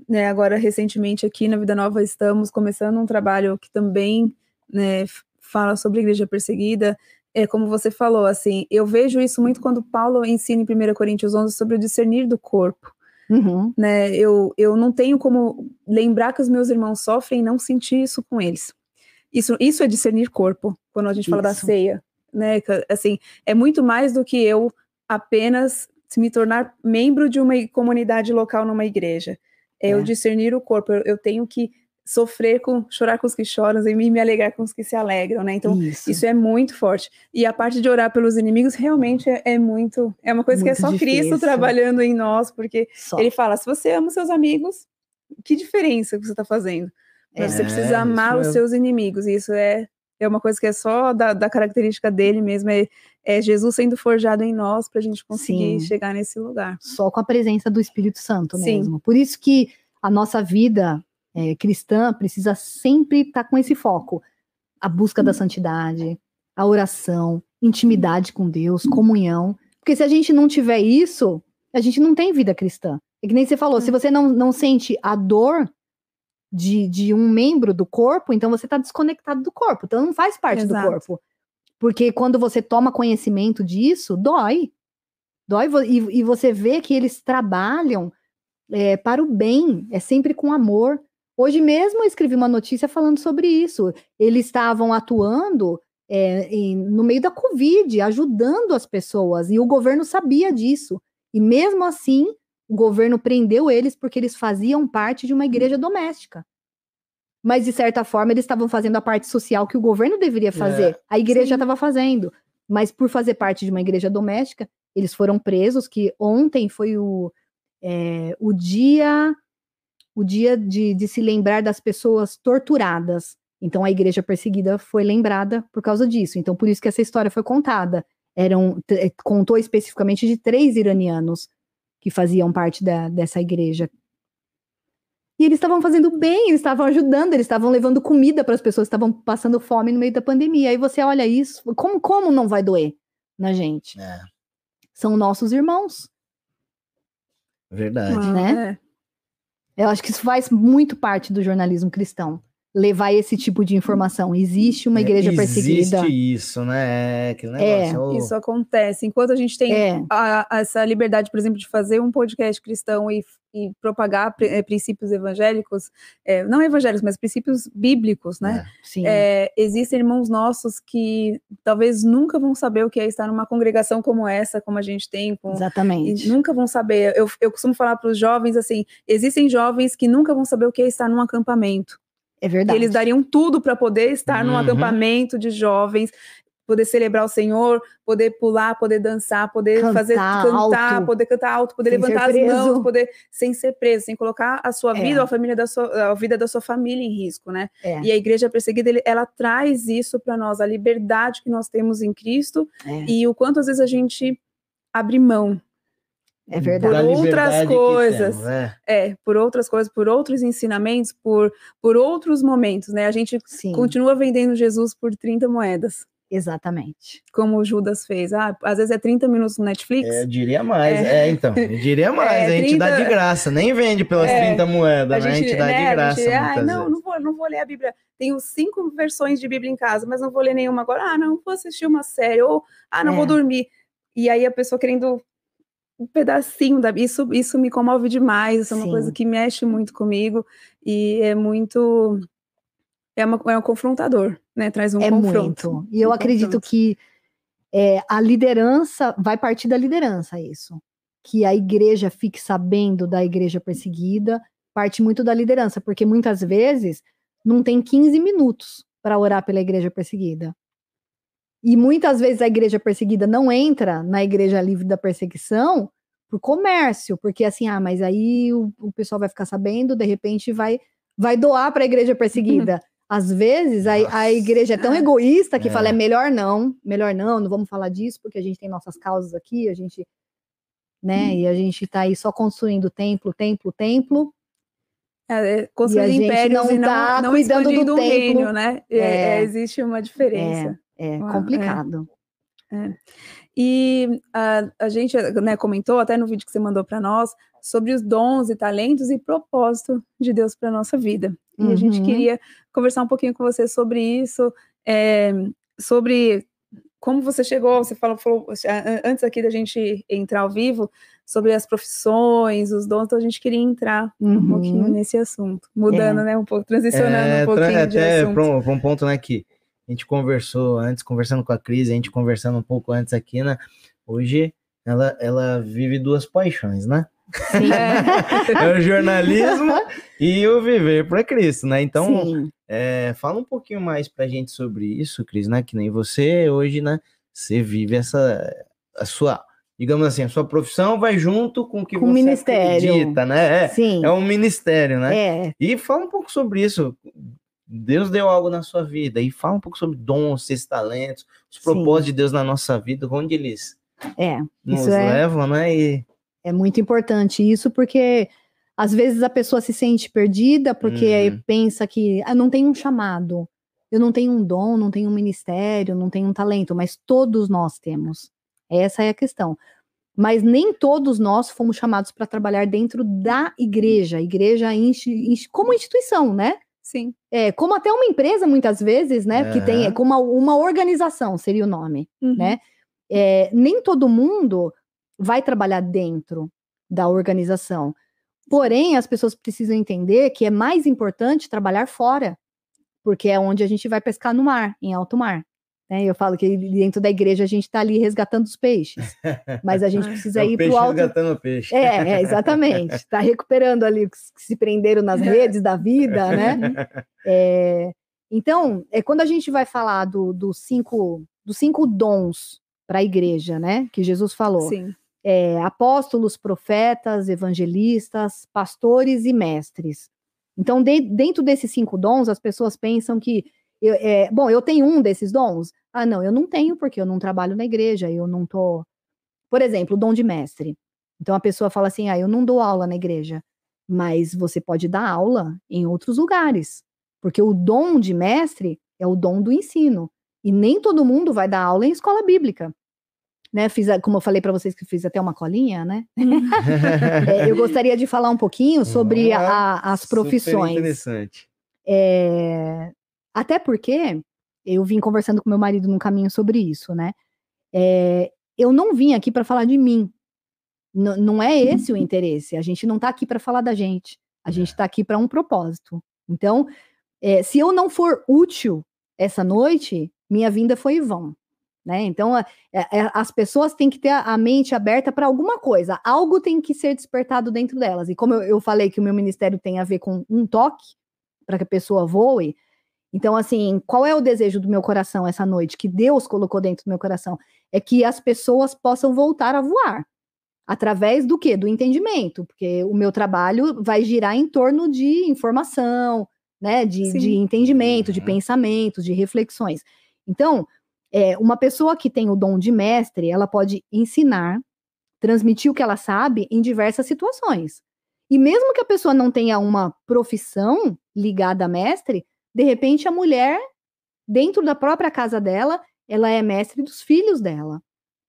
B: né, agora recentemente aqui na Vida Nova estamos começando um trabalho que também né, fala sobre a igreja perseguida. É como você falou, assim, eu vejo isso muito quando Paulo ensina em 1 Coríntios 11 sobre o discernir do corpo,
E: Uhum.
B: né? Eu, eu não tenho como lembrar que os meus irmãos sofrem e não sentir isso com eles. Isso, isso é discernir corpo, quando a gente fala da
E: Isso.
B: ceia, né? Assim, é muito mais do que eu apenas se me tornar membro de uma comunidade local numa igreja. É,
E: É.
B: eu discernir o corpo. Eu, eu tenho que sofrer com, chorar com os que choram e me, alegrar com os que se alegram, né? Então,
E: isso.
B: isso é muito forte. E a parte de orar pelos inimigos realmente é, é muito. É uma coisa que é
E: Muito
B: só
E: difícil.
B: Cristo trabalhando em nós, porque
E: Só.
B: ele fala: se você ama os seus amigos, que diferença que você está fazendo? Mas você
A: É,
B: precisa amar os
A: mesmo.
B: seus inimigos. E isso é, é uma coisa que é só da, da característica dele mesmo. É, é Jesus sendo forjado em nós para a gente conseguir
E: Sim.
B: chegar nesse lugar.
E: Só com a presença do Espírito Santo
B: Sim.
E: mesmo. Por isso que a nossa vida é, cristã precisa sempre estar com esse foco. A busca da santidade, a oração, intimidade com Deus, comunhão. Porque se a gente não tiver isso, a gente não tem vida cristã. É que nem você falou, se você não, não sente a dor de, de um membro do corpo, então você está desconectado do corpo. Então não faz parte
B: Exato.
E: do corpo. Porque quando você toma conhecimento disso, dói. Dói e, e você vê que eles trabalham é, para o bem, é sempre com amor. Hoje mesmo eu escrevi uma notícia falando sobre isso. Eles estavam atuando é, em- no meio da Covid, ajudando as pessoas, e o governo sabia disso. E mesmo assim, o governo prendeu eles porque eles faziam parte de uma igreja doméstica. Mas, de certa forma, eles estavam fazendo a parte social que o governo deveria fazer. A igreja
B: sim.
E: estava fazendo. Mas, por fazer parte de uma igreja doméstica, eles foram presos, que ontem foi o, é, o dia o dia de, de se lembrar das pessoas torturadas. Então, a igreja perseguida foi lembrada por causa disso. Então, por isso que essa história foi contada. Eram, eh, contou especificamente de três iranianos que faziam parte da, dessa igreja. E eles estavam fazendo bem, eles estavam ajudando, eles estavam levando comida para as pessoas que estavam passando fome no meio da pandemia. Aí você olha isso, como, como não vai doer na gente?
A: É,
E: São nossos irmãos.
A: verdade.
B: Ah,
E: né?
B: é.
E: Eu acho que isso faz muito parte do jornalismo cristão. Levar esse tipo de informação. Existe uma igreja
A: É, Existe
E: perseguida.
A: isso, né? É aquele
E: É,
A: negócio. ô,
B: Isso acontece. Enquanto a gente tem
E: É,
B: a- a- essa liberdade, por exemplo, de fazer um podcast cristão e, e propagar pri- eh, princípios evangélicos, eh, não evangélicos, mas princípios bíblicos, né?
E: sim.
B: É, existem irmãos nossos que talvez nunca vão saber o que é estar numa congregação como essa, como a gente tem, com,
E: Exatamente.
B: e nunca vão saber. Eu, eu costumo falar para os jovens assim: existem jovens que nunca vão saber o que é estar num acampamento.
E: É
B: E
E: verdade.
B: eles dariam tudo para poder estar num
A: Uhum.
B: acampamento de jovens, poder celebrar o Senhor, poder pular, poder dançar, poder
E: Cantar
B: fazer cantar,
E: alto.
B: poder cantar alto, poder
E: Sem
B: levantar as mãos, poder sem ser preso, sem colocar a sua
E: É.
B: vida, ou a família da sua, a vida da sua família em risco, né?
E: É.
B: E a igreja perseguida, ela traz isso para nós, a liberdade que nós temos em Cristo
E: É.
B: e o quanto às vezes a gente abre mão
E: É verdade.
A: da
B: Por outras coisas.
A: temos, é.
B: é, por outras coisas, por outros ensinamentos, por, por outros momentos, né? A gente
E: Sim,
B: continua vendendo Jesus por 30 moedas,
E: exatamente.
B: como o Judas fez. Ah, às vezes é 30 minutos no Netflix.
A: É, eu diria mais, é. então, eu diria mais,
B: É,
A: a gente dá
B: 30
A: de graça, nem vende pelas
B: É,
A: 30 moedas, né? a gente dá
B: né,
A: de
B: a
A: graça
B: gente, ah, não,
A: vezes.
B: não vou, não vou ler a Bíblia. Tenho cinco versões de Bíblia em casa, mas não vou ler nenhuma agora. Ah, não vou assistir uma série, ou ah, não
E: É.
B: vou dormir. E aí a pessoa querendo um pedacinho da isso isso me comove demais, isso é uma
E: Sim.
B: coisa que mexe muito comigo e é muito é, uma, é um confrontador, né? Traz um
E: é
B: confronto.
E: muito. E eu
B: um
E: acredito
B: confronto.
E: que é, a liderança vai partir da liderança, isso. Que a igreja fique sabendo da igreja perseguida, parte muito da liderança, porque muitas vezes não tem 15 minutos para orar pela igreja perseguida. E muitas vezes a igreja perseguida não entra na igreja livre da perseguição por comércio, porque assim, ah, mas aí o, o pessoal vai ficar sabendo, de repente vai vai doar para a igreja perseguida. Às vezes a, a igreja é tão egoísta que
A: É.
E: fala é melhor não, melhor não, não vamos falar disso porque a gente tem nossas causas aqui, a gente, né? E a gente tá aí só construindo templo, templo, templo.
B: É, é,
E: gente
B: impérios
E: não
B: e não,
E: tá
B: não
E: cuidando do
B: um
E: templo.
B: reino, né? É,
E: É.
B: é, existe uma diferença.
E: É
B: Uau, é.
E: complicado.
B: E a, a gente né, comentou até no vídeo que você mandou para nós sobre os dons e talentos e propósito de Deus para nossa vida. E a gente
E: Uhum.
B: queria conversar um pouquinho com você sobre isso, é, sobre como você chegou. Você falou, falou antes aqui da gente entrar ao vivo sobre as profissões, os dons. Então a gente queria entrar um pouquinho
E: Uhum.
B: nesse assunto, mudando,
E: É.
B: né, um pouco, transicionando
A: É,
B: um
A: tra-
B: pouquinho de
A: até para um, um ponto, né, que a gente conversou antes, conversando com a Cris, a gente conversando um pouco antes aqui, né? Hoje ela, ela vive duas paixões, né? É o jornalismo e o viver para Cristo, né? Então, é, fala um pouquinho mais pra gente sobre isso, Cris, né? Que nem você hoje, né? Você vive essa a sua, digamos assim, a sua profissão vai junto com o que
E: Com
A: você
E: ministério.
A: acredita, né? É,
E: Sim.
A: é um ministério, né?
E: É,
A: E fala um pouco sobre isso. Deus deu algo na sua vida e fala um pouco sobre dons, esses talentos, os
E: Sim.
A: propósitos de Deus na nossa vida, onde eles
E: é.
A: nos
E: é-
A: levam, né? E
E: É muito importante isso, porque às vezes a pessoa se sente perdida porque
A: Uhum.
E: pensa que ah, não tem um chamado, eu não tenho um dom, não tenho um ministério, não tenho um talento, mas todos nós temos. Essa é a questão. Mas nem todos nós fomos chamados para trabalhar dentro da igreja, igreja insti- como instituição, né?
B: Sim.
E: É, como até uma empresa, muitas vezes, né? Que tem, é como uma, uma organização, seria o nome
B: Uhum.
E: né? É, nem todo mundo vai trabalhar dentro da organização. Porém, as pessoas precisam entender que é mais importante trabalhar fora, porque é onde a gente vai pescar no mar, em alto mar. Né? Eu falo que dentro da igreja a gente está ali resgatando os peixes, mas a gente precisa
A: é
E: ir para o alto.
A: resgatando o peixe.
E: É, é, exatamente. Está recuperando ali os que se prenderam nas redes da vida, né? É, então, é quando a gente vai falar do, dos cinco, dos cinco dons para a igreja, né? Que Jesus falou.
B: Sim.
E: É, apóstolos, profetas, evangelistas, pastores e mestres. Então, de- dentro desses cinco dons, as pessoas pensam que, eu- é, bom, eu tenho um desses dons. Ah, não, eu não tenho porque eu não trabalho na igreja, eu não tô. Por exemplo, o dom de mestre. Então a pessoa fala assim: ah, eu não dou aula na igreja, mas você pode dar aula em outros lugares, porque o dom de mestre é o dom do ensino. E nem todo mundo vai dar aula em escola bíblica. Né, fiz, a- como eu falei para vocês que fiz até uma colinha, né? É, eu gostaria de falar um pouquinho sobre
A: lá.
E: a- as profissões.
A: interessante.
E: É, até porque eu vim conversando com meu marido num caminho sobre isso, né? É, eu não vim aqui para falar de mim. N não é esse o interesse. A gente não está aqui para falar da gente. A gente está aqui para um propósito. Então, é, se eu não for útil essa noite, minha vinda foi vão. Né? Então, é, é, as pessoas têm que ter a, mente aberta para alguma coisa, algo tem que ser despertado dentro delas. E como eu, eu falei que o meu ministério tem a ver com um toque, para que a pessoa voe, então, assim, qual é o desejo do meu coração essa noite, que Deus colocou dentro do meu coração? É que as pessoas possam voltar a voar. Através do quê? Do entendimento, porque o meu trabalho vai girar em torno de informação, né? De, de entendimento, de uhum. pensamentos, de reflexões. Então, é, uma pessoa que tem o dom de mestre, ela pode ensinar, transmitir o que ela sabe em diversas situações. E mesmo que a pessoa não tenha uma profissão ligada a mestre, de repente a mulher, dentro da própria casa dela, ela é mestre dos filhos dela.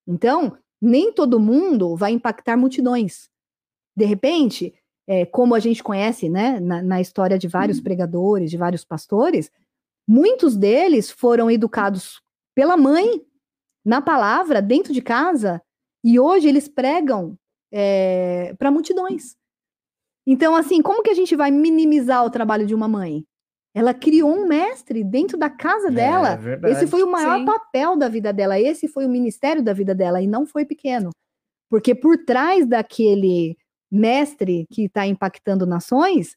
E: Então, nem todo mundo vai impactar multidões. De repente, é, como a gente conhece, né, na, na história de vários uhum. pregadores, de vários pastores, muitos deles foram educados pela mãe, na palavra, dentro de casa, e hoje eles pregam é, para multidões. Então, assim, como que a gente vai minimizar o trabalho de uma mãe? Ela criou um mestre dentro da casa é, dela. É esse foi o maior Sim. papel da vida dela, esse foi o ministério da vida dela, e não foi pequeno. Porque por trás daquele mestre que está impactando nações,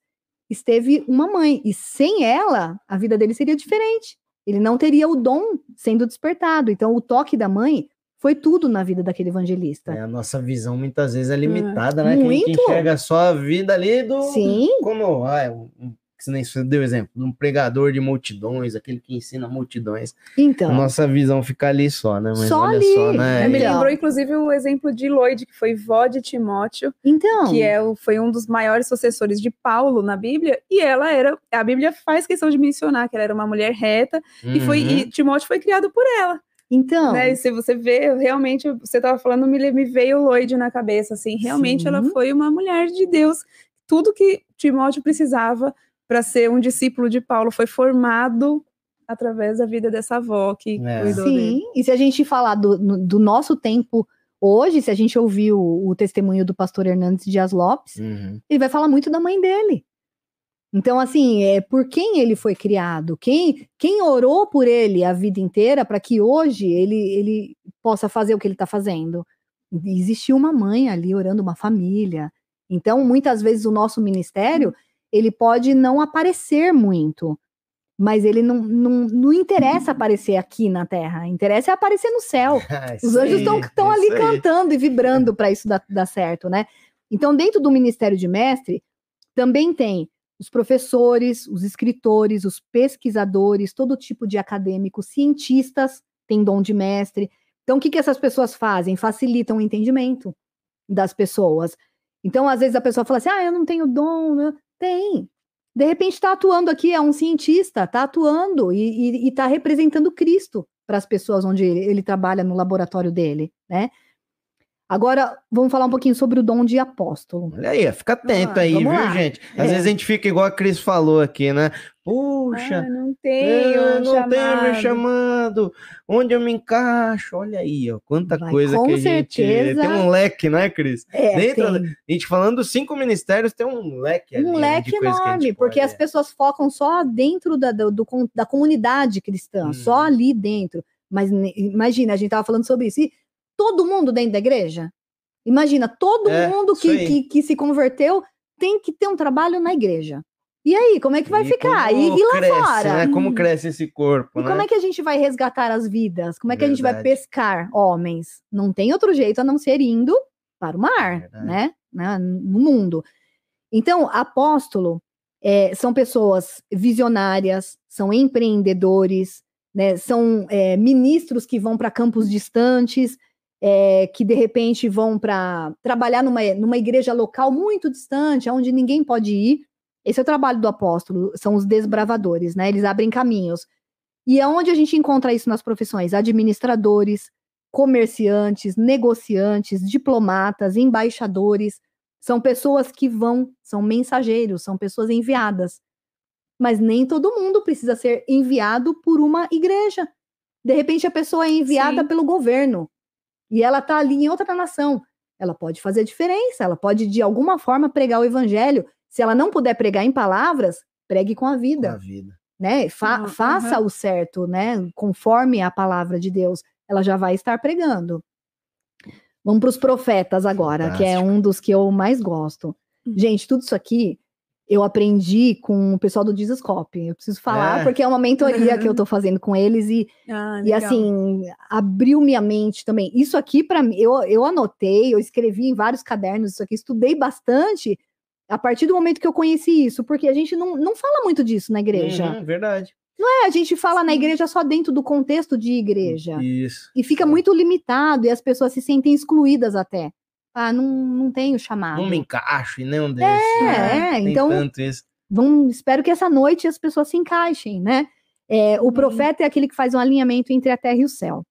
E: esteve uma mãe. E sem ela, a vida dele seria diferente. Ele não teria o dom sendo despertado. Então, o toque da mãe foi tudo na vida daquele evangelista.
A: É, a nossa visão muitas vezes é limitada, né? Muito. Quem, enxerga só a vida ali do.
E: Sim.
A: Como ah, um que nem você deu exemplo, um pregador de multidões, aquele que ensina multidões.
E: Então.
A: Nossa visão fica ali só, né?
E: Mas só ali. Só, né?
B: É, me lembrou, inclusive, o exemplo de Lloyd, que foi vó de Timóteo.
E: Então.
B: Que é, foi um dos maiores sucessores de Paulo na Bíblia. E ela era. A Bíblia faz questão de mencionar que ela era uma mulher reta. Uhum. E, foi, e uhum. Timóteo foi criado por ela.
E: Então.
B: Né, e se você vê, realmente, você estava falando, me, me veio Lloyd na cabeça, assim, realmente Sim. ela foi uma mulher de Deus. Tudo que Timóteo precisava para ser um discípulo de Paulo foi formado através da vida dessa avó que é. cuidou
E: Sim,
B: dele.
E: e se a gente falar do, do nosso tempo hoje, se a gente ouvir o, o testemunho do pastor Hernandes Dias Lopes, uhum. ele vai falar muito da mãe dele. Então, assim, é por quem ele foi criado, quem, quem orou por ele a vida inteira para que hoje ele, ele possa fazer o que ele está fazendo. Existiu uma mãe ali orando uma família. Então, muitas vezes o nosso ministério ele pode não aparecer muito, mas ele não, não, não interessa aparecer aqui na Terra, interessa é aparecer no céu. Os anjos estão ali aí. cantando e vibrando para isso dar, dar certo, né? Então, dentro do ministério de mestre, também tem os professores, os escritores, os pesquisadores, todo tipo de acadêmicos, cientistas têm dom de mestre. Então, o que, que essas pessoas fazem? Facilitam o entendimento das pessoas. Então, às vezes a pessoa fala assim: ah, eu não tenho dom, né? Tem. De repente está atuando aqui, é um cientista, está atuando e está representando Cristo para as pessoas onde ele, ele trabalha no laboratório dele, né? Agora, vamos falar um pouquinho sobre o dom de apóstolo.
A: Olha aí, fica atento ah, aí, viu, lá. gente? Às é. vezes a gente fica igual a Cris falou aqui, né? Puxa,
B: ah, não tenho, é,
A: não tenho me chamado. Onde eu me encaixo? Olha aí, ó, quanta Vai, coisa que a gente tem um leque, né, Cris?
E: É,
A: Dentro da, a gente falando dos cinco ministérios, tem um leque ali,
E: Um né, leque enorme, porque pode... as pessoas focam só dentro da, do, do, da comunidade cristã, hum. só uhum. ali dentro. Mas imagina, a gente tava falando sobre isso. E todo mundo dentro da igreja? Imagina, todo é, mundo que, que, que, se converteu tem que ter um trabalho na igreja. E aí, como é que vai e ficar? E, e, lá
A: cresce,
E: fora?
A: Né? Como hum. cresce esse corpo?
E: E
A: né?
E: como é que a gente vai resgatar as vidas? Como é que Verdade. a gente vai pescar homens? Não tem outro jeito a não ser indo para o mar, né? né? No mundo. Então, apóstolo é, são pessoas visionárias, são empreendedores, né? São é, ministros que vão para campos distantes, é, que de repente vão para trabalhar numa, numa igreja local muito distante, onde ninguém pode ir. Esse é o trabalho do apóstolo, são os desbravadores, né? Eles abrem caminhos. E é onde a gente encontra isso nas profissões? Administradores, comerciantes, negociantes, diplomatas, embaixadores, são pessoas que vão, são mensageiros, são pessoas enviadas Mas nem todo mundo precisa ser enviado por uma igreja. De repente, a pessoa é enviada
B: Sim.
E: pelo governo e ela está ali em outra nação. Ela pode fazer a diferença, ela pode, de alguma forma, pregar o evangelho. Se ela não puder pregar em palavras, pregue com a vida
A: Da vida.
E: né? Fa-
B: Ah,
E: faça o certo, né? Conforme a palavra de Deus, ela já vai estar pregando. Vamos para os profetas agora, que é
A: Fantástico.
E: um dos que eu mais gosto.
B: Hum.
E: Gente, tudo isso aqui eu aprendi com o pessoal do Jesuscope. Eu preciso falar,
A: É.
E: porque é uma mentoria que eu tô fazendo com eles e
B: Ah,
E: e assim, abriu minha mente também. Isso aqui, para mim, eu, eu anotei, eu escrevi em vários cadernos isso aqui, estudei bastante a partir do momento que eu conheci isso, porque a gente não, não fala muito disso na igreja.
A: Uhum, verdade.
E: É, a gente fala na igreja só dentro do contexto de igreja.
A: Isso.
E: E fica muito limitado, e as pessoas se sentem excluídas até. Ah, não, não tenho chamado.
A: Não me encaixo e nenhum desses.
E: É,
A: Tem
E: então vamos, espero que essa noite as pessoas se encaixem, né? É, o profeta é aquele que faz um alinhamento entre a terra e o céu.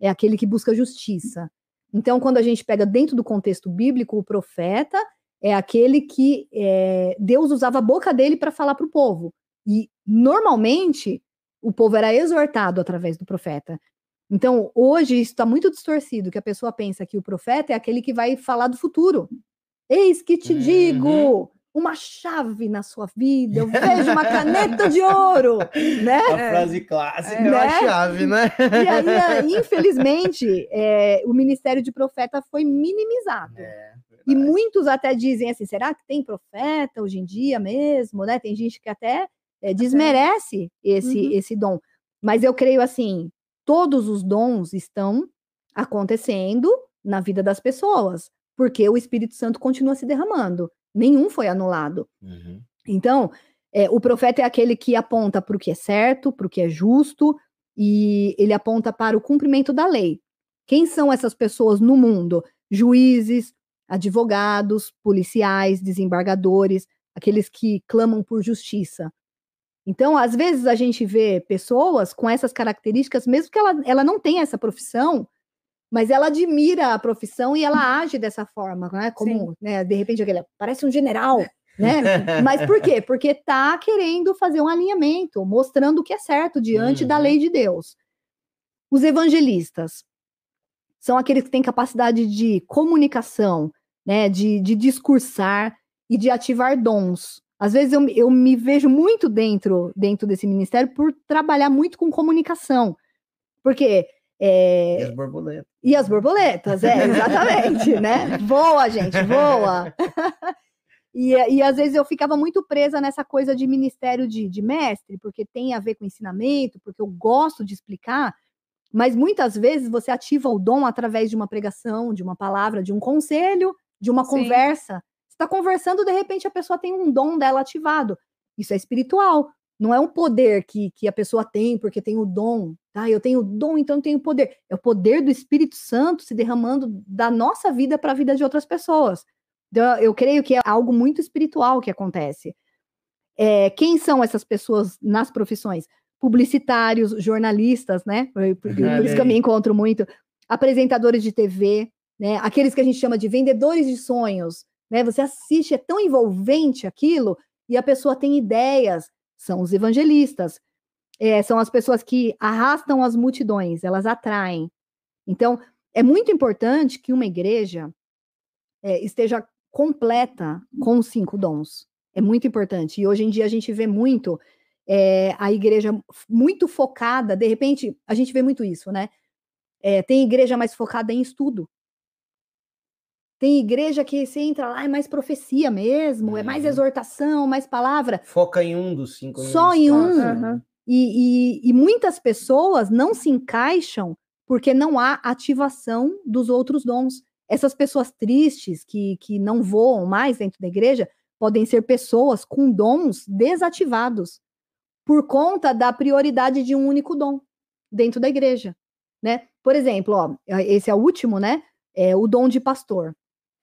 E: É aquele que busca justiça. Então, quando a gente pega dentro do contexto bíblico, o profeta é aquele que é, Deus usava a boca dele para falar para o povo. E, normalmente, o povo era exortado através do profeta. Então, hoje, isso está muito distorcido, que a pessoa pensa que o profeta é aquele que vai falar do futuro. Eis que te
A: Uhum.
E: digo, uma chave na sua vida, eu vejo uma caneta de ouro, né?
A: A frase clássica é,
E: Né?
A: a chave, né?
E: E aí, infelizmente, eh, o ministério de profeta foi minimizado.
A: É,
E: E muitos até dizem assim: será que tem profeta hoje em dia mesmo? Né? Tem gente que até eh, desmerece esse,
B: Uhum.
E: esse dom. Mas eu creio assim: todos os dons estão acontecendo na vida das pessoas, porque o Espírito Santo continua se derramando. Nenhum foi anulado.
A: Uhum.
E: Então, é, o profeta é aquele que aponta para o que é certo, para o que é justo, e ele aponta para o cumprimento da lei. Quem são essas pessoas no mundo? Juízes, advogados, policiais, desembargadores, aqueles que clamam por justiça. Então, às vezes a gente vê pessoas com essas características, mesmo que ela, ela não tenha essa profissão, mas ela admira a profissão e ela age dessa forma, né? Como, né, de repente, aquele, parece um general, né? Mas por quê? Porque tá querendo fazer um alinhamento, mostrando o que é certo diante da
A: Uhum.
E: lei de Deus. Os evangelistas são aqueles que têm capacidade de comunicação, né? De, de discursar e de ativar dons. Às vezes eu, eu me vejo muito dentro, dentro desse ministério por trabalhar muito com comunicação. Porque é,
A: E as borboletas.
E: e as borboletas, é, exatamente, né? Voa, gente, voa. E, e às vezes eu ficava muito presa nessa coisa de ministério de, de mestre, porque tem a ver com ensinamento, porque eu gosto de explicar, mas muitas vezes você ativa o dom através de uma pregação, de uma palavra, de um conselho, de uma
B: Sim.
E: conversa. Você está conversando, de repente a pessoa tem um dom dela ativado. Isso é espiritual. Não é um poder que, que a pessoa tem porque tem o dom, tá? Eu tenho o dom, então eu tenho poder. É o poder do Espírito Santo se derramando da nossa vida para a vida de outras pessoas. Então, eu creio que é algo muito espiritual que acontece. É, quem são essas pessoas nas profissões? Publicitários, jornalistas, né? Por, por- por
A: Olha
E: isso que eu me encontro muito. Apresentadores de TV, né? Aqueles que a gente chama de vendedores de sonhos, né? Você assiste, é tão envolvente aquilo, e a pessoa tem ideias. São os evangelistas. É, são as pessoas que arrastam as multidões, elas atraem. Então, é muito importante que uma igreja é, esteja completa com os cinco dons. É muito importante. E hoje em dia a gente vê muito é, a igreja muito focada. De repente, a gente vê muito isso, né? É, tem igreja mais focada em estudo. Tem igreja que você entra lá, é mais profecia mesmo, é mais
A: Uhum.
E: exortação, mais palavra.
A: Foca em um dos cinco.
E: Só em um?
B: Aham.
E: E, e- e muitas pessoas não se encaixam porque não há ativação dos outros dons. Essas pessoas tristes que, que não voam mais dentro da igreja podem ser pessoas com dons desativados por conta da prioridade de um único dom dentro da igreja, né? Por exemplo, ó, esse é o último, né? É o dom de pastor.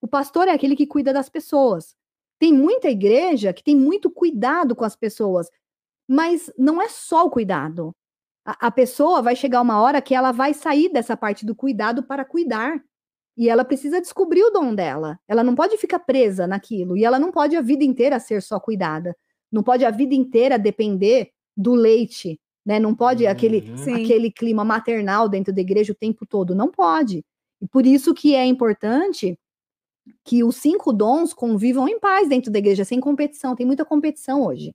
E: O pastor é aquele que cuida das pessoas. Tem muita igreja que tem muito cuidado com as pessoas, mas não é só o cuidado. A, a pessoa vai chegar uma hora que ela vai sair dessa parte do cuidado para cuidar. E ela precisa descobrir o dom dela. Ela não pode ficar presa naquilo. E ela não pode a vida inteira ser só cuidada. Não pode a vida inteira depender do leite, né? Não pode aquele,
A: Uhum.
B: Sim.
E: aquele clima maternal dentro da igreja o tempo todo. Não pode. E por isso que é importante que os cinco dons convivam em paz dentro da igreja, sem competição. Tem muita competição hoje.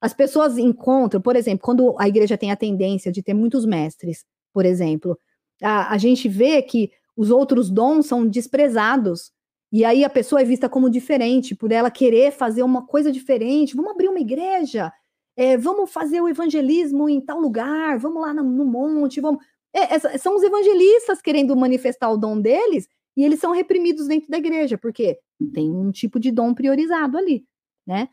E: As pessoas encontram, por exemplo, quando a igreja tem a tendência de ter muitos mestres, por exemplo, a, a gente vê que os outros dons são desprezados. E aí a pessoa é vista como diferente, por ela querer fazer uma coisa diferente. Vamos abrir uma igreja, é, vamos fazer o evangelismo em tal lugar, vamos lá no, no monte, vamos. É, essa- são os evangelistas querendo manifestar o dom deles e eles são reprimidos dentro da igreja, porque tem um tipo de dom priorizado ali, né?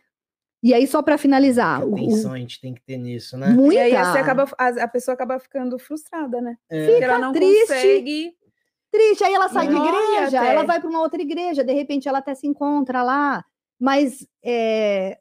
E: E aí, só para finalizar, o, o-
A: Atenção a gente tem que ter nisso, né?
E: muita,
B: E aí você acaba, a, a pessoa acaba ficando frustrada, né?
A: É.
B: Porque ela não
E: triste.
B: consegue.
E: triste, aí ela sai de igreja,
B: até.
E: ela vai para uma outra igreja, de repente ela até se encontra lá, mas é,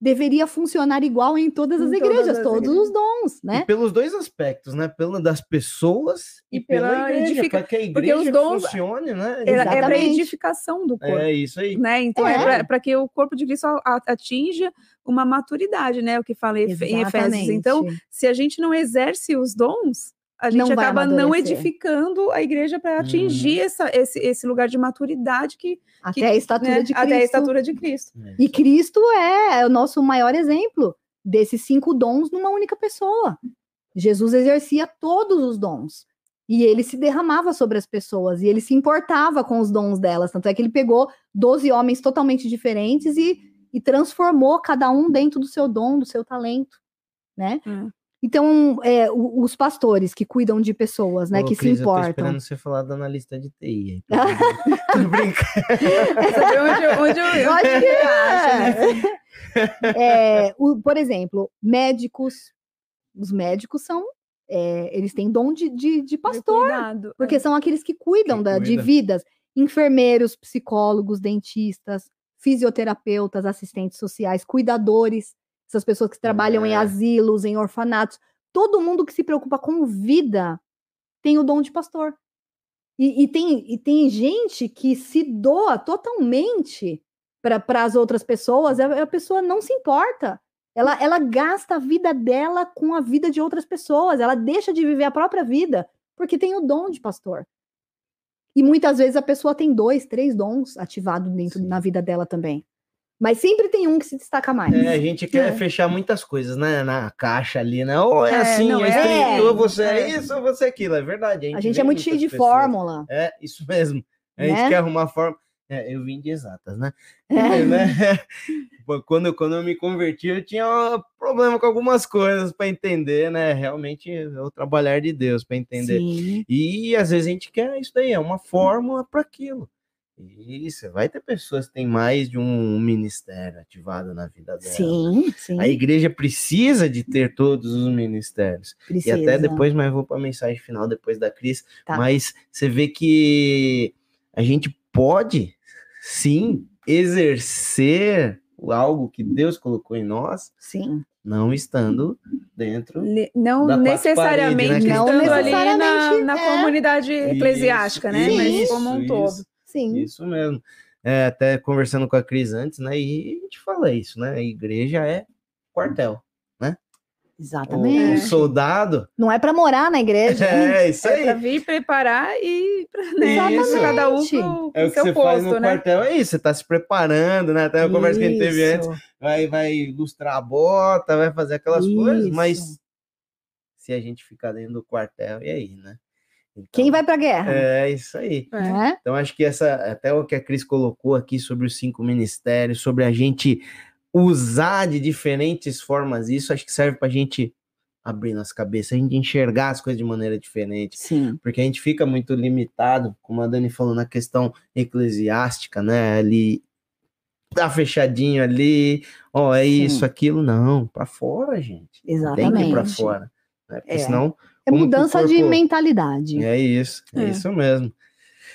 E: deveria funcionar igual em todas
B: Em
E: as
B: todas
E: igrejas,
B: as
E: todos
B: igrejas.
E: os dons,
A: E
E: né?
A: pelos dois aspectos, né? Pelo das pessoas e,
B: E
A: pela
B: pela
A: igreja,
B: edifica-
A: para que a
B: porque os
A: igreja
B: dons-
A: funcione, né?
B: É, é para
E: Exatamente.
B: edificação do corpo.
A: É isso aí.
B: Né? Então,
E: É.
B: é, para que o corpo de Cristo atinja uma maturidade, né? O que fala em Efe- em Efésios. Então,
E: Exatamente.
B: se a gente não exerce os dons, a gente
E: Não
B: acaba não edificando a igreja para atingir essa, esse, esse lugar de maturidade que,
E: até a estatura
B: né,
E: de Cristo.
B: até a estatura de Cristo.
E: E Cristo é o nosso maior exemplo desses cinco dons numa única pessoa. Jesus exercia todos os dons. E ele se derramava sobre as pessoas, e ele se importava com os dons delas. Tanto é que ele pegou 12 homens totalmente diferentes e, e transformou cada um dentro do seu dom, do seu talento, né?
B: Hum.
E: Então, é, os pastores que cuidam de pessoas, né,
A: Ô,
E: que
A: Cris,
E: se
A: Eu tô
E: importam.
A: esperando você falar da analista de TI. Tô brincando.
B: Onde, onde eu,
E: Eu acho que
B: né?
E: é. É, o- por exemplo, médicos. Os médicos são. é, eles têm dom de, de, de pastor,
B: Cuidado.
E: porque são aqueles que cuidam
A: Que
E: da- de
A: cuida.
E: vidas. Enfermeiros, psicólogos, dentistas, fisioterapeutas, assistentes sociais, cuidadores, essas pessoas que trabalham em
A: É.
E: asilos, em orfanatos. Todo mundo que se preocupa com vida tem o dom de pastor. E, e tem, e tem gente que se doa totalmente para as outras pessoas, a, a pessoa não se importa. Ela, ela gasta a vida dela com a vida de outras pessoas, ela deixa de viver a própria vida porque tem o dom de pastor. E muitas vezes a pessoa tem dois, três dons ativados dentro
A: Sim.
E: na vida dela também. Mas sempre tem um que se destaca mais.
A: É, a gente quer
B: É.
A: fechar muitas coisas, né? Na caixa ali, né? Ou é,
B: É,
A: assim,
B: não,
A: ou,
E: é.
A: ou você é.
B: É.
A: isso, ou você é aquilo. É verdade.
E: a gente é
A: vê
E: muito cheio de
A: pessoas.
E: fórmula.
A: É, isso mesmo. A gente
E: Né?
A: quer arrumar forma. É, eu vim de exatas, né?
E: É.
A: né? Quando, quando eu me converti, eu tinha um problema com algumas coisas para entender, né? Realmente é o trabalhar de Deus para entender.
E: Sim.
A: E às vezes a gente quer isso daí, é uma fórmula para aquilo. E você vai ter pessoas que têm mais de um ministério ativado na vida dela.
E: Sim, sim.
A: A igreja precisa de ter todos os ministérios.
E: precisa.
A: E até depois, mas vou para a mensagem final depois da Cris.
E: Tá.
A: Mas você vê que a gente pode sim exercer algo que Deus colocou em nós,
E: Sim.
A: não estando dentro.
B: Ne- Não necessariamente
A: paredes, né,
E: Não
B: estando ali na,
E: necessariamente,
B: na
E: é.
B: comunidade eclesiástica, né? Mas
A: isso,
B: como um
A: isso.
B: todo.
E: Sim.
A: Isso mesmo. É, até conversando com a Cris antes, né? E a gente fala isso, né? A igreja é quartel. O,
E: Exatamente.
A: o soldado.
E: Não é para morar na igreja.
A: É, isso
B: É para
A: aí.
B: vir preparar e pra, né,
A: Isso.
B: cada um
E: Exatamente.
B: pro,
A: É o que
B: seu
A: você
B: posto,
A: faz no
B: né?
A: quartel, é isso, você tá se preparando, né? Até a conversa que a gente teve antes,
E: Isso.
A: vai, vai ilustrar a bota, vai fazer aquelas coisas, mas
E: Isso.
A: se a gente ficar dentro do quartel, e aí, né? Então,
E: Quem vai para guerra?
A: É isso aí.
B: É.
E: Né?
A: Então, acho que essa, até o que a Cris colocou aqui sobre os cinco ministérios, sobre a gente usar de diferentes formas isso, acho que serve para a gente abrir nossa cabeça, a gente enxergar as coisas de maneira diferente,
E: Sim.
A: porque a gente fica muito limitado, como a Dani falou, na questão eclesiástica, né? Ali tá fechadinho ali, ó, é
E: Sim.
A: isso, aquilo, não, para fora, gente. Tem que ir
E: Exatamente.
A: para fora, né? Porque
E: É.
A: senão
E: É
A: como
E: mudança de
A: corpo-
E: mentalidade.
A: é isso, é,
B: É.
A: isso mesmo.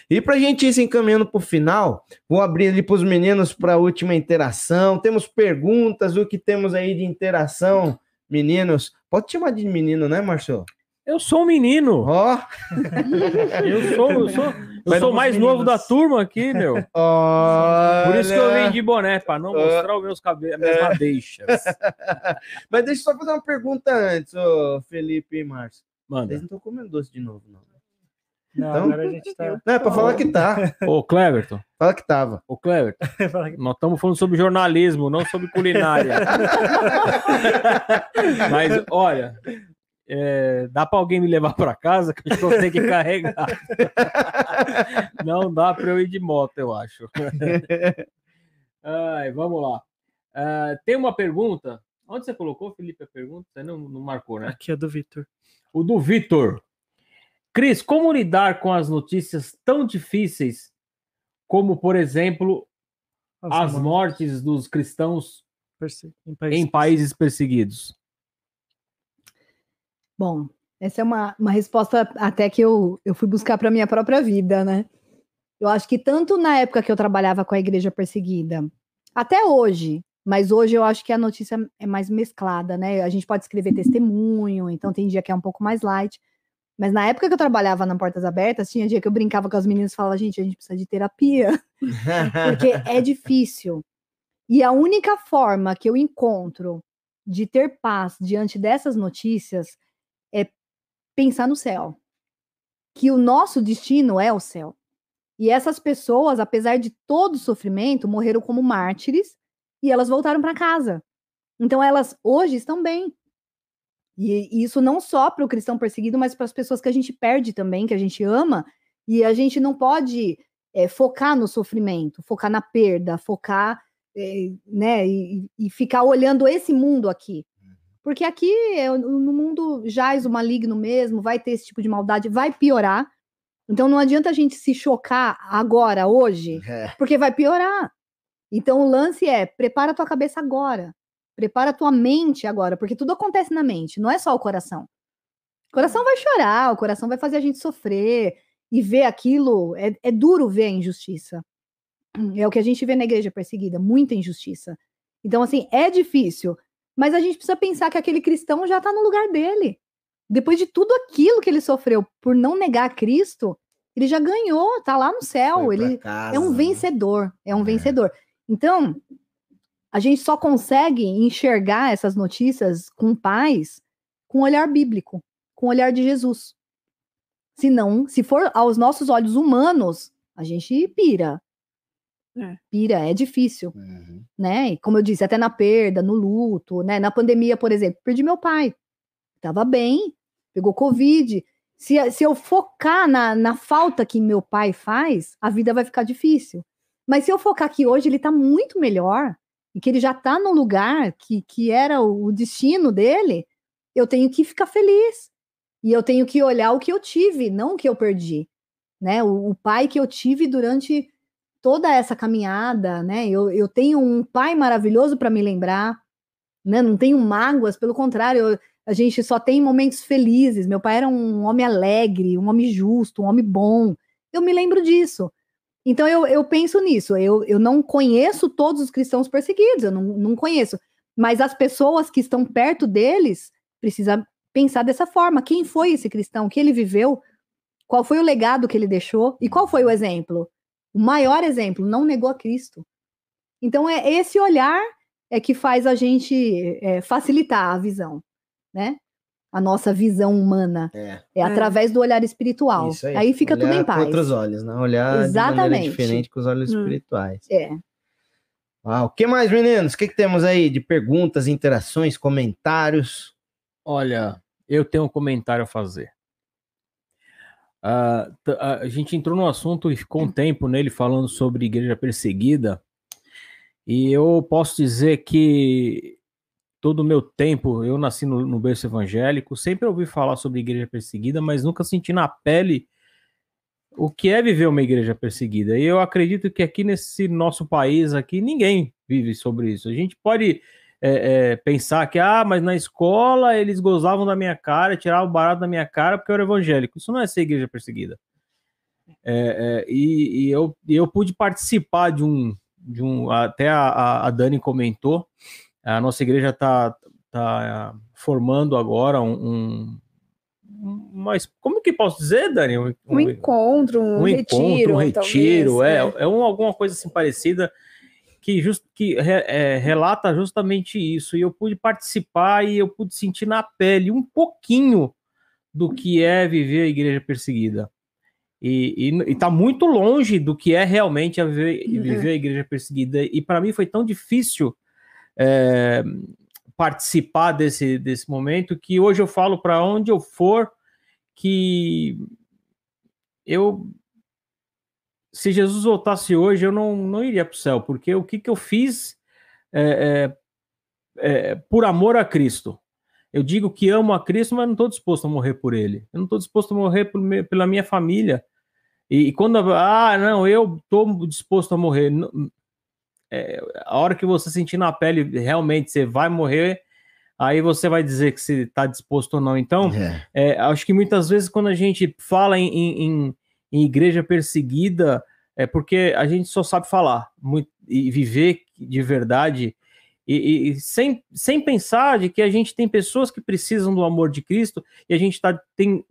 A: E para a gente ir se encaminhando para o final, vou abrir ali para os meninos para a última interação. Temos perguntas, o que temos aí de interação, meninos? Pode chamar de menino, né, Marcelo?
D: Eu sou um menino.
A: Ó,
D: Eu sou, eu sou, eu sou mais
C: meninos.
D: novo da turma aqui, meu.
A: olha.
D: Por isso que eu vim de boné, para não mostrar os meus cabelos, minhas madeixas.
A: Mas deixa eu só fazer uma pergunta antes, ô Felipe e Márcio.
D: Manda.
A: Vocês não estão comendo doce de novo, não.
C: Não,
A: Então-
C: agora a gente tá.
A: Não, é pra falar que tá.
D: Ô, Cleverton,
A: Fala que tava.
D: ô, Cleverton, nós estamos falando sobre jornalismo, não sobre culinária. Mas, olha, é, dá para alguém me levar para casa que eu ter que carregar. Não dá para eu ir de moto, eu acho. Ai, vamos lá. Ah, tem uma pergunta. Onde você colocou, Felipe, a pergunta? Você não, não marcou, né?
C: Aqui é do Vitor.
D: O do Vitor. Cris, como lidar com as notícias tão difíceis como, por exemplo, as mortes dos cristãos
C: perse- em países.
D: em países perseguidos?
E: Bom, essa é uma, uma resposta até que eu, eu fui buscar para minha própria vida, né? Eu acho que tanto na época que eu trabalhava com a igreja perseguida, até hoje, mas hoje eu acho que a notícia é mais mesclada, né? A gente pode escrever testemunho, então tem dia que é um pouco mais light. Mas na época que eu trabalhava na Portas Abertas, tinha dia que eu brincava com as meninas e falava, gente, a gente precisa de terapia. Porque é difícil. E a única forma que eu encontro de ter paz diante dessas notícias é pensar no céu. Que o nosso destino é o céu. E essas pessoas, apesar de todo o sofrimento, morreram como mártires e elas voltaram para casa. Então elas hoje estão bem. E isso não só para o cristão perseguido, mas para as pessoas que a gente perde também, que a gente ama, e a gente não pode é, focar no sofrimento, focar na perda, focar, é, né, e, e ficar olhando esse mundo aqui. Porque aqui, é, no mundo jaz o maligno mesmo, vai ter esse tipo de maldade, vai piorar. Então não adianta a gente se chocar agora, hoje,
A: É.
E: porque vai piorar. Então o lance é, prepara a tua cabeça agora. Prepara a tua mente agora, porque tudo acontece na mente, não é só o coração. O coração vai chorar, o coração vai fazer a gente sofrer e ver aquilo. É, é duro ver a injustiça. É o que a gente vê na igreja perseguida, muita injustiça. Então, assim, é difícil, mas a gente precisa pensar que aquele cristão já está no lugar dele. Depois de tudo aquilo que ele sofreu por não negar Cristo, ele já ganhou, tá lá no céu. Ele
A: casa,
E: é um
A: né?
E: vencedor, é um
A: É.
E: vencedor. Então, a gente só consegue enxergar essas notícias com paz com o olhar bíblico, com o olhar de Jesus. Se não, se for aos nossos olhos humanos, a gente pira.
B: É.
E: Pira, é difícil,
A: Uhum.
E: né? E Como eu disse, até na perda, no luto, né? Na pandemia, por exemplo, perdi meu pai. Tava bem, pegou Covid. Se, se eu focar na, na falta que meu pai faz, a vida vai ficar difícil. Mas se eu focar que hoje ele tá muito melhor, e que ele já tá no lugar que, que era o destino dele, eu tenho que ficar feliz. E eu tenho que olhar o que eu tive, não o que eu perdi. Né? O, o pai que eu tive durante toda essa caminhada, né? Eu, eu tenho um pai maravilhoso para me lembrar, né? Não tenho mágoas, pelo contrário, eu- a gente só tem momentos felizes. Meu pai era um homem alegre, um homem justo, um homem bom. Eu me lembro disso. Então eu, eu penso nisso. Eu, eu não conheço todos os cristãos perseguidos, eu não, não conheço. Mas as pessoas que estão perto deles precisam pensar dessa forma. Quem foi esse cristão? O que ele viveu? Qual foi o legado que ele deixou? E qual foi o exemplo? O maior exemplo, não negou a Cristo. Então é esse olhar é que faz a gente é, facilitar a visão, né? A nossa visão humana
A: É.
E: é, através do olhar espiritual.
A: Isso aí.
E: aí. fica tudo
A: Olhar
E: em paz.
A: Com outros olhos, né? Olhar
E: Exatamente.
A: diferente com os olhos
B: Hum.
A: espirituais.
E: É.
A: Uau, o que mais, meninos? O que, que temos aí de perguntas, interações, comentários?
D: Olha, eu tenho um comentário a fazer. A a gente entrou no assunto e ficou um tempo nele falando sobre igreja perseguida, e eu posso dizer que todo o meu tempo, eu nasci no, no berço evangélico, sempre ouvi falar sobre igreja perseguida, mas nunca senti na pele o que é viver uma igreja perseguida. E eu acredito que aqui nesse nosso país, aqui, ninguém vive sobre isso. A gente pode é, é, pensar que, ah, mas na escola eles gozavam da minha cara, tiravam barato da minha cara porque eu era evangélico. Isso não é ser igreja perseguida. É, é, e, e eu, eu pude participar de um, de um até a- a Dani comentou, a nossa igreja está tá formando agora um, um, mas como que posso dizer, Dani?
B: Um, um encontro, um, um retiro, encontro,
D: um retiro, talvez, é, é, é um, alguma coisa assim parecida que, just, que é, relata justamente isso. E eu pude participar e eu pude sentir na pele um pouquinho do que é viver a igreja perseguida. E está muito longe do que é realmente a viver, uhum. viver a igreja perseguida. E para mim foi tão difícil é, participar desse, desse momento que hoje eu falo para onde eu for que eu se Jesus voltasse hoje, eu não, não iria para o céu, porque o que, que eu fiz é, é, é, por amor a Cristo. Eu digo que amo a Cristo, mas não estou disposto a morrer por Ele. Eu não estou disposto a morrer por, pela minha família. E, e, quando, ah, não, eu estou disposto a morrer. É, a hora que você sentir na pele, realmente, você vai morrer, aí você vai dizer que você está disposto ou não. Então, é. É, acho que muitas vezes quando a gente fala em, em, em igreja perseguida é porque a gente só sabe falar muito, e viver de verdade e, e, sem, sem pensar de que a gente tem pessoas que precisam do amor de Cristo e a gente está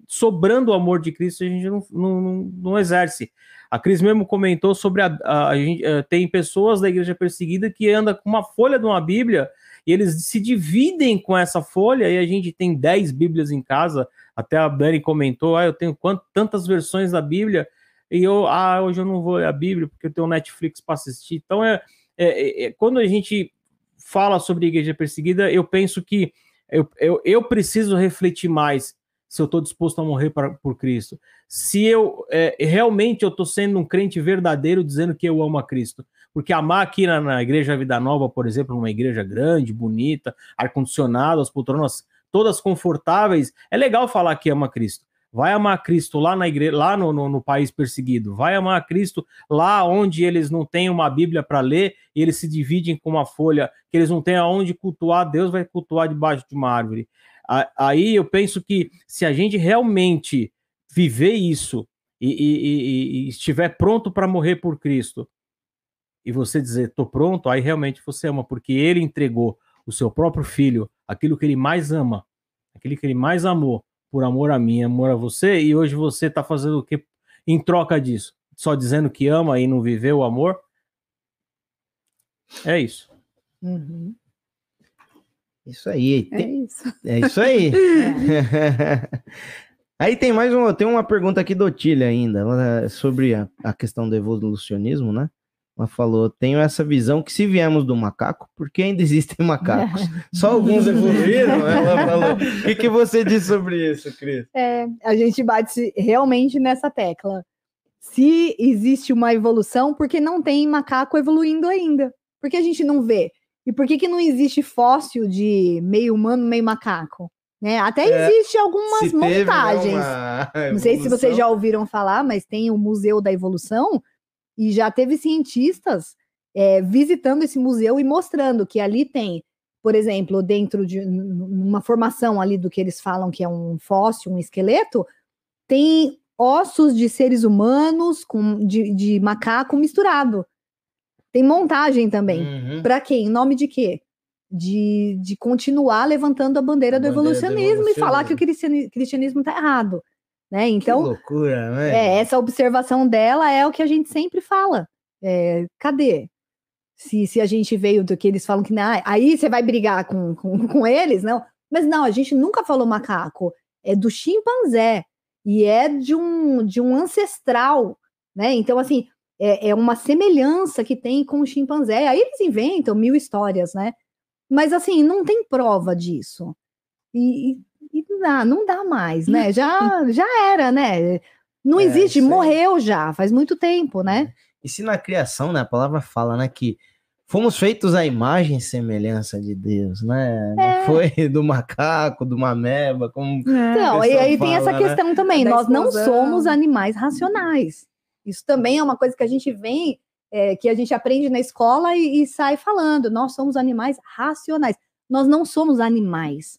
D: sobrando o amor de Cristo e a gente não, não, não, não exerce. A Cris mesmo comentou sobre a, a, a gente uh, tem pessoas da igreja perseguida que anda com uma folha de uma Bíblia e eles se dividem com essa folha e a gente tem 10 Bíblias em casa, até a Dani comentou, ah, eu tenho quantas, tantas versões da Bíblia, e eu, ah, hoje eu não vou ler a Bíblia porque eu tenho Netflix para assistir. Então, é, é, é, quando a gente fala sobre igreja perseguida, eu penso que eu, eu, eu preciso refletir mais se eu estou disposto a morrer pra, por Cristo. Se eu é, realmente eu estou sendo um crente verdadeiro dizendo que eu amo a Cristo. Porque amar aqui na, na Igreja Vida Nova, por exemplo, uma igreja grande, bonita, ar-condicionado, as poltronas todas confortáveis, é legal falar que ama Cristo. Vai amar Cristo lá na igreja, lá no, no, no país perseguido. Vai amar Cristo lá onde eles não têm uma Bíblia para ler e eles se dividem com uma folha, que eles não têm aonde cultuar, Deus vai cultuar debaixo de uma árvore. Aí eu penso que se a gente realmente viver isso e, e, e, e estiver pronto para morrer por Cristo, e você dizer, estou pronto, aí realmente você ama, porque ele entregou o seu próprio filho, aquilo que ele mais ama, aquilo que ele mais amou, por amor a mim, amor a você, e hoje você está fazendo o que em troca disso? Só dizendo que ama e não viveu o amor? É isso.
A: Uhum. Isso aí.
B: É tem... É isso.
A: É isso aí. aí tem mais uma, tem uma pergunta aqui do Otília ainda, sobre a, a questão do evolucionismo, né? Ela falou: tenho essa visão que se viemos do macaco, porque ainda existem macacos? Só alguns evoluíram? Ela falou. O que, que você diz sobre isso, Cris?
E: É, a gente bate realmente nessa tecla. Se existe uma evolução, porque não tem macaco evoluindo ainda? Por que a gente não vê? E por que, que não existe fóssil de meio humano, meio macaco? Né? Até é, existe algumas montagens. Não sei se vocês já ouviram falar, mas tem o Museu da Evolução, e já teve cientistas é, visitando esse museu e mostrando que ali tem, por exemplo, dentro de uma formação ali do que eles falam que é um fóssil, um esqueleto, tem ossos de seres humanos com de, de macaco misturado. Tem montagem também. Uhum. Para quê? Em nome de quê? De, de continuar levantando a bandeira, a do, bandeira evolucionismo do, evolucionismo e falar que o cristianismo está errado. Né? Então,
A: que loucura, né?
E: É, essa observação dela é o que a gente sempre fala. É, cadê? Se, se a gente veio do que eles falam que ah, aí você vai brigar com, com, com eles, não. Mas não, a gente nunca falou macaco, é do chimpanzé e é de um, de um ancestral, né? Então, assim, é, é uma semelhança que tem com o chimpanzé. Aí eles inventam mil histórias, né? Mas, assim, não tem prova disso. E, e não dá, não dá mais, né? Já, já era, né? Não é, existe, morreu já, faz muito tempo, né? É.
A: E se na criação, né, a palavra fala, né, que fomos feitos à imagem e semelhança de Deus, né? É. Não foi do macaco, do mameba, como.
E: É. Então, e aí fala, tem essa né? questão também. Nós não somos animais racionais. Isso também é uma coisa que a gente vem, é, que a gente aprende na escola e, e sai falando. Nós somos animais racionais. Nós não somos animais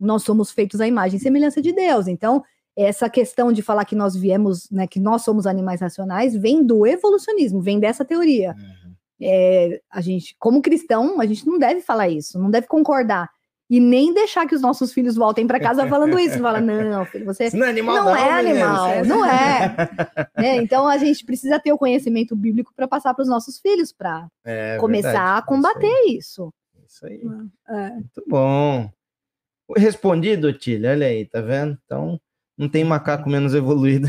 E: nós somos feitos à imagem e semelhança de Deus. Então, essa questão de falar que nós viemos, né, que nós somos animais racionais, vem do evolucionismo, vem dessa teoria. Uhum. É, a gente, como cristão, a gente não deve falar isso, não deve concordar. e nem deixar que os nossos filhos voltem para casa falando isso. Fala, não, filho, você
A: não é animal,
E: não é
A: menino.
E: animal, não é. Né? Então a gente precisa ter o conhecimento bíblico para passar para os nossos filhos, para
A: É
E: começar
A: verdade.
E: a combater isso.
A: Isso aí.
B: É.
A: Muito bom. Respondido, Tília, olha aí, tá vendo? Então, não tem macaco menos evoluído.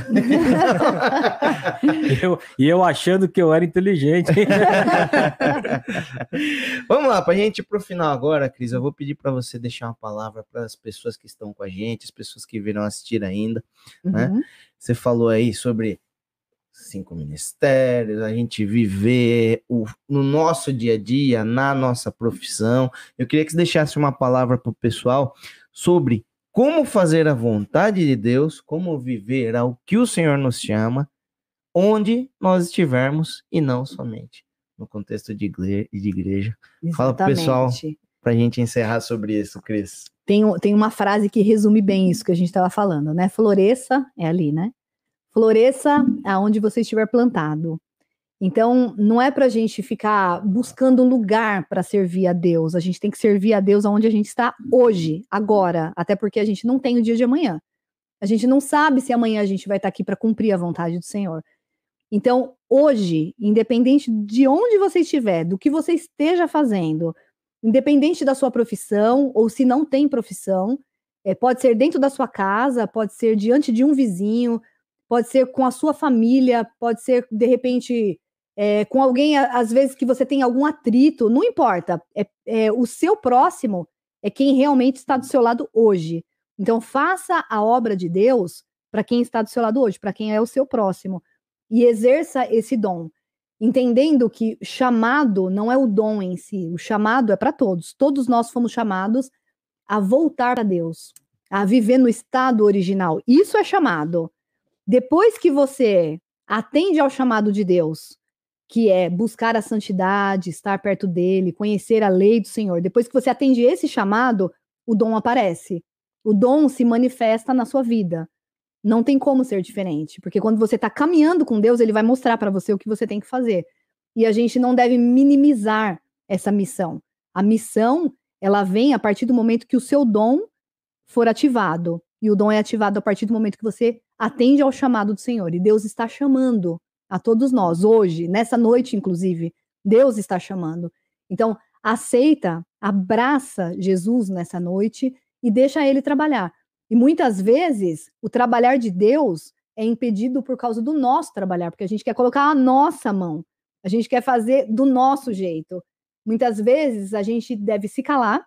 D: E eu, e eu achando que eu era inteligente.
A: Vamos lá, para a gente ir pro final agora, Cris, eu vou pedir para você deixar uma palavra para as pessoas que estão com a gente, as pessoas que virão assistir ainda. Né?
E: Uhum.
A: Você falou aí sobre cinco ministérios, a gente viver o, no nosso dia a dia, na nossa profissão. Eu queria que você deixasse uma palavra para o pessoal sobre como fazer a vontade de Deus, como viver ao que o Senhor nos chama, onde nós estivermos e não somente no contexto de igre- de igreja. Fala pro pessoal.
E: Exatamente.
A: Para a gente encerrar sobre isso, Cris.
E: Tem, tem uma frase que resume bem isso que a gente estava falando, né? Floresça, é ali, né? Floresça aonde você estiver plantado. Então, não é para a gente ficar buscando um lugar para servir a Deus. A gente tem que servir a Deus aonde a gente está hoje, agora. Até porque a gente não tem o dia de amanhã. A gente não sabe se amanhã a gente vai estar aqui para cumprir a vontade do Senhor. Então, hoje, independente de onde você estiver, do que você esteja fazendo, independente da sua profissão ou se não tem profissão, é, pode ser dentro da sua casa, pode ser diante de um vizinho, pode ser com a sua família, pode ser de repente é, com alguém, às vezes que você tem algum atrito, não importa. É, é, o seu próximo é quem realmente está do seu lado hoje. Então faça a obra de Deus para quem está do seu lado hoje, para quem é o seu próximo, e exerça esse dom entendendo que chamado não é o dom em si, o chamado é para todos. Todos nós fomos chamados a voltar a Deus, a viver no estado original. Isso é chamado. Depois que você atende ao chamado de Deus, que é buscar a santidade, estar perto dele, conhecer a lei do Senhor, depois que você atende esse chamado, o dom aparece. O dom se manifesta na sua vida. Não tem como ser diferente, porque quando você está caminhando com Deus, ele vai mostrar para você o que você tem que fazer. E a gente não deve minimizar essa missão. A missão, ela vem a partir do momento que o seu dom for ativado. E o dom é ativado a partir do momento que você atende ao chamado do Senhor. E Deus está chamando a todos nós, hoje, nessa noite, inclusive. Deus está chamando. Então, aceita, abraça Jesus nessa noite e deixa ele trabalhar. E muitas vezes o trabalhar de Deus é impedido por causa do nosso trabalhar, porque a gente quer colocar a nossa mão, a gente quer fazer do nosso jeito. Muitas vezes a gente deve se calar,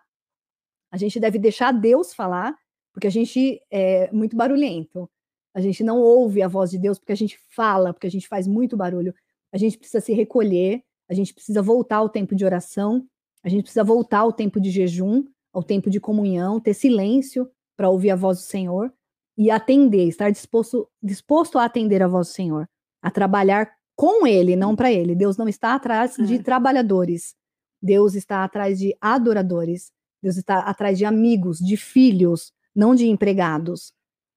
E: a gente deve deixar Deus falar, porque a gente é muito barulhento. A gente não ouve a voz de Deus porque a gente fala, porque a gente faz muito barulho. A gente precisa se recolher, a gente precisa voltar ao tempo de oração, a gente precisa voltar ao tempo de jejum, ao tempo de comunhão, ter silêncio para ouvir a voz do Senhor e atender, estar disposto, disposto a atender a voz do Senhor, a trabalhar com Ele, não para Ele. Deus não está atrás de
B: É.
E: trabalhadores, Deus está atrás de adoradores, Deus está atrás de amigos, de filhos, não de empregados.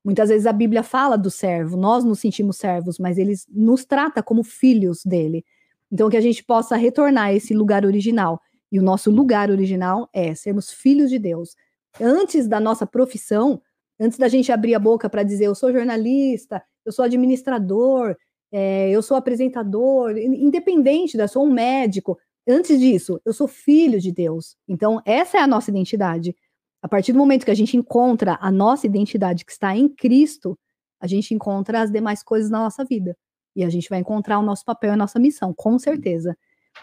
E: Muitas vezes a Bíblia fala do servo, nós nos sentimos servos, mas ele nos trata como filhos dele. Então, que a gente possa retornar a esse lugar original. E o nosso lugar original é sermos filhos de Deus. Antes da nossa profissão, antes da gente abrir a boca para dizer eu sou jornalista, eu sou administrador, é, eu sou apresentador, in- independente, da, sou um médico. Antes disso, eu sou filho de Deus. Então, essa é a nossa identidade. A partir do momento que a gente encontra a nossa identidade que está em Cristo, a gente encontra as demais coisas na nossa vida. E a gente vai encontrar o nosso papel e a nossa missão, com certeza.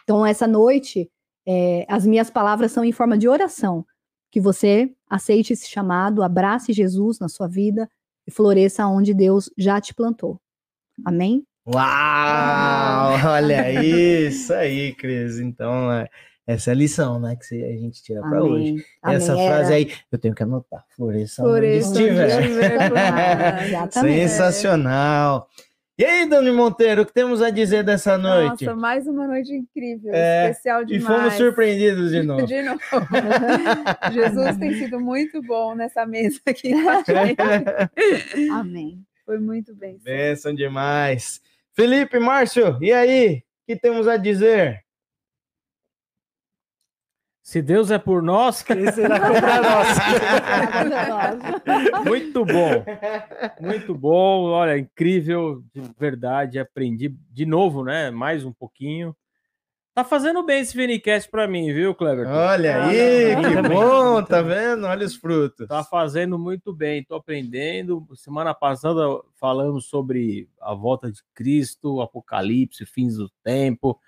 E: Então, essa noite, é, as minhas palavras são em forma de oração. Que você aceite esse chamado, abrace Jesus na sua vida e floresça onde Deus já te plantou. Amém?
A: Uau! Olha isso aí, Cris. Então, é, essa é a lição, né, que a gente tira para hoje.
E: Amém.
A: Essa
E: Amém.
A: frase aí, eu tenho que anotar. Floresça
B: Floresça
A: onde
B: onde
A: estiver. Sensacional. E aí, Dani Monteiro, o que temos a dizer dessa noite?
B: Nossa, mais uma noite incrível,
A: É,
B: especial
A: e
B: demais.
A: fomos surpreendidos de novo.
B: De novo. Jesus tem sido muito bom nessa mesa aqui.
E: Amém.
B: Foi muito bem.
A: Benção demais. Felipe, Márcio, e aí? O que temos a dizer?
D: Se Deus é por nós,
C: Quem será contra nós?
D: muito bom. Muito bom. Olha, incrível, de verdade. Aprendi de novo, né? Mais um pouquinho. Tá fazendo bem esse VNCast pra mim, viu, Clever?
A: Olha aí,
C: Olha,
A: que bom, tá vendo? Olha os frutos.
D: Tá fazendo muito bem, tô aprendendo. Semana passada falamos sobre a volta de Cristo, Apocalipse, fins do tempo.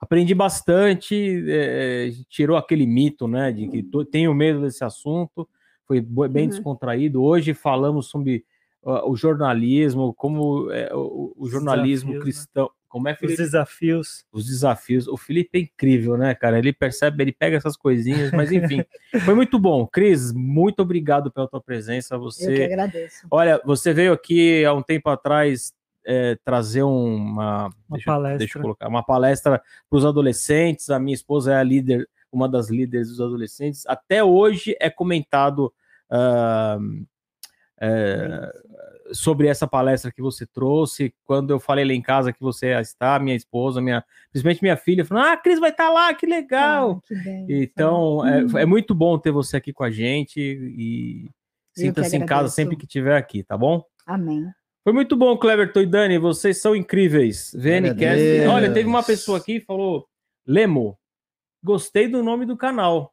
D: Aprendi bastante, é, tirou aquele mito, né, de que tô- tenho medo desse assunto. Foi bem
B: Uhum.
D: descontraído. Hoje falamos sobre ah, o jornalismo, como é, o, o jornalismo
C: desafios, né?
D: cristão. Como é,
C: Os
D: Felipe?
C: desafios.
D: os desafios. O Felipe é incrível, né, cara? Ele percebe, ele pega essas coisinhas, mas enfim, foi muito bom. Cris, muito obrigado pela tua presença.
E: Eu que
D: Você,
E: agradeço.
D: olha, você veio aqui há um tempo atrás é, trazer uma,
C: Uma
D: deixa,
C: palestra.
D: deixa eu colocar, uma palestra para os adolescentes. A minha esposa é a líder, uma das líderes dos adolescentes. Até hoje é comentado. é, sobre essa palestra que você trouxe, quando eu falei lá em casa que você estar, minha esposa, minha, principalmente minha filha, falou: Ah, a Cris vai estar lá, que legal!
E: Ah, que bem.
D: Então, é, é muito bom ter você aqui com a gente e sinta-se em casa sempre que estiver aqui, tá bom?
E: Amém.
D: Foi muito bom, Cleverton e Dani, vocês são incríveis. VNCast. Olha, teve uma pessoa aqui que falou: Lemo, gostei do nome do canal.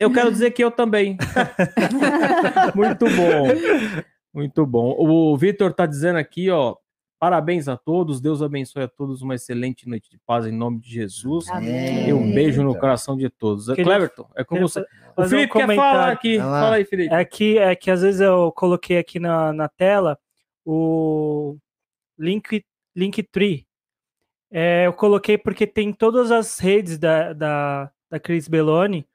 D: Eu quero dizer que eu também. muito bom. Muito bom. O Vitor tá dizendo aqui, ó. Parabéns a todos, Deus abençoe a todos, uma excelente noite de paz em nome de Jesus.
E: Amém.
D: E um beijo no coração de todos.
C: Queria-
D: Cleverton, é com
C: Queria
D: você. O
C: fazer um
D: Felipe quer falar aqui. Fala aí, Felipe.
C: É que, é que às vezes eu coloquei aqui na, na tela o link, Linktree. É, eu coloquei porque tem todas as redes da, da, da Cris Belloni.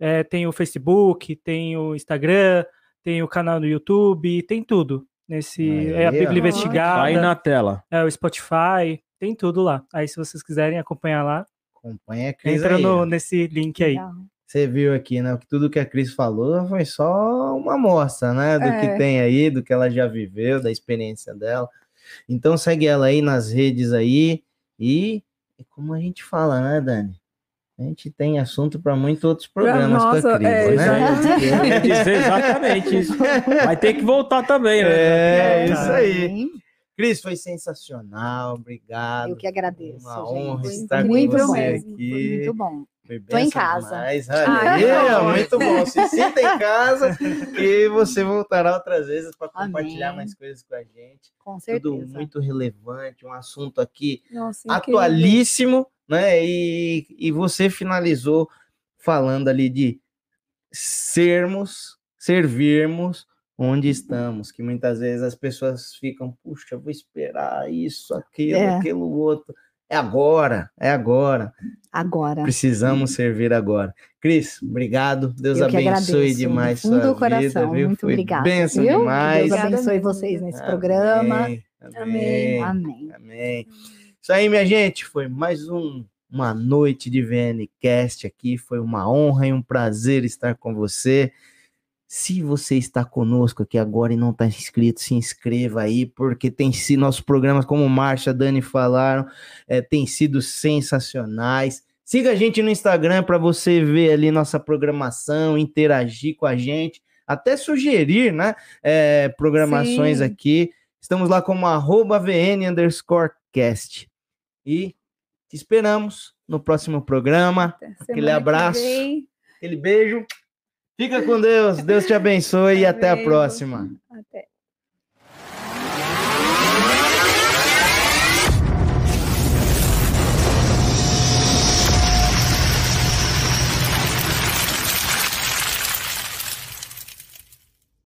C: É, tem o Facebook, tem o Instagram, tem o canal do YouTube, tem tudo. Nesse, é a
A: Aí.
C: Bíblia
B: Ó.
C: Investigada,
D: Tá aí na tela.
C: é o Spotify, tem tudo lá. Aí se vocês quiserem acompanhar lá,
A: Acompanha a Cris
C: entra
A: aí,
C: no, nesse link aí.
E: Legal.
A: Você viu aqui, né? que Tudo que a Cris falou foi só uma amostra, né? Do que
B: É.
A: tem aí, do que ela já viveu, da experiência dela. Então segue ela aí nas redes aí. E, e como a gente fala, né, Dani? A gente tem assunto para muitos outros programas com
B: nossa,
A: a Cris,
B: é,
A: né?
D: Dizer exatamente isso. Vai ter que voltar também, né?
A: É,
C: Tá.
A: isso aí. Cris, foi sensacional, obrigado.
E: Eu que agradeço.
A: Uma
E: gente.
A: honra
E: Foi
A: estar
B: com
E: muito
B: você
E: bom.
A: aqui.
E: Foi muito bom.
A: Foi
E: Tô em casa.
A: demais.
B: Ah, bom.
A: muito bom. Se sinta em casa e você voltará outras vezes para
E: Amém.
A: compartilhar mais coisas com a gente.
E: Com
A: Tudo
E: certeza.
A: muito relevante, um assunto aqui
B: Nossa,
A: atualíssimo, né? E, e você finalizou falando ali de sermos, servirmos onde estamos, que muitas vezes as pessoas ficam, puxa, vou esperar isso, aquilo,
E: É.
A: aquilo outro. É agora, é agora.
E: Agora.
A: Precisamos servir agora. Cris, obrigado. Deus
E: Eu
A: abençoe demais sua
E: do coração.
A: vida, viu?
E: Muito
A: Foi
E: obrigada. Viu?
A: demais.
E: Deus abençoe vocês nesse
A: Amém,
E: programa.
A: Amém.
B: Amém.
E: Amém.
A: Amém. Isso aí, minha gente. Foi mais um, uma noite de VNCast aqui. Foi uma honra e um prazer estar com você. Se você está conosco aqui agora e não está inscrito, se inscreva aí, porque tem sido nossos programas, como Márcia, Dani falaram, é, tem sido sensacionais. Siga a gente no Instagram para você ver ali nossa programação, interagir com a gente, até sugerir, né? é, programações
B: Sim.
A: aqui. Estamos lá como arroba VN underscore cast. E te esperamos no próximo programa. Aquele abraço. Aquele beijo. Fica com Deus, Deus te abençoe e até a próxima. Até.